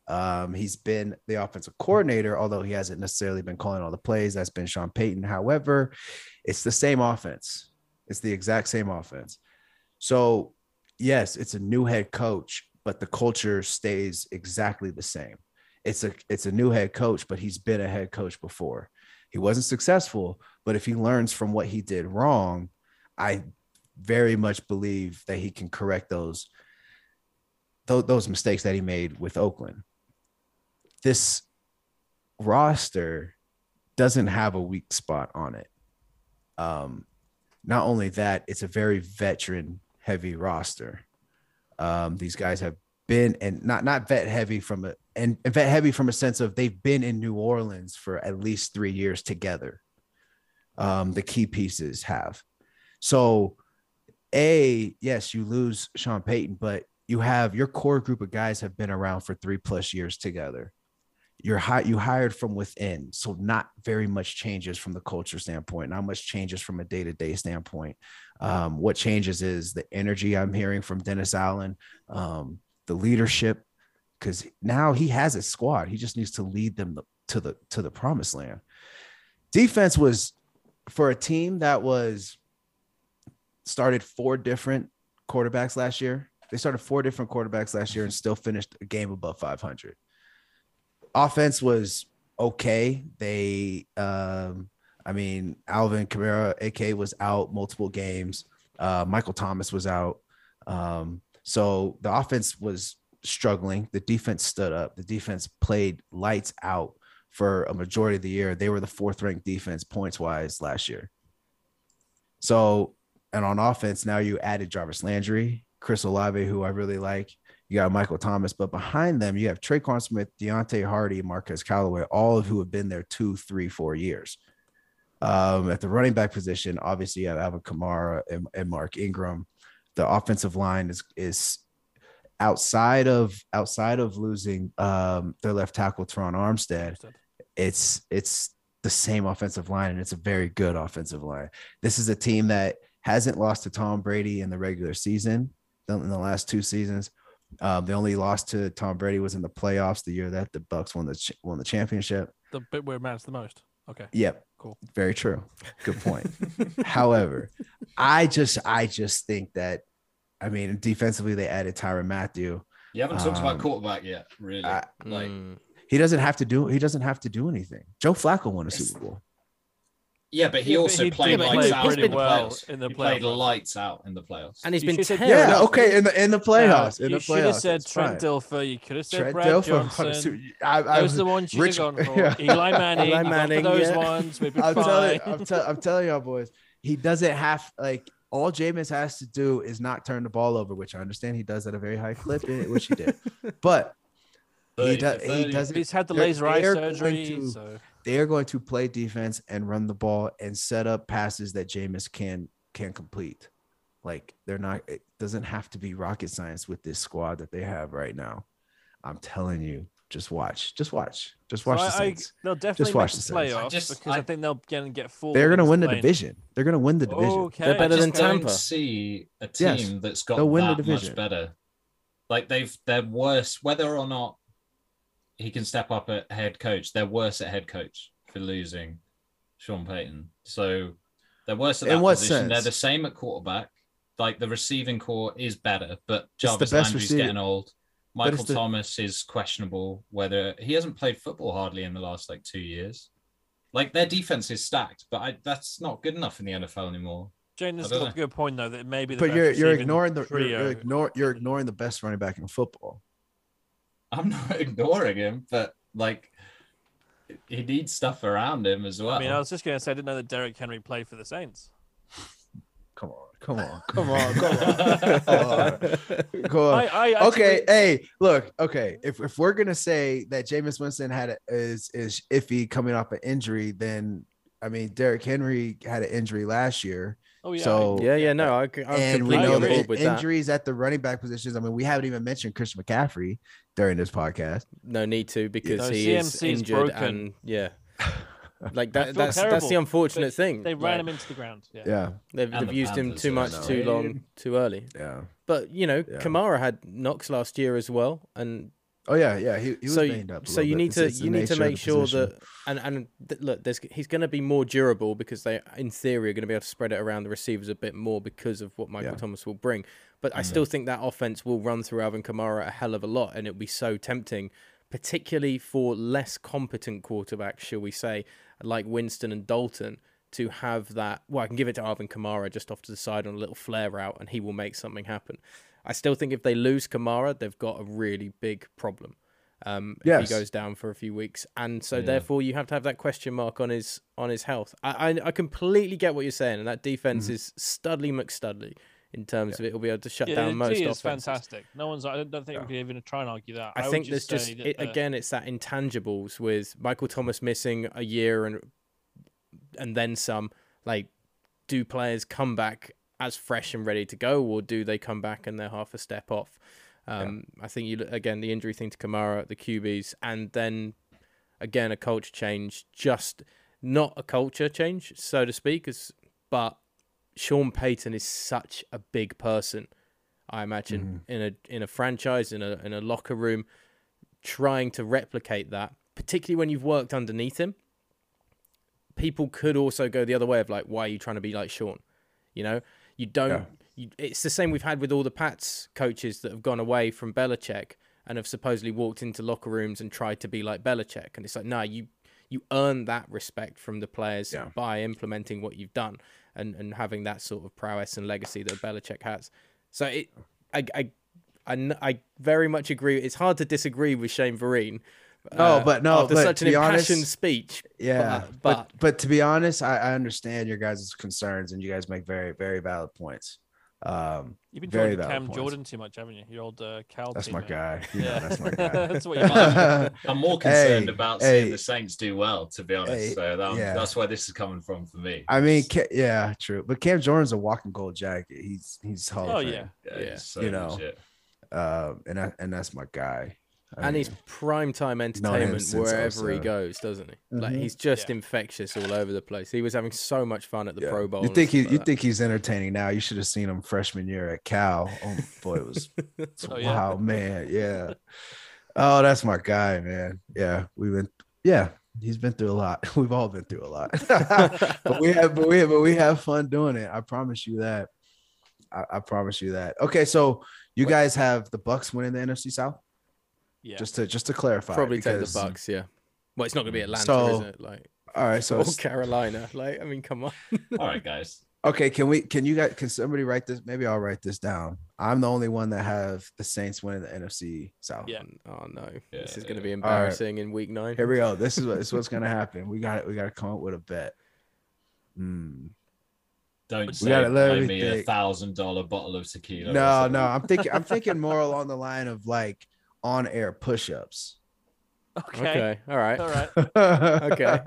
Um, he's been the offensive coordinator, although he hasn't necessarily been calling all the plays. That's been Sean Payton. However, it's the same offense. It's the exact same offense. So, yes, it's a new head coach, but the culture stays exactly the same. It's a it's a new head coach, but he's been a head coach before. He wasn't successful, but if he learns from what he did wrong, I very much believe that he can correct those those, those mistakes that he made with Oakland. This roster doesn't have a weak spot on it. Um, not only that, it's a very veteran heavy roster. Um, these guys have been and not not vet heavy from a and vet heavy from a sense of they've been in New Orleans for at least three years together. Um, the key pieces have. So, a yes, you lose Sean Payton, but you have your core group of guys have been around for three plus years together. You're high, you hired from within, so not very much changes from the culture standpoint, not much changes from a day to day standpoint. Um, what changes is the energy I'm hearing from Dennis Allen, um, the leadership, because now he has a squad. He just needs to lead them to the to the promised land. Defense was for a team that was started four different quarterbacks last year. They started four different quarterbacks last year and still finished a game above 500. Offense was okay. They, um, I mean, Alvin Kamara, AK, was out multiple games. Uh, Michael Thomas was out. Um, so the offense was struggling. The defense stood up. The defense played lights out for a majority of the year. They were the fourth ranked defense points wise last year. So, and on offense, now you added Jarvis Landry, Chris Olave, who I really like. You got Michael Thomas, but behind them, you have Tre'Quan Smith, Deonte Harty, Marquez Callaway, all of who have been there two, three, four years. Um, at the running back position, obviously, you have Alvin Kamara and, and Mark Ingram. The offensive line is is outside of outside of losing um, their left tackle Terron Armstead. It's it's the same offensive line, and it's a very good offensive line. This is a team that hasn't lost to Tom Brady in the regular season in the last two seasons. Um, the only loss to Tom Brady was in the playoffs the year that the Bucks won the ch- won the championship. The bit where it matters the most. Okay. Yep. Cool. Very true. Good point. However, I just I just think that I mean defensively they added Tyrann Mathieu. You haven't talked Um, about quarterback yet, really. I- like, Mm. He doesn't have to do he doesn't have to do anything. Joe Flacco won a Super Bowl. Yeah, but he Yeah, but also he played lights play out pretty in the well playoffs. in the he played playoffs. lights out in the playoffs. And he's You been terrible. Yeah, okay, in the in the playoffs. Uh, in you the should have said Trent fine. Dilfer. You could have said Trent Brad Dilfer Johnson. won a Super- I, I, Those are the ones you Rich- should have gone for. yeah. Eli Manning. Eli Eli Manning, Manning. Those yeah. ones. We'd I'm fine. telling, I'm, tell, I'm telling y'all boys, he doesn't have like all Jameis has to do is not turn the ball over, which I understand he does at a very high clip, eh, which he did. But he 30 does. to He doesn't. He's had the laser eye surgery. to- So They are going to play defense and run the ball and set up passes that Jameis can can complete. Like they're not. It doesn't have to be rocket science with this squad that they have right now. I'm telling you, just watch, just watch, just watch So the I, I, they'll definitely just watch the the playoffs I just- because I, I- think they'll get get full. They're going to win the division. They're going to win the oh, division. Okay. They're better I than just don't Tampa. see a Yes, team that's got they'll win the that division. much better. Like they've they're worse whether or not he can step up at head coach. They're worse at head coach for losing Sean Payton. So they're worse at In that what position. They're the same at quarterback. Like the receiving corps is better, but the Jarvis Landry's receiver- getting old. Michael the- Thomas is questionable. Whether he hasn't played football hardly in the last like two years. Like their defense is stacked, but I, that's not good enough in the NFL anymore. Jane has I got a good point though that maybe. The but best you're you're ignoring the you're, trio. you're ignore you're ignoring the best running back in football. I'm not ignoring him, but like he needs stuff around him as well. I mean, I was just going to say I didn't know that Derrick Henry played for the Saints. Come on, come on, Come on, come on. come on. Come on. I, I actually- okay, hey, look, okay. If if we're gonna say that Jameis Winston had a, is is iffy coming off an injury, then I mean Derrick Henry had an injury last year. Oh yeah. So Yeah, yeah, no, I, I'm and we know on the board that. injuries at the running back positions. I mean, we haven't even mentioned Christian McCaffrey during this podcast. No need to because No, he is CMC is injured broken. and yeah. Like that, feel that's that's the unfortunate They- thing. They ran like, him into the ground. Yeah. Yeah, They've, they've the used him too much, too long, too early. yeah. But you know, Yeah. Kamara had knocks last year as well, and Oh yeah, yeah. He, he was so banged up. a so you bit. need to it's you need to make sure position. that and and th- look, there's he's going to be more durable because they in theory are going to be able to spread it around the receivers a bit more because of what Michael Yeah. Mm-hmm. Thomas will bring. But I still think that offense will run through Alvin Kamara a hell of a lot, and it'll be so tempting, particularly for less competent quarterbacks, shall we say, like Winston and Dalton. To have that, well, I can give it to Alvin Kamara just off to the side on a little flare route, and he will make something happen. I still think if they lose Kamara, they've got a really big problem. Um, if he goes down for a few weeks, and so therefore you have to have that question mark on his on his health. I I, I completely get what you're saying, and that defense Mm-hmm. is Studley McStudley in terms of it will be able to shut Yeah, down the most G is offenses. fantastic. No one's. I don't think we can even try and argue that. I, would think there's just just it, that, uh, again, it's that intangibles with Michael Thomas missing a year and and then some. Like, do players come back as fresh and ready to go, or do they come back and they're half a step off? Um, I think you look again the injury thing to Kamara, the QBs, and then again a culture change. Just not a culture change, so to speak, as but Sean Payton is such a big person. I imagine in a in a franchise in a in a locker room, trying to replicate that, particularly when you've worked underneath him. People could also go the other way of like, why are you trying to be like Sean? You know, you don't. Yeah. You, it's the same we've had with all the Pats coaches that have gone away from Belichick and have supposedly walked into locker rooms and tried to be like Belichick, and it's like, no, you you earn that respect from the players Yeah. by implementing what you've done and and having that sort of prowess and legacy that Belichick has. So it, I, I, I, I very much agree. It's hard to disagree with Shane Vereen. No, but no, after but such to an be honest- speech. Yeah, but, but but, to be honest, I, I understand your guys' concerns, and you guys make very very valid points. Um, You've been very talking to valid Cam points. Jordan too much, haven't you? Your old uh, Cal. That's my guy. You know, Yeah, that's my guy. that's what you like. I'm more concerned Hey, about hey. seeing the Saints do well, to be honest. Hey, so that, yeah. that's where this is coming from for me. I mean, Ca- yeah, true. But Cam Jordan's a walking gold jacket. He's he's Hall Oh of yeah. Yeah, yeah, so you know. legit. Um, and I, and that's my guy. I and he's mean, prime time entertainment since wherever he goes, doesn't he? Like Mhm. he's just Yeah. infectious all over the place. He was having so much fun at the yeah. Pro Bowl. You think he stuff you like think he's entertaining now? You should have seen him freshman year at Cal. Oh boy, it was Oh, yeah. wow, man. Yeah. Oh, that's my guy, man. Yeah, we've been. Yeah, he's been through a lot. We've all been through a lot, but we have, but we, but we have fun doing it. I promise you that. I, I promise you that. Okay, so you guys have the Bucks winning the NFC South. Yeah. Just to just to clarify, that. probably take the Bucks. Yeah. Well, it's not going to be Atlanta, So- is it? Like All right, so or Carolina. Like I mean, come on. All right, guys. Okay, can we can you guys can somebody write this? Maybe I'll write this down. I'm the only one that have the Saints winning the NFC South. Yeah. Oh no, Yeah, this is going to yeah. be embarrassing in week nine. Here we go. This is what this is what's gonna happen. We got it. We got to come up with a bet. Hmm. Don't We say gotta buy me me a thousand dollar bottle of tequila. No, no. I'm thinking. I'm thinking more along the line of like on air push-ups. Okay. Okay, all right. All right. okay.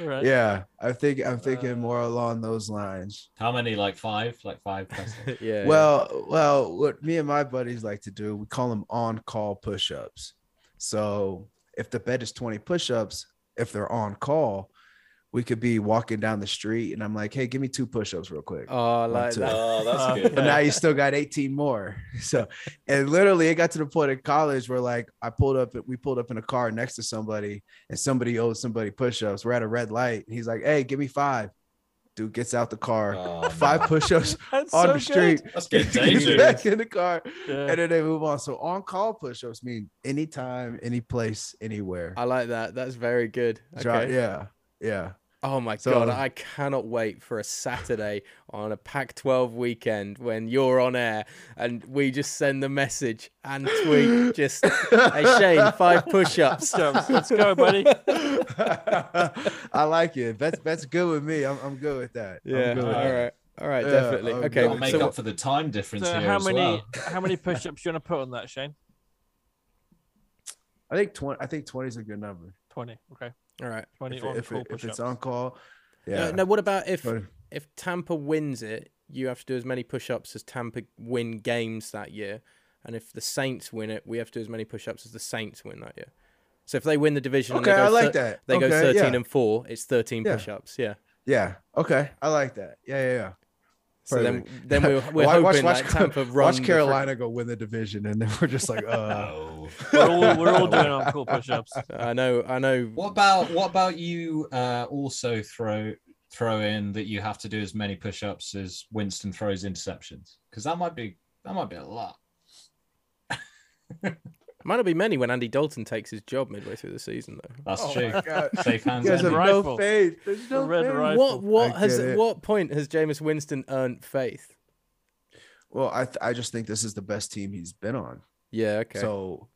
All right. Yeah, I think I'm thinking Uh, more along those lines. How many? Like five? Like five? yeah. Well, well, what me and my buddies like to do, we call them on-call push-ups. So if the bet is 20 push-ups, if they're on call, we could be walking down the street and I'm like, hey, give me two push-ups real quick. Oh, I like that. oh, that's good. But now you still got 18 more. So and literally it got to the point in college where like I pulled up, we pulled up in a car next to somebody and somebody owed somebody push-ups. We're at a red light. And he's like, hey, give me five. Dude gets out the car, Oh, five no. push-ups on so the street. That's getting He's dangerous. back in the car, Yeah. and then they move on. So on call push-ups mean anytime, any place, anywhere. I like that. That's very good. Dri- Okay. Yeah, yeah. Oh my So- god, I cannot wait for a Saturday on a Pac-12 weekend when you're on air and we just send the message and tweet just, "Hey Shane, five push-ups." Let's go, buddy. I like it. That's that's good with me. I'm, I'm good with that. I'm Yeah. good All with that. right. All right. Yeah, definitely. I'm Okay. Gotta make So up for the time difference So here how as many well. how many push-ups do you want to put on that, Shane? I think twenty. I think twenty is a good number. Twenty. Okay. All right. Twenty If, on if, call it, if it's on call, Yeah. yeah. no, what about if Twenty. if Tampa wins it? you have to do as many push-ups as Tampa win games that year, and if the Saints win it, we have to do as many push-ups as the Saints win that year. So if they win the division, Okay, and they go I like thir- that. They go thirteen yeah. and four. It's thirteen Yeah. push-ups. Yeah. Yeah. Okay. I like that. Yeah, yeah, yeah. So then, then we're, we're Watch- hoping watch, watch, that Tampa watch the fr- Carolina go win the division, and then we're just like, uh, Oh. We're all, we're all doing our cool push-ups. I know. I know. What about what about you? Uh, also throw throw in that you have to do as many push-ups as Winston throws interceptions because that might be that might be a lot. Might not be many when Andy Dalton takes his job midway through the season, though. That's oh true. my God. Shake hands. You guys have. Rifle. no faith. There's no red faith. rifle. What what I has get it. what point has Jameis Winston earned faith? Well, I th- I just think this is the best team he's been on. Yeah. Okay. So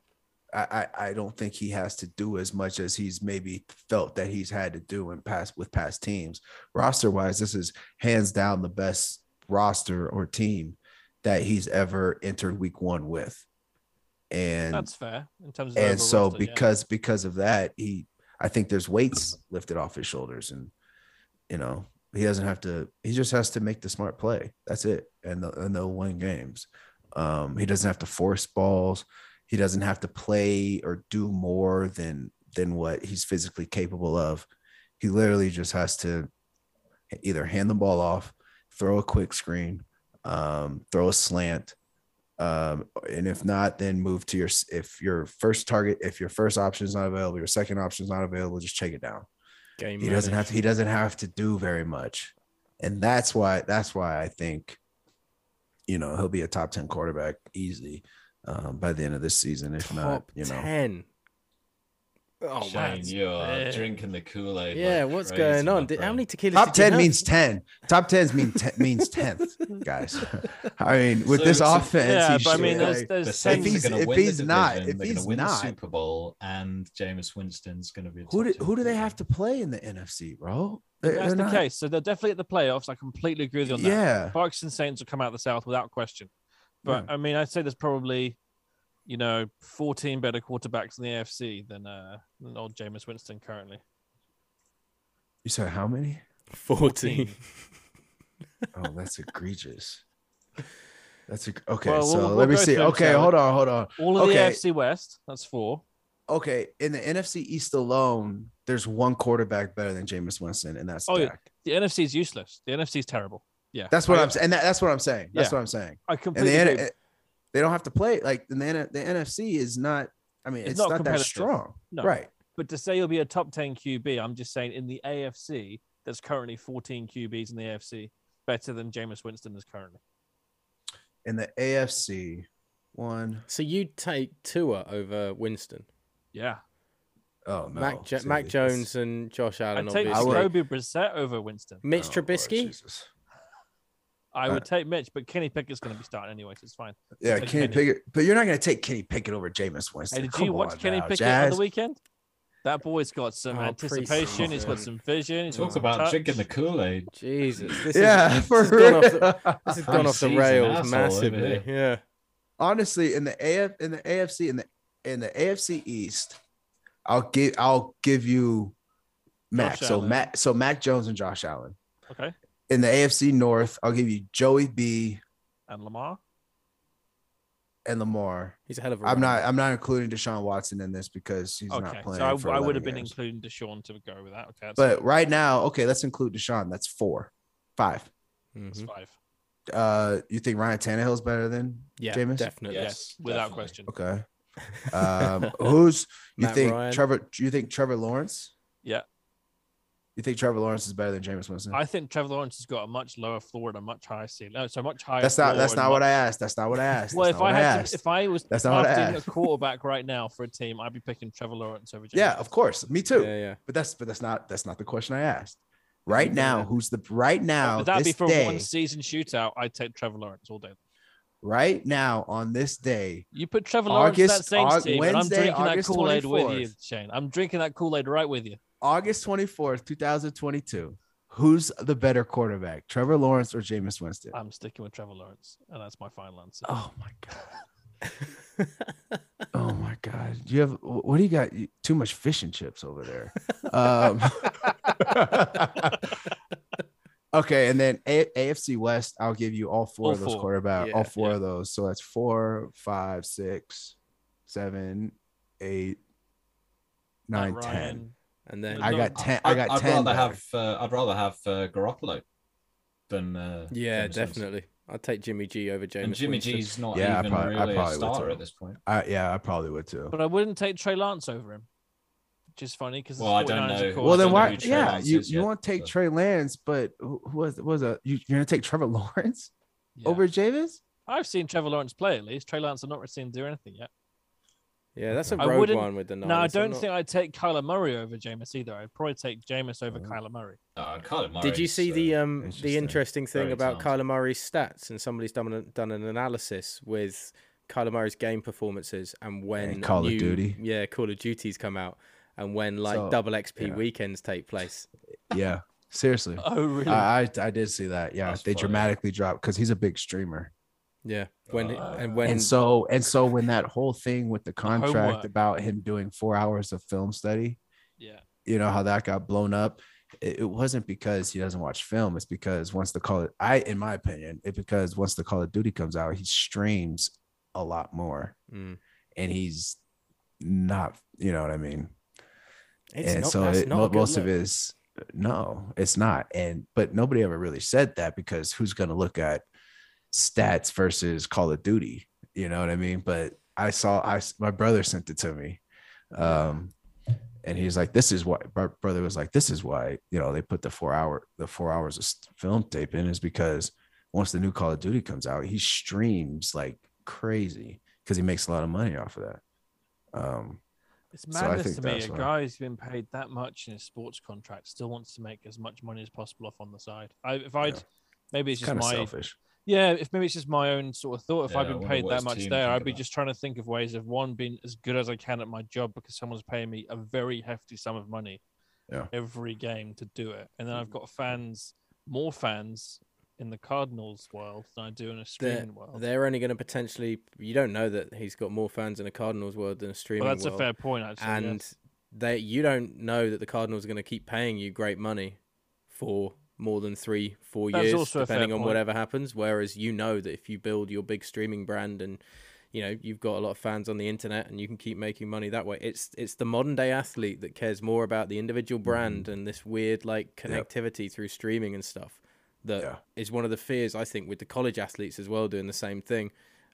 I, I don't think he has to do as much as he's maybe felt that he's had to do in past with past teams. Roster wise, this is hands down the best roster or team that he's ever entered week one with. And That's fair in terms of and so roster, yeah. because because of that, he I think there's weights lifted off his shoulders and you know, he doesn't have to he just has to make the smart play. That's it. And, the, and they'll win games. Um, he doesn't have to force balls. He doesn't have to play or do more than than what he's physically capable of. He literally just has to either hand the ball off, throw a quick screen, um, throw a slant, um, and if not, then move to your if your first target, if your first option is not available, your second option is not available, just check it down. Game He doesn't have to, he doesn't have to do very much, and that's why that's why I think, you know, he'll be a top ten quarterback easily um, by the end of this season. If not, you know, ten. Oh Shane, man. you're Yeah. drinking the Kool Aid. Yeah. What's going on? Did, how many tequilas? top did you ten have? means ten. Top tens mean ten, means tenth, guys. I mean, with So- this so- offense, yeah, but I mean, there's there's The If Saints he's- are going if to win he's the not- division. if They're going he's to win not- the Super Bowl, and Jameis Winston's going to be. who do, who do they have to play in the NFC, bro? They're- That's they're the not- case. So they're definitely at the playoffs. I completely agree with you on that. Yeah, Bucks and Saints will come out of the South without question. But Yeah. I mean, I'd say there's probably, you know, 14 better quarterbacks in the AFC than uh than old Jameis Winston currently. you said how many? Fourteen. Oh, that's egregious. That's a, okay. Well, so we'll- we'll let me see. Okay, shall we? hold on, hold on. All of Okay. the AFC West, that's four. Okay, in the NFC East alone, there's one quarterback better than Jameis Winston, and that's Oh, yeah. The NFC is useless. The NFC is terrible. Yeah, That's what I, I'm saying. And that, that's what I'm saying. That's Yeah. what I'm saying. I And completely the agree. They don't have to play like the the NFC is not. I mean, It's it's, not not, that strong, No. right? But to say you'll be a top 10 QB, I'm just saying in the AFC, there's currently 14 QBs in the AFC better than Jameis Winston is currently. In the AFC, one So you'd take Tua over Winston, Yeah. oh no, Mac, jo- Mac Jones and Josh Allen. I'd take obviously. I would- Jacoby Brissett over Winston. Mitch oh, Lord Trubisky. Jesus. I Uh, would take Mitch, but Kenny Pickett's going to be starting anyway, so it's fine. Yeah, Take Kenny Kenny. Pickett, but you're not going to take Kenny Pickett over Jameis Winston. Hey, did Come you watch Kenny now, Pickett Jazz. on the weekend? That boy's got some Oh, anticipation. He's got some vision. He's got Talk about touch. drinking the Kool Aid. Jesus. This Yeah, is, for this has gone off real. the, this has gone off the rails asshole massively. Yeah. honestly in the AF in the AFC in the in the AFC East, I'll give I'll give you Mac. So Allen. Mac so Mac Jones and Josh Allen. Okay. In the AFC North, I'll give you Joey B And Lamar. and Lamar. He's ahead hell of a I'm not. I'm not including Deshaun Watson in this because he's Okay. not playing. So I, for I would have been games. including Deshaun to go with that. Okay. That's, But right now, okay, let's include Deshaun. That's four, five. that's Mhm. five. Uh, you think Ryan Tannehill's better than Yeah, Jameis? definitely. Yes, without definitely. question. Okay. Um, who's you Matt think Ryan. Trevor? You think Trevor Lawrence? Yeah. You think Trevor Lawrence is better than Jameis Winston? I think Trevor Lawrence has got a much lower floor and a much higher ceiling. No, so much higher. That's not. That's and not what I asked. That's not what I asked. Well, That's if I what had, asked. to, if I was That's not what I drafting a quarterback right now for a team, I'd be picking Trevor Lawrence over. Jameis yeah, of course. Me too. Yeah, yeah. But that's but that's not that's not the question I asked. Right now, who's the right now? But that'd be for day, one season shootout. I'd take Trevor Lawrence all day. right now on this day. You put Trevor Lawrence in that August- Saints Aug- team, and I'm Wednesday, drinking that August Kool Aid with you, Shane. I'm drinking that Kool Aid right with you. August 24th, 2022. Who's the better quarterback, Trevor Lawrence or Jameis Winston? I'm sticking with Trevor Lawrence, and that's my final answer. Oh my god. oh my god. Do you have what do you got? Too much fish and chips over there. Um, Okay, and then A- AFC West, I'll give you all four All of those four. quarterback, all four yeah. of those. So that's four, five, six, seven, eight, Matt nine, ten. Ryan. And then I got ten. I got I'd ten. rather have. Uh, I'd rather have uh, Garoppolo than. Uh, yeah, Jameis Winston. definitely. I'd take Jimmy G over James. And Jimmy Winston. G's not Yeah, I even probably- really a probably would starter at this point. I, yeah, I probably would too. But I wouldn't take Trey Lance over him, which is funny because Well, I don't know. Well, then why? who Yeah, Lance you, is you yet, want to take so- Trey Lance, but who who was was a you, you're gonna take Trevor Lawrence over Javis? I've seen Trevor Lawrence play at least. Trey Lance, I've not seen him do anything yet. Yeah, that's a I road one with the Niners. no, I don't not- think I'd take Kyler Murray over Jameis either. I'd probably take Jameis over Oh. Kyler Murray. Uh, Kyler Did you Murray's, see the uh, um the interesting. interesting thing Very about talented. Kyler Murray's stats? And somebody's done an, done an analysis with Kyler Murray's game performances and when Call of Duty. yeah, Call of Duty's come out, and when like So, double XP yeah. weekends take place. Yeah, seriously. Oh, really? I, I I did see that. Yeah, That's they funny. dramatically dropped because he's a big streamer. Yeah, when Uh, and when and so and so when that whole thing with the contract homework. about him doing four hours of film study, yeah. you know how that got blown up. It, it wasn't because he doesn't watch film. It's because once the call, I in my opinion, it because once the Call of Duty comes out, he streams a lot more, Mm. and he's not. You know what I mean? it's and not, so it, not a mo- good most of his no, it's not. And but nobody ever really said that because who's going to look at stats versus Call of Duty? You know what I mean? But I saw I my brother sent it to me, um, and he's like, "This is why." My brother was like, "This is why you know they put the four hour the four hours of film tape in is because once the new Call of Duty comes out, he streams like crazy because he makes a lot of money off of that." Um, It's So madness think to me. A why. guy who's been paid that much in a sports contract still wants to make as much money as possible off on the side. I, if I'd Yeah. maybe it's just kind of my selfish. Yeah. If maybe it's just my own sort of thought. If Yeah, I've been paid that much there, I'd be that. just trying to think of ways of one being as good as I can at my job because someone's paying me a very hefty sum of money Yeah. every game to do it, and then I've got fans, more fans in the Cardinals world than I do in a They're, streaming world. they're only going to potentially. You don't know that he's got more fans in the Cardinals world than a streaming Well, that's world. a fair point, actually. and yes. they you don't know that the Cardinals are going to keep paying you great money for more than three, four That's years, also a fair depending on point. whatever happens. Whereas you know that if you build your big streaming brand and you know you've got a lot of fans on the internet and you can keep making money that way. It's it's the modern day athlete that cares more about the individual Mm-hmm. brand and this weird like connectivity through streaming and stuff. That is Yeah. one of the fears I think with the college athletes as well doing the same thing,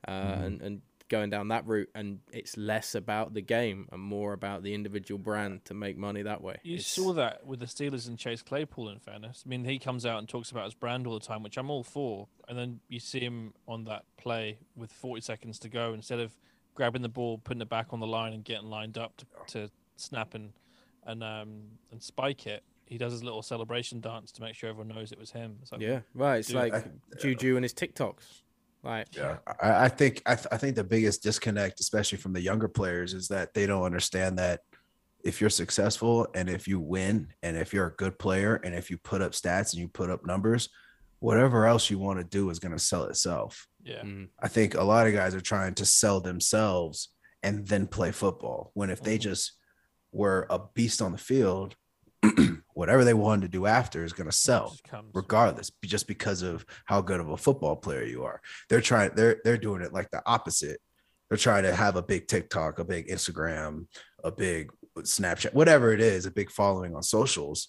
uh, Mm-hmm. and and going down that route. And it's less about the game and more about the individual brand to make money that way. You It's- saw that with the Steelers and Chase Claypool. In fairness, I mean, he comes out and talks about his brand all the time, which I'm all for. And then you see him on that play with 40 seconds to go, instead of grabbing the ball, putting it back on the line, and getting lined up to, to snap and and um and spike it. He does his little celebration dance to make sure everyone knows it was him. Like, Yeah, right. It's Dude, like Juju and his TikToks. Like, Yeah, I, I think I, th- I think the biggest disconnect, especially from the younger players, is that they don't understand that if you're successful and if you win and if you're a good player and if you put up stats and you put up numbers, whatever else you want to do is going to sell itself. yeah. mm, I think a lot of guys are trying to sell themselves and then play football. When if they Mhm. just were a beast on the field, whatever they wanted to do after is going to sell regardless be- just because of how good of a football player you are. They're trying they're they're doing it like the opposite. They're trying to have a big tiktok a big instagram a big snapchat whatever it is a big following on socials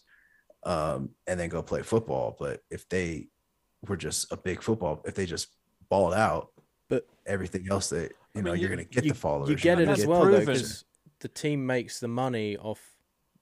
um and then go play football. But if they were just a big football if they just balled out But- everything else that you I know mean, you're going to get you, the followers you get it as that's well though, because the team makes the money off.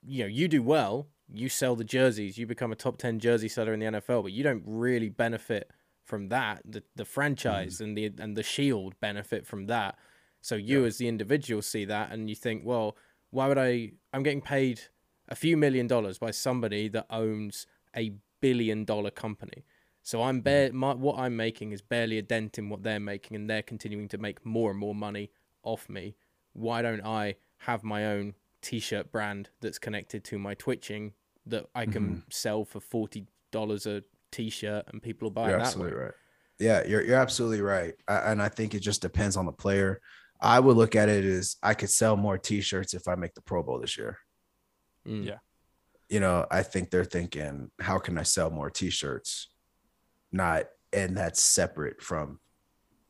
You know, you do well, you sell the jerseys, you become a top ten jersey seller in the NFL, but you don't really benefit from that. The the franchise mm. and the and the shield benefit from that. So you as the individual see that and you think, well, why would I? I'm getting paid a few million dollars by somebody that owns a billion dollar company. So I'm mm. bare. My, what I'm making is barely a dent in what they're making, and they're continuing to make more and more money off me. Why don't I have my own T-shirt brand that's connected to my twitching that I can sell for forty dollars a T-shirt, and people will buy You're it that absolutely way. right. Yeah, you're you're absolutely right, I, and I think it just depends on the player. I would look at it as I could sell more T-shirts if I make the Pro Bowl this year. Mm. Yeah. you know, I think they're thinking, how can I sell more t-shirts? Not and that's separate from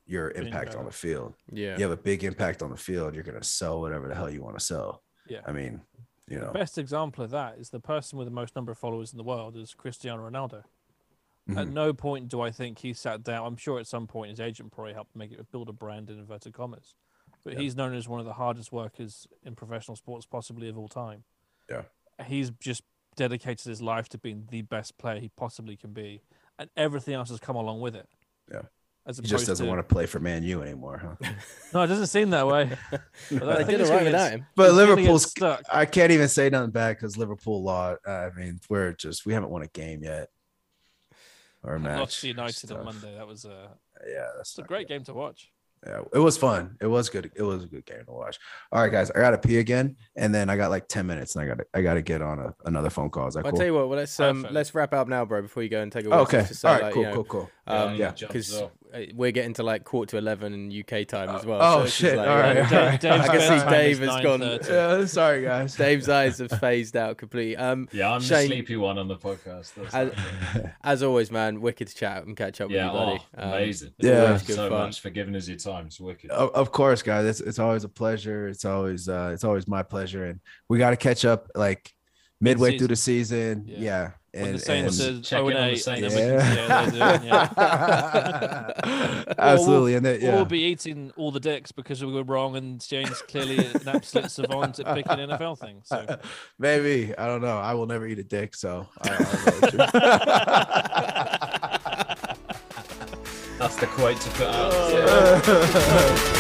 your impact on the field. Yeah. You have a big impact on the field, you're gonna sell whatever the hell you want to sell. Yeah. I mean, you know, Best example of that is the person with the most number of followers in the world is Cristiano Ronaldo. At Mhm. no point do I think he sat down. I'm sure at some point his agent probably helped make it build a brand in inverted commas. But he's known as one of the hardest workers in professional sports, possibly of all time. Yeah. He's just dedicated his life to being the best player he possibly can be, and everything else has come along with it. Yeah. As he just doesn't to, want to play for Man U anymore, huh? No, it doesn't seem that way. But I think did he's all right gonna get without s- him. But he's gonna get Liverpool's stuck. I can't even say nothing bad because Liverpool lost. I mean, we're just we haven't won a game yet. Or a match. Lost to United Stuff. on Monday. That was uh, Yeah, that's it's a great good. game to watch. Yeah, it was fun. It was good. It was a good game to watch. All right, guys, I gotta pee again, and then I got like ten minutes, and I gotta I gotta get on a, another phone call. Is that I'll cool? tell you what. Well, let's um, Perfect. let's wrap up now, bro. Before you go and take a Oh, walk. okay. Just to say, All right. like, cool. you know, Cool. Cool. Um, Yeah, because jump we're getting to like quarter to eleven in UK time as well. oh, so shit. like, All you right, Dave- I can see Dave has gone- Yeah, sorry, guys. Dave's eyes have phased out completely. Um, Yeah, I'm Shane- the sleepy one on the podcast. As- as always, man, wicked to chat and catch up yeah, with you, buddy. oh, Um, amazing. Yeah. Thank you Good so fun. much for giving us your time. It's wicked. Of, of course, guys. It's it's always a pleasure. It's always uh it's always my pleasure, and we got to catch up like midway through the season. Yeah. Yeah. When And, the Saints and- are check 0 on the and 8, and Saints. then we can see how they're doing, yeah. Absolutely, and then, Or we'll be eating all the dicks because we were wrong, and Shane's clearly an absolute savant at picking NFL things. So Maybe I don't know. I will never eat a dick, so I, I That's the quote to put out. know what you-